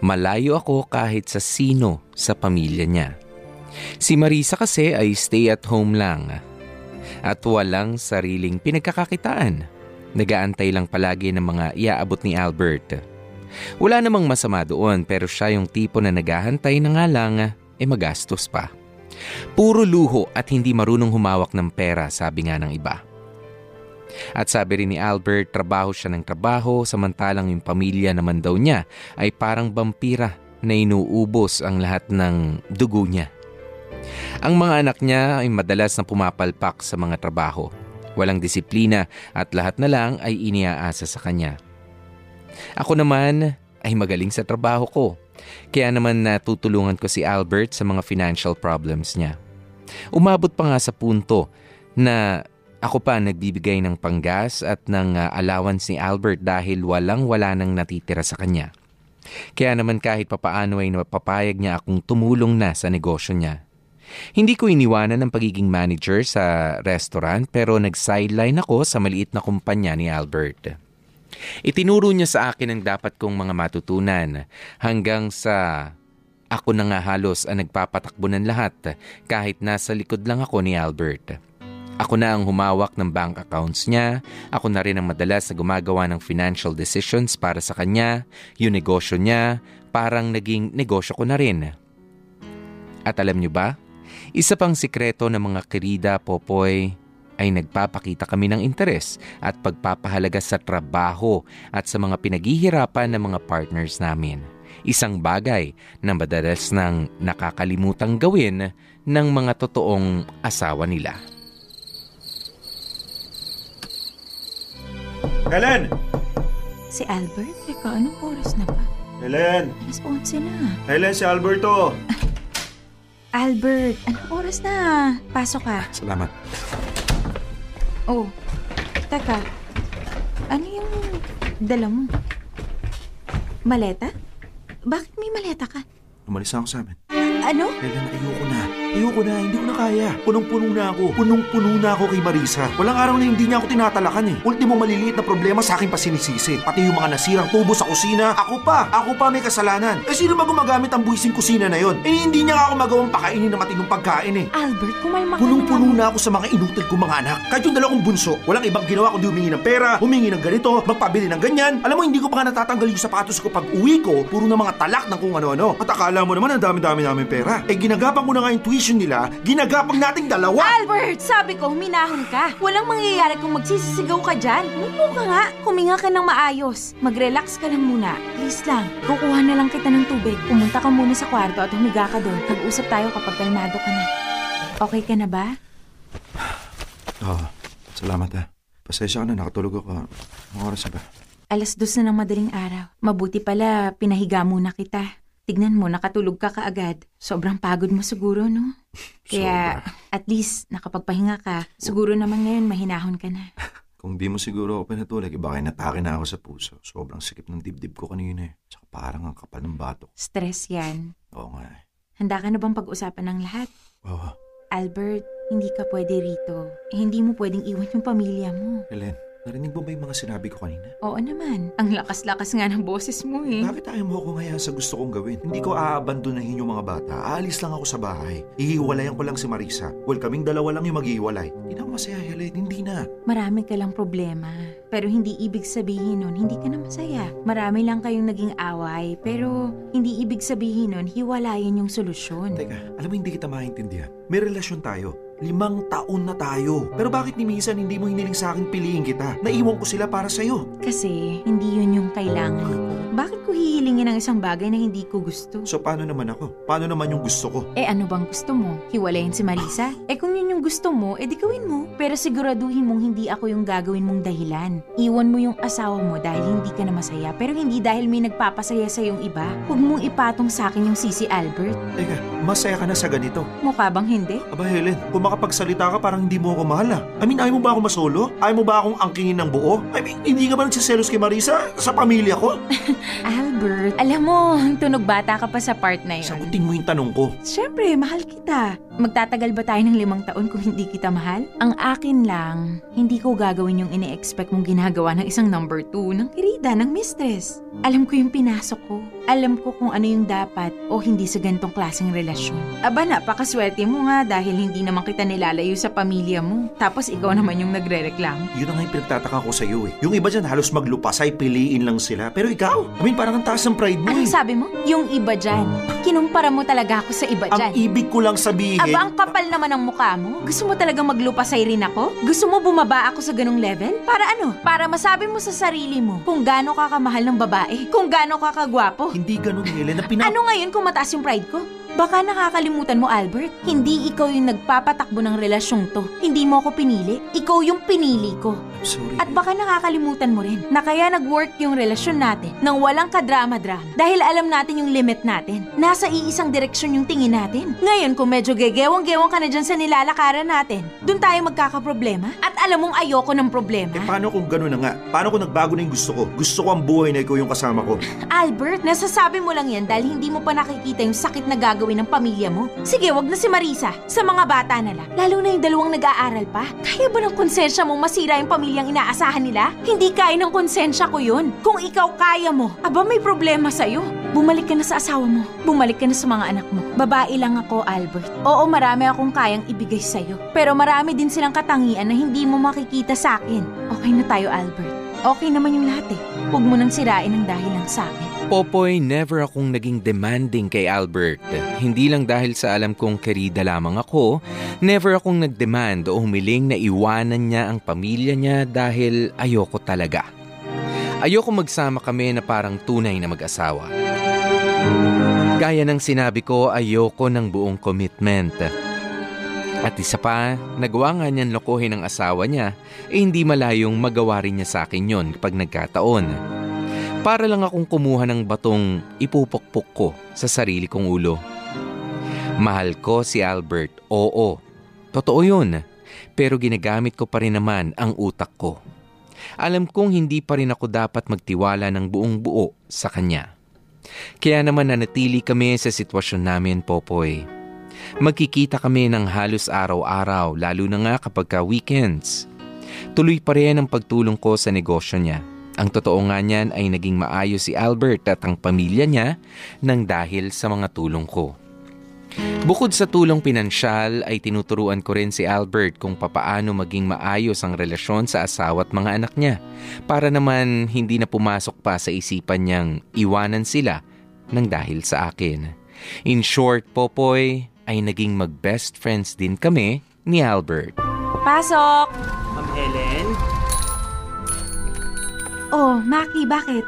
Malayo ako kahit sa sino sa pamilya niya. Si Marisa kasi ay stay at home lang at walang sariling pinagkakakitaan. Nagaantay lang palagi ng mga iaabot ni Albert. Wala namang masama doon pero siya yung tipo na naghahantay na nga lang eh magastos pa. Puro luho at hindi marunong humawak ng pera sabi nga ng iba. At sabi rin ni Albert, trabaho siya ng trabaho samantalang yung pamilya naman daw niya ay parang vampira na inuubos ang lahat ng dugo niya. Ang mga anak niya ay madalas na pumapalpak sa mga trabaho. Walang disiplina at lahat na lang ay iniaasa sa kanya. Ako naman ay magaling sa trabaho ko. Kaya naman natutulungan ko si Albert sa mga financial problems niya. Umabot pa nga sa punto na ako pa nagbibigay ng panggas at ng uh, allowance ni Albert dahil walang-wala nang natitira sa kanya. Kaya naman kahit papaano ay napapayag niya akong tumulong na sa negosyo niya. Hindi ko iniwanan ng pagiging manager sa restaurant pero nag-sideline ako sa maliit na kumpanya ni Albert. Itinuro niya sa akin ang dapat kong mga matutunan hanggang sa Ako na nga halos ang nagpapatakbo ng lahat kahit nasa likod lang ako ni Albert. Ako na ang humawak ng bank accounts niya, ako na rin ang madalas na gumagawa ng financial decisions para sa kanya, yung negosyo niya, parang naging negosyo ko na rin. At alam niyo ba, isa pang sikreto ng mga kerida, Popoy, ay nagpapakita kami ng interes at pagpapahalaga sa trabaho at sa mga pinaghihirapan ng mga partners namin. Isang bagay na madalas nang nakakalimutang gawin ng mga totoong asawa nila. Helen! Si Albert? Teka, anong oras na ba? Helen! Alas 11 na. Helen, si Alberto! *laughs* Albert, anong oras na? Pasok ka. Salamat. Oh, teka. Ano yung dala mo? Maleta? Bakit may maleta ka? Umalis na ako sa amin. Ano? Helen, ayoko na. Ayoko na, hindi ko na kaya. Punong-puno na ako. Punong-puno na ako kay Marisa. Walang araw na hindi niya ako tinatalakan eh. Ultimo maliliit na problema sa akin pa sinisisi. Pati yung mga nasirang tubo sa kusina, ako pa. Ako pa may kasalanan. Eh sino ba gumagamit ang buwising kusina na yon? Eh hindi niya ako magawang pakainin na matinong pagkain eh. Albert, kumalma ka Punong-puno na ako sa mga inutil kong mga anak. Kahit yung dalawang bunso, walang ibang ginawa kundi humingi ng pera, humingi ng ganito, magpabili ng ganyan. Alam mo, hindi ko pa nga natatanggal yung sapatos ko pag uwi ko, puro na mga talak ng kung ano-ano. At akala mo naman ang dami-dami namin pera. Eh ginagapang ko na nga yung tuition nila, ginagapang nating dalawa. Albert, sabi ko, huminahon ka. Walang mangyayari kung magsisisigaw ka dyan. Umupo ka nga. Huminga ka ng maayos. Mag-relax ka lang muna. Please lang. Kukuha na lang kita ng tubig. Pumunta ka muna sa kwarto at humiga ka doon. Mag-usap tayo kapag kalmado ka na. Okay ka na ba? Oo, salamat ah. Pasensya ka na, nakatulog ako. Anong oras na ba? Alas dos na ng madaling araw. Mabuti pala, pinahiga muna kita. Tignan mo, nakatulog ka kaagad. Sobrang pagod mo siguro, no? *laughs* Kaya, at least, nakapagpahinga ka. Siguro naman ngayon, mahinahon ka na. *laughs* Kung di mo siguro ako pinatulog, iba kayo natake na ako sa puso. Sobrang sikip ng dibdib ko kanina eh. Tsaka parang ang kapal ng batok. Stress yan. Oo nga eh. Handa ka na bang pag-usapan ng lahat? Oo. Albert, hindi ka pwede rito. Eh, hindi mo pwedeng iwan yung pamilya mo. Helen, narinig mo ba yung mga sinabi ko kanina? Oo naman. Ang lakas-lakas nga ng boses mo eh. Bakit ayaw mo ako ngayon sa gusto kong gawin? Hindi ko aabandonahin yung mga bata. Aalis lang ako sa bahay. Ihiwalayan ko lang si Marisa. Well, kaming dalawa lang yung maghihiwalay. Hindi na ako masaya, Helen. Hindi na. Marami ka lang problema. Pero hindi ibig sabihin nun, hindi ka na masaya. Marami lang kayong naging away, pero hindi ibig sabihin nun, hiwalayan yung solusyon. Teka, alam mo hindi kita maintindihan. May relasyon tayo. Limang taon na tayo. Pero bakit ni minsan hindi mo hiniling sa akin piliin kita? Naiwan ko sila para sa'yo. Kasi hindi yun yung kailangan ko. Bakit ko hihilingin ang isang bagay na hindi ko gusto? So paano naman ako? Paano naman yung gusto ko? Eh ano bang gusto mo? Hiwalayin si Marisa? Eh kung yun yung gusto mo, eh di gawin mo. Pero siguraduhin mong hindi ako yung gagawin mong dahilan. Iwan mo yung asawa mo dahil hindi ka na masaya, pero hindi dahil may nagpapasaya sa yung iba. Huwag mong ipatong sa akin yung sisi Albert. Teka, masaya ka na sa ganito. Mukha bang hindi? Aba Helen, kung makapagsalita ka parang hindi mo ako mahal ah. I mean, ayaw mo ba ako masolo? Ayaw mo ba akong angkingin ng buo? I mean, hindi ka ba nagsiselos kay Marisa sa pamilya ko? *laughs* Albert, alam mo, tunog bata ka pa sa part na yun. Sagutin mo yung tanong ko. Siyempre, mahal kita. Magtatagal ba tayo ng limang taon kung hindi kita mahal? Ang akin lang, hindi ko gagawin yung ine-expect mong ginagawa ng isang number two ng kirida, ng mistress. Alam ko yung pinasok ko. Alam ko kung ano yung dapat o hindi sa gantong klaseng relasyon. Aba, napakaswerte mo nga dahil hindi naman kita nilalayo sa pamilya mo. Tapos ikaw naman yung nagre-reklamo. Yun ang nga yung pinagtataka ko sa iyo eh. Yung iba dyan halos maglupasay, piliin lang sila. Pero ikaw, I mean parang ang taas ng pride mo Anong eh. sabi mo? Yung iba dyan. Kinumpara mo talaga ako sa iba dyan. Ang ibig ko lang sabihin... Aba, ang kapal naman ng mukha mo. Gusto mo talagang maglupasay rin ako? Gusto mo bumaba ako sa ganong level? Para ano? Para masabi mo sa sarili mo kung gaano ka kamahal ng babae, kung gaano ka kagwapo. Hindi ganun, Helen. Na pina- Ano ngayon kung mataas yung pride ko? Baka nakakalimutan mo, Albert. Hindi ikaw yung nagpapatakbo ng relasyong to. Hindi mo ako pinili. Ikaw yung pinili ko. Sorry. At baka nakakalimutan mo rin na kaya nag-work yung relasyon natin nang walang kadrama-drama. Dahil alam natin yung limit natin. Nasa iisang direksyon yung tingin natin. Ngayon kung medyo gegewang-gewang ka na dyan sa nilalakaran natin, dun tayo magkakaproblema. At alam mong ayoko ng problema. Eh paano kung gano'n na nga? Paano kung nagbago na yung gusto ko? Gusto ko ang buhay na ikaw yung kasama ko. *laughs* Albert, nasasabi mo lang yan dahil hindi mo pa nakikita yung sakit na gagawin ng pamilya mo. Sige, wag na si Marisa. Sa mga bata na lang. Lalo na yung dalawang nag-aaral pa. Kaya ba ng konsensya mo masira yung pamilyang inaasahan nila? Hindi kaya ng konsensya ko yun. Kung ikaw kaya mo, aba may problema sa'yo. Bumalik ka na sa asawa mo. Bumalik ka na sa mga anak mo. Babae lang ako, Albert. Oo, marami akong kayang ibigay sa'yo. Pero marami din silang katangian na hindi mo makikita sa akin. Okay na tayo, Albert. Okay naman yung lahat eh. Huwag mo nang sirain ang dahilan sa akin. Popoy, never akong naging demanding kay Albert. Hindi lang dahil sa alam kong kerida lamang ako, never akong nagdemand o humiling na iwanan niya ang pamilya niya dahil ayoko talaga. Ayoko magsama kami na parang tunay na mag-asawa. Gaya ng sinabi ko, ayoko ng buong commitment. At isa pa, nagawa nga niyan lokohin ang asawa niya, eh hindi malayong magawa rin niya sa akin yon pag nagkataon. Para lang akong kumuha ng batong ipupukpok ko sa sarili kong ulo. Mahal ko si Albert, oo. Totoo yun. Pero ginagamit ko pa rin naman ang utak ko. Alam kong hindi pa rin ako dapat magtiwala ng buong buo sa kanya. Kaya naman nanatili kami sa sitwasyon namin, Popoy. Magkikita kami ng halos araw-araw, lalo na nga kapag ka weekends. Tuloy pa rin ang pagtulong ko sa negosyo niya. Ang totoo nga niyan ay naging maayos si Albert at ang pamilya niya nang dahil sa mga tulong ko. Bukod sa tulong pinansyal ay tinuturuan ko rin si Albert kung papaano maging maayos ang relasyon sa asawa at mga anak niya para naman hindi na pumasok pa sa isipan niyang iwanan sila nang dahil sa akin. In short, Popoy, ay naging mag-best friends din kami ni Albert. Pasok! Ma'am Helen? Oh, Maki, bakit?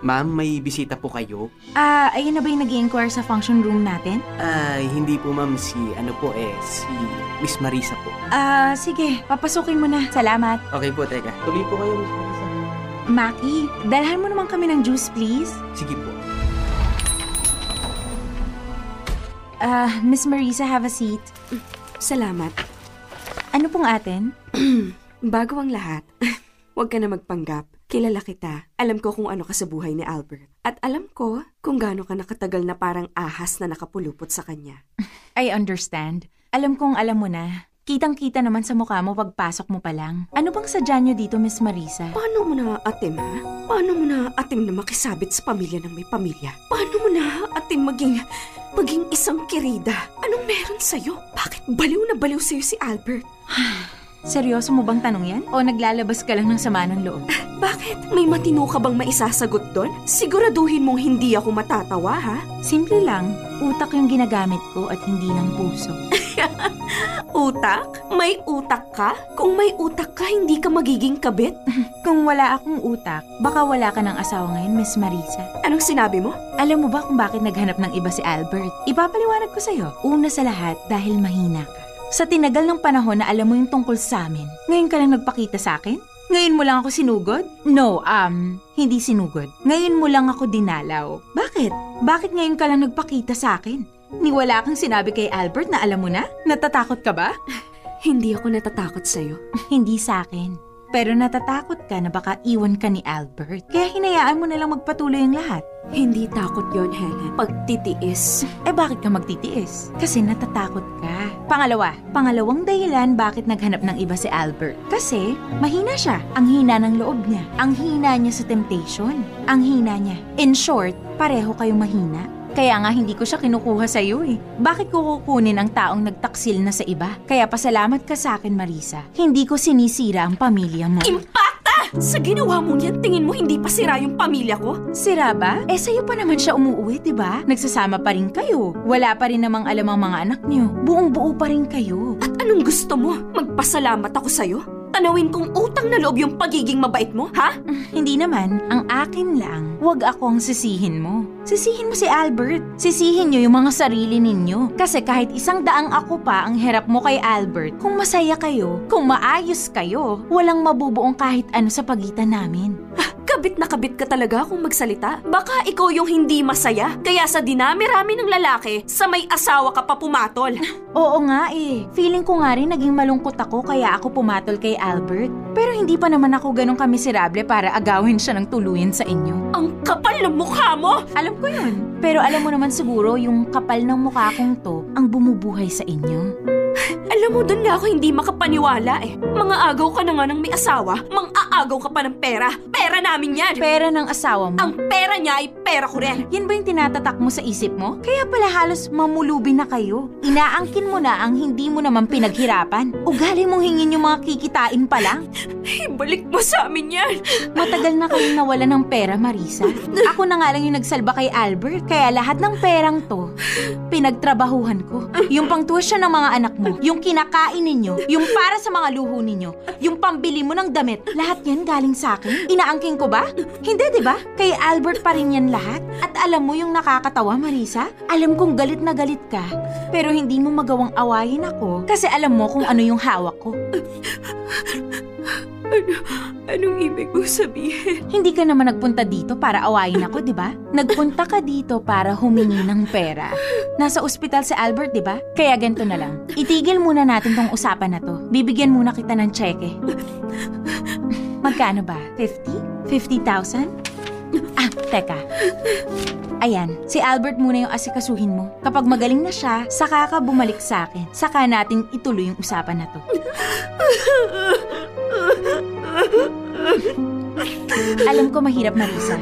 Ma'am, may bisita po kayo? Ah, ayun na ba yung nag inquire sa function room natin? Ay, hindi po ma'am si, ano po eh, si Miss Marisa po. Ah, sige, papasukin mo na. Salamat. Okay po, teka. Tuloy po kayo, Miss Marisa. Maki, dalhan mo naman kami ng juice, please. Sige po. Ah, Miss Marisa, have a seat. Salamat. Ano pong atin? *clears throat* Bago ang lahat, *laughs* huwag ka na magpanggap. Kilala kita. Alam ko kung ano ka sa buhay ni Albert. At alam ko kung gaano ka nakatagal na parang ahas na nakapulupot sa kanya. I understand. Alam kong alam mo na. Kitang-kita naman sa mukha mo pagpasok mo pa lang. Ano bang sadya niyo dito, Miss Marisa? Paano mo na atim, ha? Paano mo na atim na makisabit sa pamilya ng may pamilya? Paano mo na atim maging, maging isang kirida? Anong meron sa'yo? Bakit baliw na baliw sa'yo si Albert? Seryoso mo bang tanong yan? O naglalabas ka lang ng sama ng loob? Bakit? May matino ka bang maisasagot doon? Siguraduhin mong hindi ako matatawa, ha? Simple lang. Utak yung ginagamit ko at hindi ng puso. *laughs* utak? May utak ka? Kung may utak ka, hindi ka magiging kabit? *laughs* Kung wala akong utak, baka wala ka ng asawa ngayon, Miss Marisa. Anong sinabi mo? Alam mo ba kung bakit naghanap ng iba si Albert? Ipapaliwanag ko sa'yo. Una sa lahat, dahil mahina ka. Sa tinagal ng panahon na alam mo yung tungkol sa amin, ngayon ka lang nagpakita sa akin? Ngayon mo lang ako sinugod? No, um, hindi sinugod. Ngayon mo lang ako dinalaw. Bakit? Bakit ngayon ka lang nagpakita sa akin? Ni wala kang sinabi kay Albert na alam mo na? Natatakot ka ba? *laughs* Hindi ako natatakot sa'yo. *laughs* hindi sa akin. Pero natatakot ka na baka iwan ka ni Albert. Kaya hinayaan mo na lang magpatuloy ang lahat. Hindi takot yon Helen. Pagtitiis. Eh bakit ka magtitiis? Kasi natatakot ka. Pangalawa, pangalawang dahilan bakit naghanap ng iba si Albert. Kasi mahina siya. Ang hina ng loob niya. Ang hina niya sa temptation. Ang hina niya. In short, pareho kayong mahina. Kaya nga hindi ko siya kinukuha sa iyo eh. Bakit ko kukunin ang taong nagtaksil na sa iba? Kaya pasalamat ka sa akin, Marisa. Hindi ko sinisira ang pamilya mo. Impacta! Sa ginawa mong yan, tingin mo hindi pa sira yung pamilya ko? Sira ba? Eh sa'yo pa naman siya umuwi, di ba? Nagsasama pa rin kayo. Wala pa rin namang alam ang mga anak niyo. Buong buo pa rin kayo. At anong gusto mo? Magpasalamat ako sa'yo? Tanawin kong utang na loob yung pagiging mabait mo, ha? Hindi naman. Ang akin lang, wag ako ang sisihin mo. Sisihin mo si Albert. Sisihin niyo yung mga sarili ninyo. Kasi kahit isang daang ako pa ang hirap mo kay Albert, kung masaya kayo, kung maayos kayo, walang mabubuong kahit ano sa pagitan namin. Kabit na kabit ka talaga kung magsalita. Baka ikaw yung hindi masaya. Kaya sa dinami-rami ng lalaki, sa may asawa ka pa pumatol. Oo nga eh. Feeling ko nga rin naging malungkot ako kaya ako pumatol kay Albert. Pero hindi pa naman ako ganun kamiserable para agawin siya ng tuluyan sa inyo. Ang kapal ng mukha mo! Alam ko yun. Pero alam mo naman siguro yung kapal ng mukha kong to ang bumubuhay sa inyo. Alam mo, doon nga ako hindi makapaniwala eh. Mga agaw ka na nga ng may asawa, mang Aagaw ka pa ng pera. Pera namin yan. Pera ng asawa mo. Ang pera niya ay pera ko rin. Yan ba yung tinatatak mo sa isip mo? Kaya pala halos mamulubi na kayo. Inaangkin mo na ang hindi mo naman pinaghirapan. Ugali mong hingin yung mga kikitain pa lang. Ibalik mo sa amin yan. Matagal na kayong nawala ng pera, Marisa. Ako na nga lang yung nagsalba kay Albert. Kaya lahat ng perang to, pinagtrabahuhan ko. Yung pangtuwasyon ng mga anak mo, yung kinakain ninyo, yung para sa mga luho ninyo, yung pambili mo ng damit, lahat yan galing sa akin. Inaangking ko ba? Hindi, di ba? Kay Albert pa rin yan lahat. At alam mo yung nakakatawa, Marisa? Alam kong galit na galit ka, pero hindi mo magawang awayin ako kasi alam mo kung ano yung hawak ko. Ano, anong ibig mo sabihin? Hindi ka naman nagpunta dito para awayin ako, di ba? Nagpunta ka dito para humingi ng pera. Nasa ospital si Albert, di ba? Kaya ganito na lang. Itigil muna natin tong usapan na to. Bibigyan muna kita ng tseke. Magkano ba? 50? 50,000? Ah, teka. Ayan, si Albert muna yung asikasuhin mo. Kapag magaling na siya, saka ka bumalik sa akin. Saka natin ituloy yung usapan na to. *laughs* Alam ko mahirap, Marisa.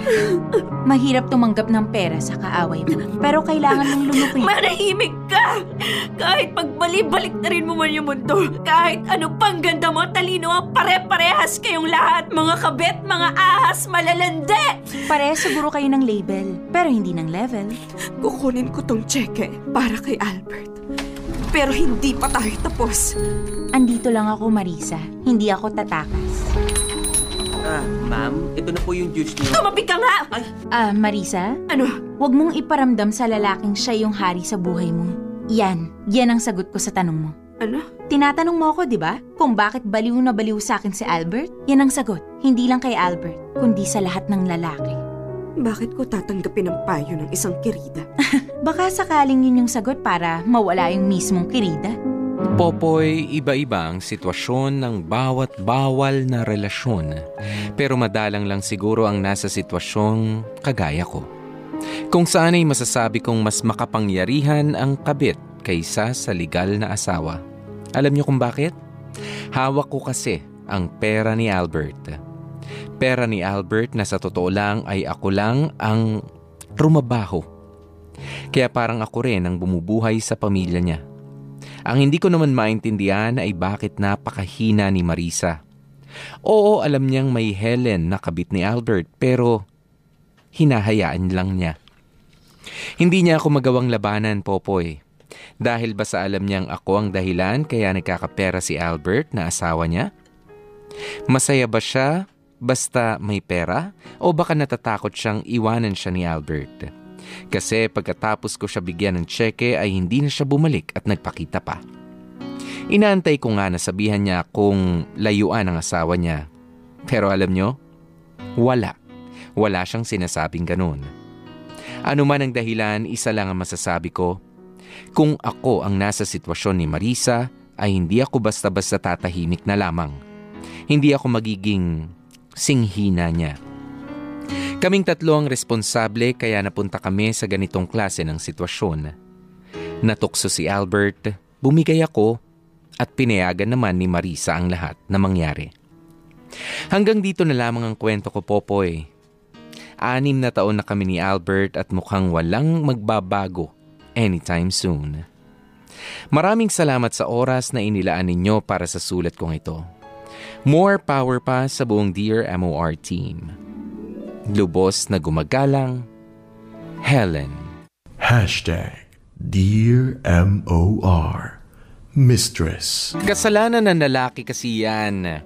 Mahirap tumanggap ng pera sa kaaway mo. Pero kailangan mong lumupit. Manahimik ka! Kahit pagbali-balik na rin mo man yung mundo, kahit ano pang ganda mo, talino ang pare-parehas kayong lahat, mga kabet, mga ahas, malalande! Pare, siguro kayo ng label, pero hindi ng level. Kukunin ko tong cheque para kay Albert. Pero hindi pa tayo tapos. Andito lang ako, Marisa. Hindi ako tatakas. Ah, ma'am, ito na po yung juice niyo. Tumabi ka nga! Ah, Marisa? Ano? Huwag mong iparamdam sa lalaking siya yung hari sa buhay mo. Yan. Yan ang sagot ko sa tanong mo. Ano? Tinatanong mo ako, di ba? Kung bakit baliw na baliw sa akin si Albert? Yan ang sagot. Hindi lang kay Albert, kundi sa lahat ng lalaki. Bakit ko tatanggapin ang payo ng isang kirida? *laughs* Baka sakaling yun yung sagot para mawala yung mismong kirida. Popoy, iba-iba ang sitwasyon ng bawat bawal na relasyon. Pero madalang lang siguro ang nasa sitwasyong kagaya ko. Kung saan ay masasabi kong mas makapangyarihan ang kabit kaysa sa legal na asawa. Alam niyo kung bakit? Hawak ko kasi ang pera ni Albert. Pera ni Albert na sa totoo lang ay ako lang ang rumabaho. Kaya parang ako rin ang bumubuhay sa pamilya niya. Ang hindi ko naman maintindihan ay bakit napakahina ni Marisa. Oo, alam niyang may Helen na kabit ni Albert pero hinahayaan lang niya. Hindi niya ako magawang labanan, Popoy. Dahil ba sa alam niyang ako ang dahilan kaya nagkakapera si Albert na asawa niya? Masaya ba siya basta may pera o baka natatakot siyang iwanan siya ni Albert? Kasi pagkatapos ko siya bigyan ng tseke ay hindi na siya bumalik at nagpakita pa. Inaantay ko nga na sabihan niya kung layuan ang asawa niya. Pero alam nyo, wala. Wala siyang sinasabing ganun. Ano man ang dahilan, isa lang ang masasabi ko. Kung ako ang nasa sitwasyon ni Marisa, ay hindi ako basta-basta tatahimik na lamang. Hindi ako magiging singhina niya. Kaming tatlo ang responsable kaya napunta kami sa ganitong klase ng sitwasyon. Natukso si Albert, bumigay ako, at pinayagan naman ni Marisa ang lahat na mangyari. Hanggang dito na lamang ang kwento ko, Popoy. Anim na taon na kami ni Albert at mukhang walang magbabago anytime soon. Maraming salamat sa oras na inilaan ninyo para sa sulat kong ito. More power pa sa buong Dear MOR team. Lubos na gumagalang, Helen. Hashtag Dear M.O.R. Mistress. Kasalanan ng lalaki kasi yan.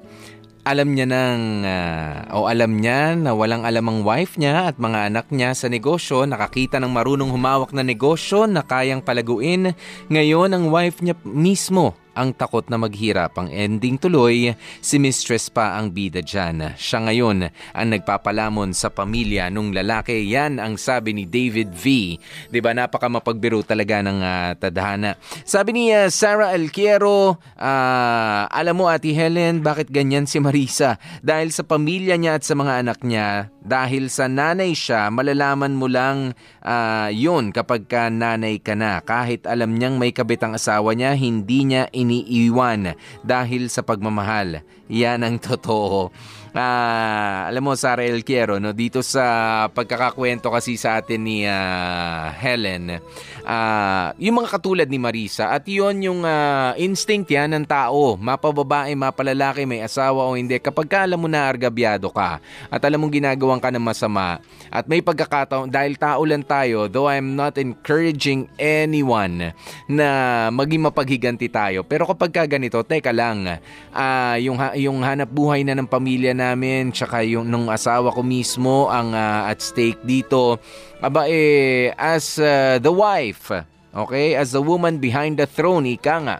Alam niya nang, ah, o alam niya na walang alam ang wife niya at mga anak niya sa negosyo, nakakita ng marunong humawak na negosyo na kayang palaguin. Ngayon ang wife niya mismo ang takot na maghirap. Ang ending tuloy, si mistress pa ang bida dyan. Siya ngayon ang nagpapalamon sa pamilya nung lalaki. Yan ang sabi ni David V. ba napaka mapagbiro talaga ng ah, tadhana. Sabi ni ah, Sarah Alquiero, ah, alam mo Ate Helen, bakit ganyan si Marisa? Dahil sa pamilya niya at sa mga anak niya, dahil sa nanay siya, malalaman mo lang ah, yun kapag ka nanay ka na. Kahit alam niyang may kabit ang asawa niya, hindi niya iniiwan dahil sa pagmamahal. Yan ang *laughs* totoo. Ah, alam mo Sara El Quiero, no, dito sa pagkakakwento kasi sa atin ni ah, Helen, ah, yung mga katulad ni Marisa at yon yung ah, instinct yan ng tao, mapababae, mapalalaki, may asawa o hindi. Kapag ka alam mo na argabyado ka at alam mong ginagawan ka ng masama at may pagkakataon dahil tao lang tayo, though I'm not encouraging anyone na maging mapaghiganti tayo. Pero kapag ka ganito, teka lang, ah, yung yung hanap buhay na ng pamilya namin tsaka yung nung asawa ko mismo ang ah, at stake dito. Aba eh as ah, the wife, okay? As the woman behind the throne, ika nga.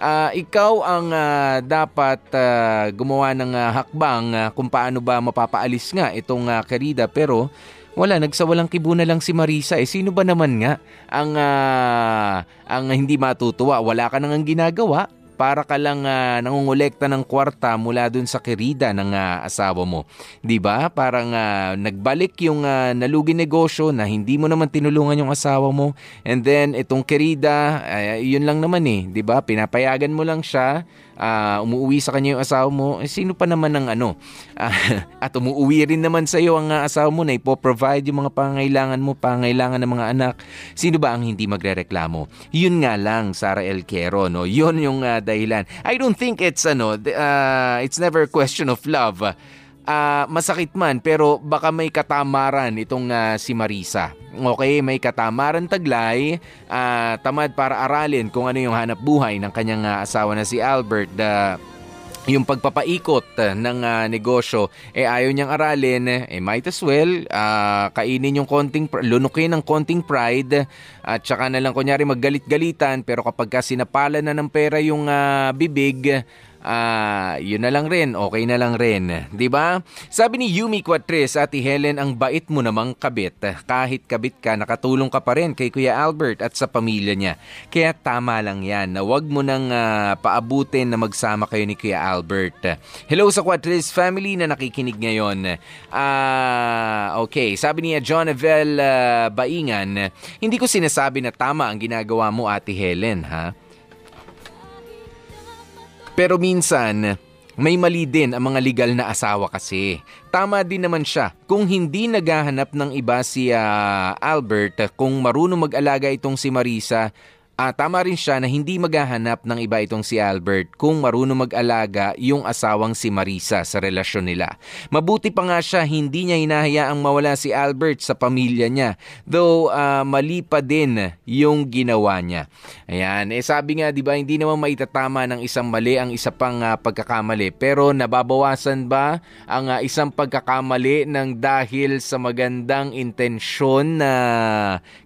Ah, ikaw ang ah, dapat ah, gumawa ng ah, hakbang ah, kung paano ba mapapaalis nga itong ah, Karida pero wala, nagsawalang kibo na lang si Marisa. Eh, sino ba naman nga ang, ah, ang hindi matutuwa? Wala ka nang ginagawa para ka lang ah, nangungulekta ng kwarta mula dun sa kirida ng ah, asawa mo. 'Di ba? Parang ah, nagbalik yung ah, nalugi negosyo na hindi mo naman tinulungan yung asawa mo. And then itong kirida, ay, yun lang naman eh, 'di ba? Pinapayagan mo lang siya ah, umuwi sa kanya yung asawa mo, eh, sino pa naman ang ano? Ah, *laughs* at umuwi rin naman sa iyo ang ah, asawa mo na ipo-provide yung mga pangailangan mo, pangailangan ng mga anak. Sino ba ang hindi magrereklamo? Yun nga lang, Sara El Quero, no? Yun yung ah, dahilan. I don't think it's ano, ah, it's never a question of love. Ah, masakit man pero baka may katamaran itong ah, si Marisa. Okay, may katamaran taglay, ah, tamad para aralin kung ano yung hanap buhay ng kanyang ah, asawa na si Albert. ah, yung pagpapaikot ng ah, negosyo eh ayaw niyang aralin eh might as well ah, kainin yung konting lunukin ng konting pride at saka na lang kunyari maggalit-galitan pero kapag ka na ng pera yung ah, bibig Ah, yun na lang rin, okay na lang rin, 'di ba? Sabi ni Yumi Quatres, Ate Helen, ang bait mo namang kabit. Kahit kabit ka, nakatulong ka pa rin kay Kuya Albert at sa pamilya niya. Kaya tama lang 'yan na 'wag mo nang ah, paabutin na magsama kayo ni Kuya Albert. Hello sa Quatres family na nakikinig ngayon. Ah, okay, sabi niya John Evel ah, Baingan, hindi ko sinasabi na tama ang ginagawa mo, Ate Helen, ha? Pero minsan, may mali din ang mga legal na asawa kasi. Tama din naman siya. Kung hindi naghahanap ng iba si ah, Albert, kung marunong mag-alaga itong si Marisa, ah, tama rin siya na hindi maghahanap ng iba itong si Albert kung marunong mag-alaga yung asawang si Marisa sa relasyon nila. Mabuti pa nga siya, hindi niya hinahayaang mawala si Albert sa pamilya niya. Though ah, mali pa din yung ginawa niya. Ayan, eh sabi nga 'di ba hindi naman maitatama ng isang mali ang isa pang ah, pagkakamali pero nababawasan ba ang ah, isang pagkakamali ng dahil sa magandang intensyon na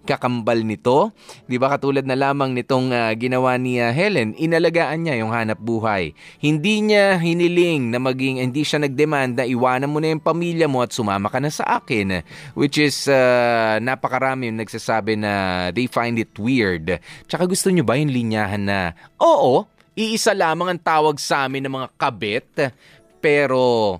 kakambal nito? 'Di ba katulad na lamang nitong ah, ginawa ni ah, Helen, inalagaan niya yung hanap buhay. Hindi niya hiniling na maging hindi siya nagdemand na iwanan mo na yung pamilya mo at sumama ka na sa akin which is ah, napakarami yung nagsasabi na they find it weird. Tsaka gusto nyo ba yung linyahan na, oo, iisa lamang ang tawag sa amin ng mga kabit, pero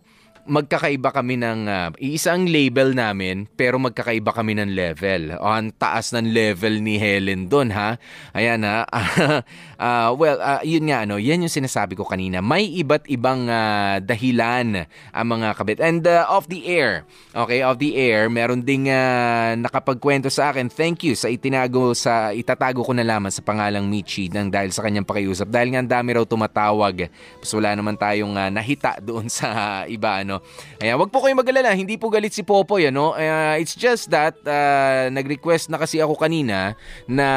magkakaiba kami ng ah, iisa ang label namin pero magkakaiba kami ng level. O, ang taas ng level ni Helen doon ha. Ayan ha. *laughs* Ah, well, ah, yun nga ano, yan yung sinasabi ko kanina. May iba't ibang ah, dahilan ang mga kabit. And ah, off the air, okay, off the air, meron ding ah, nakapagkwento sa akin. Thank you sa itinago sa itatago ko na lamang sa pangalang Michi nang dahil sa kanyang pakiusap. Dahil nga ang dami raw tumatawag. Mas wala naman tayong ah, nahita doon *laughs* sa iba ano. Ayan, wag po kayong mag-alala, hindi po galit si Popoy ano. Ah, it's just that ah, nag-request na kasi ako kanina na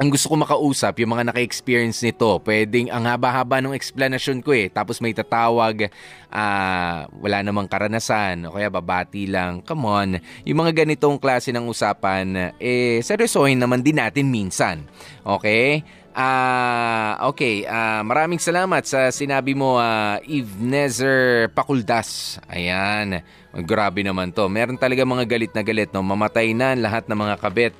ang gusto ko makausap, yung mga naka-experience nito, pwedeng ang haba-haba ng explanation ko eh. Tapos may tatawag, ah, wala namang karanasan, o kaya babati lang. Come on, yung mga ganitong klase ng usapan, eh, seryosohin naman din natin minsan. Okay? Ah, okay. Ah, maraming salamat sa sinabi mo, ah, Eve Nezer Pakuldas. Ayan. Grabe naman to. Meron talaga mga galit na galit, no? Mamatay na lahat ng mga kabit.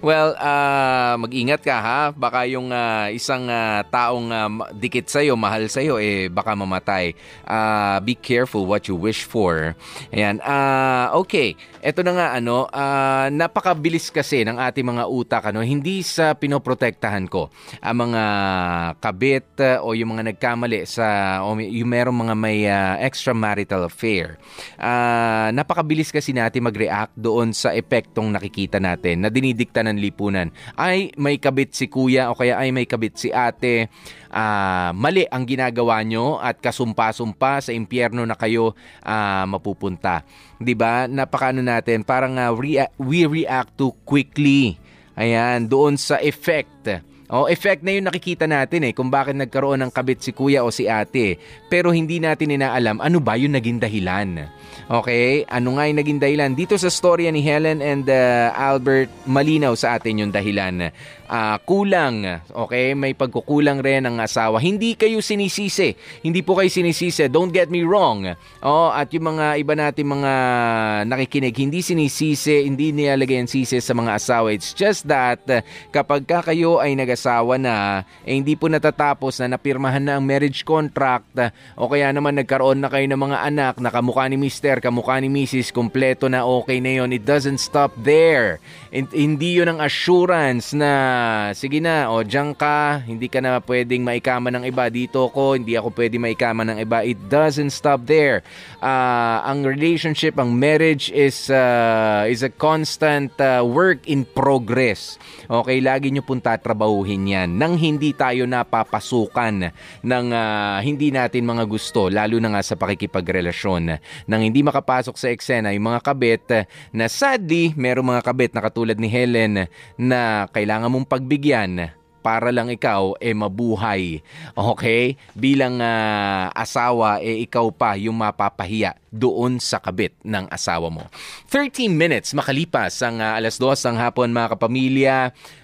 Well, ah, mag-ingat ka ha. Baka yung ah, isang ah, taong ma- dikit sa'yo, mahal sa'yo, eh baka mamatay. Ah, be careful what you wish for. Ayan. Ah, okay. Ito na nga ano, ah, napakabilis kasi ng ating mga utak ano, hindi sa pinoprotektahan ko. ang mga kabit uh, o yung mga nagkamali sa o yung merong mga may uh, extramarital affair. Ah, napakabilis kasi natin mag-react doon sa epektong nakikita natin na dinidikta ng lipunan. Ay, may kabit si kuya o kaya ay may kabit si ate. Ah, mali ang ginagawa nyo at kasumpa-sumpa sa impyerno na kayo ah, mapupunta. ba? Napakaano natin, parang ah, rea- we react too quickly. Ayan, doon sa effect. O, effect na yun nakikita natin eh, kung bakit nagkaroon ng kabit si kuya o si ate. Pero hindi natin inaalam ano ba yung naging dahilan. Okay? Ano nga yung naging dahilan? Dito sa storya ni Helen and uh, Albert, malinaw sa atin yung dahilan. Ah, kulang, okay? May pagkukulang rin ng asawa. Hindi kayo sinisisi. Hindi po kayo sinisisi. Don't get me wrong. Oh, at yung mga iba natin mga nakikinig, hindi sinisisi, hindi nilalagay ang sisi sa mga asawa. It's just that uh, kapag ka kayo ay nag-asawa na, eh, hindi po natatapos na napirmahan na ang marriage contract uh, o kaya naman nagkaroon na kayo ng mga anak na kamukha ni Mr., kamukha ni Mrs., kompleto na okay na yon. It doesn't stop there. And, hindi yun ang assurance na sige na, o diyan ka, hindi ka na pwedeng maikama ng iba. Dito ko, hindi ako pwedeng maikama ng iba. It doesn't stop there. Ah, ang relationship, ang marriage is ah, is a constant ah, work in progress. Okay, lagi nyo pong tatrabahuhin yan nang hindi tayo napapasukan ng ah, hindi natin mga gusto, lalo na nga sa pakikipagrelasyon. Nang hindi makapasok sa eksena yung mga kabit na sadly, merong mga kabit na katulad ni Helen na kailangan mong pagbigyan para lang ikaw eh mabuhay. Okay? Bilang ah, asawa eh ikaw pa yung mapapahiya doon sa kabit ng asawa mo. 13 minutes makalipas ang ah, alas 2 ng hapon mga kapamilya.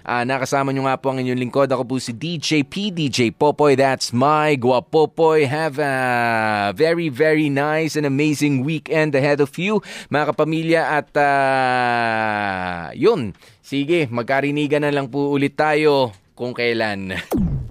Ah, nakasama nyo nga po ang inyong lingkod. Ako po si DJ P, DJ Popoy. That's my Guapopoy. Have a very, very nice and amazing weekend ahead of you mga kapamilya. At ah, yun, sige, magkarinigan na lang po ulit tayo kung kailan. *laughs*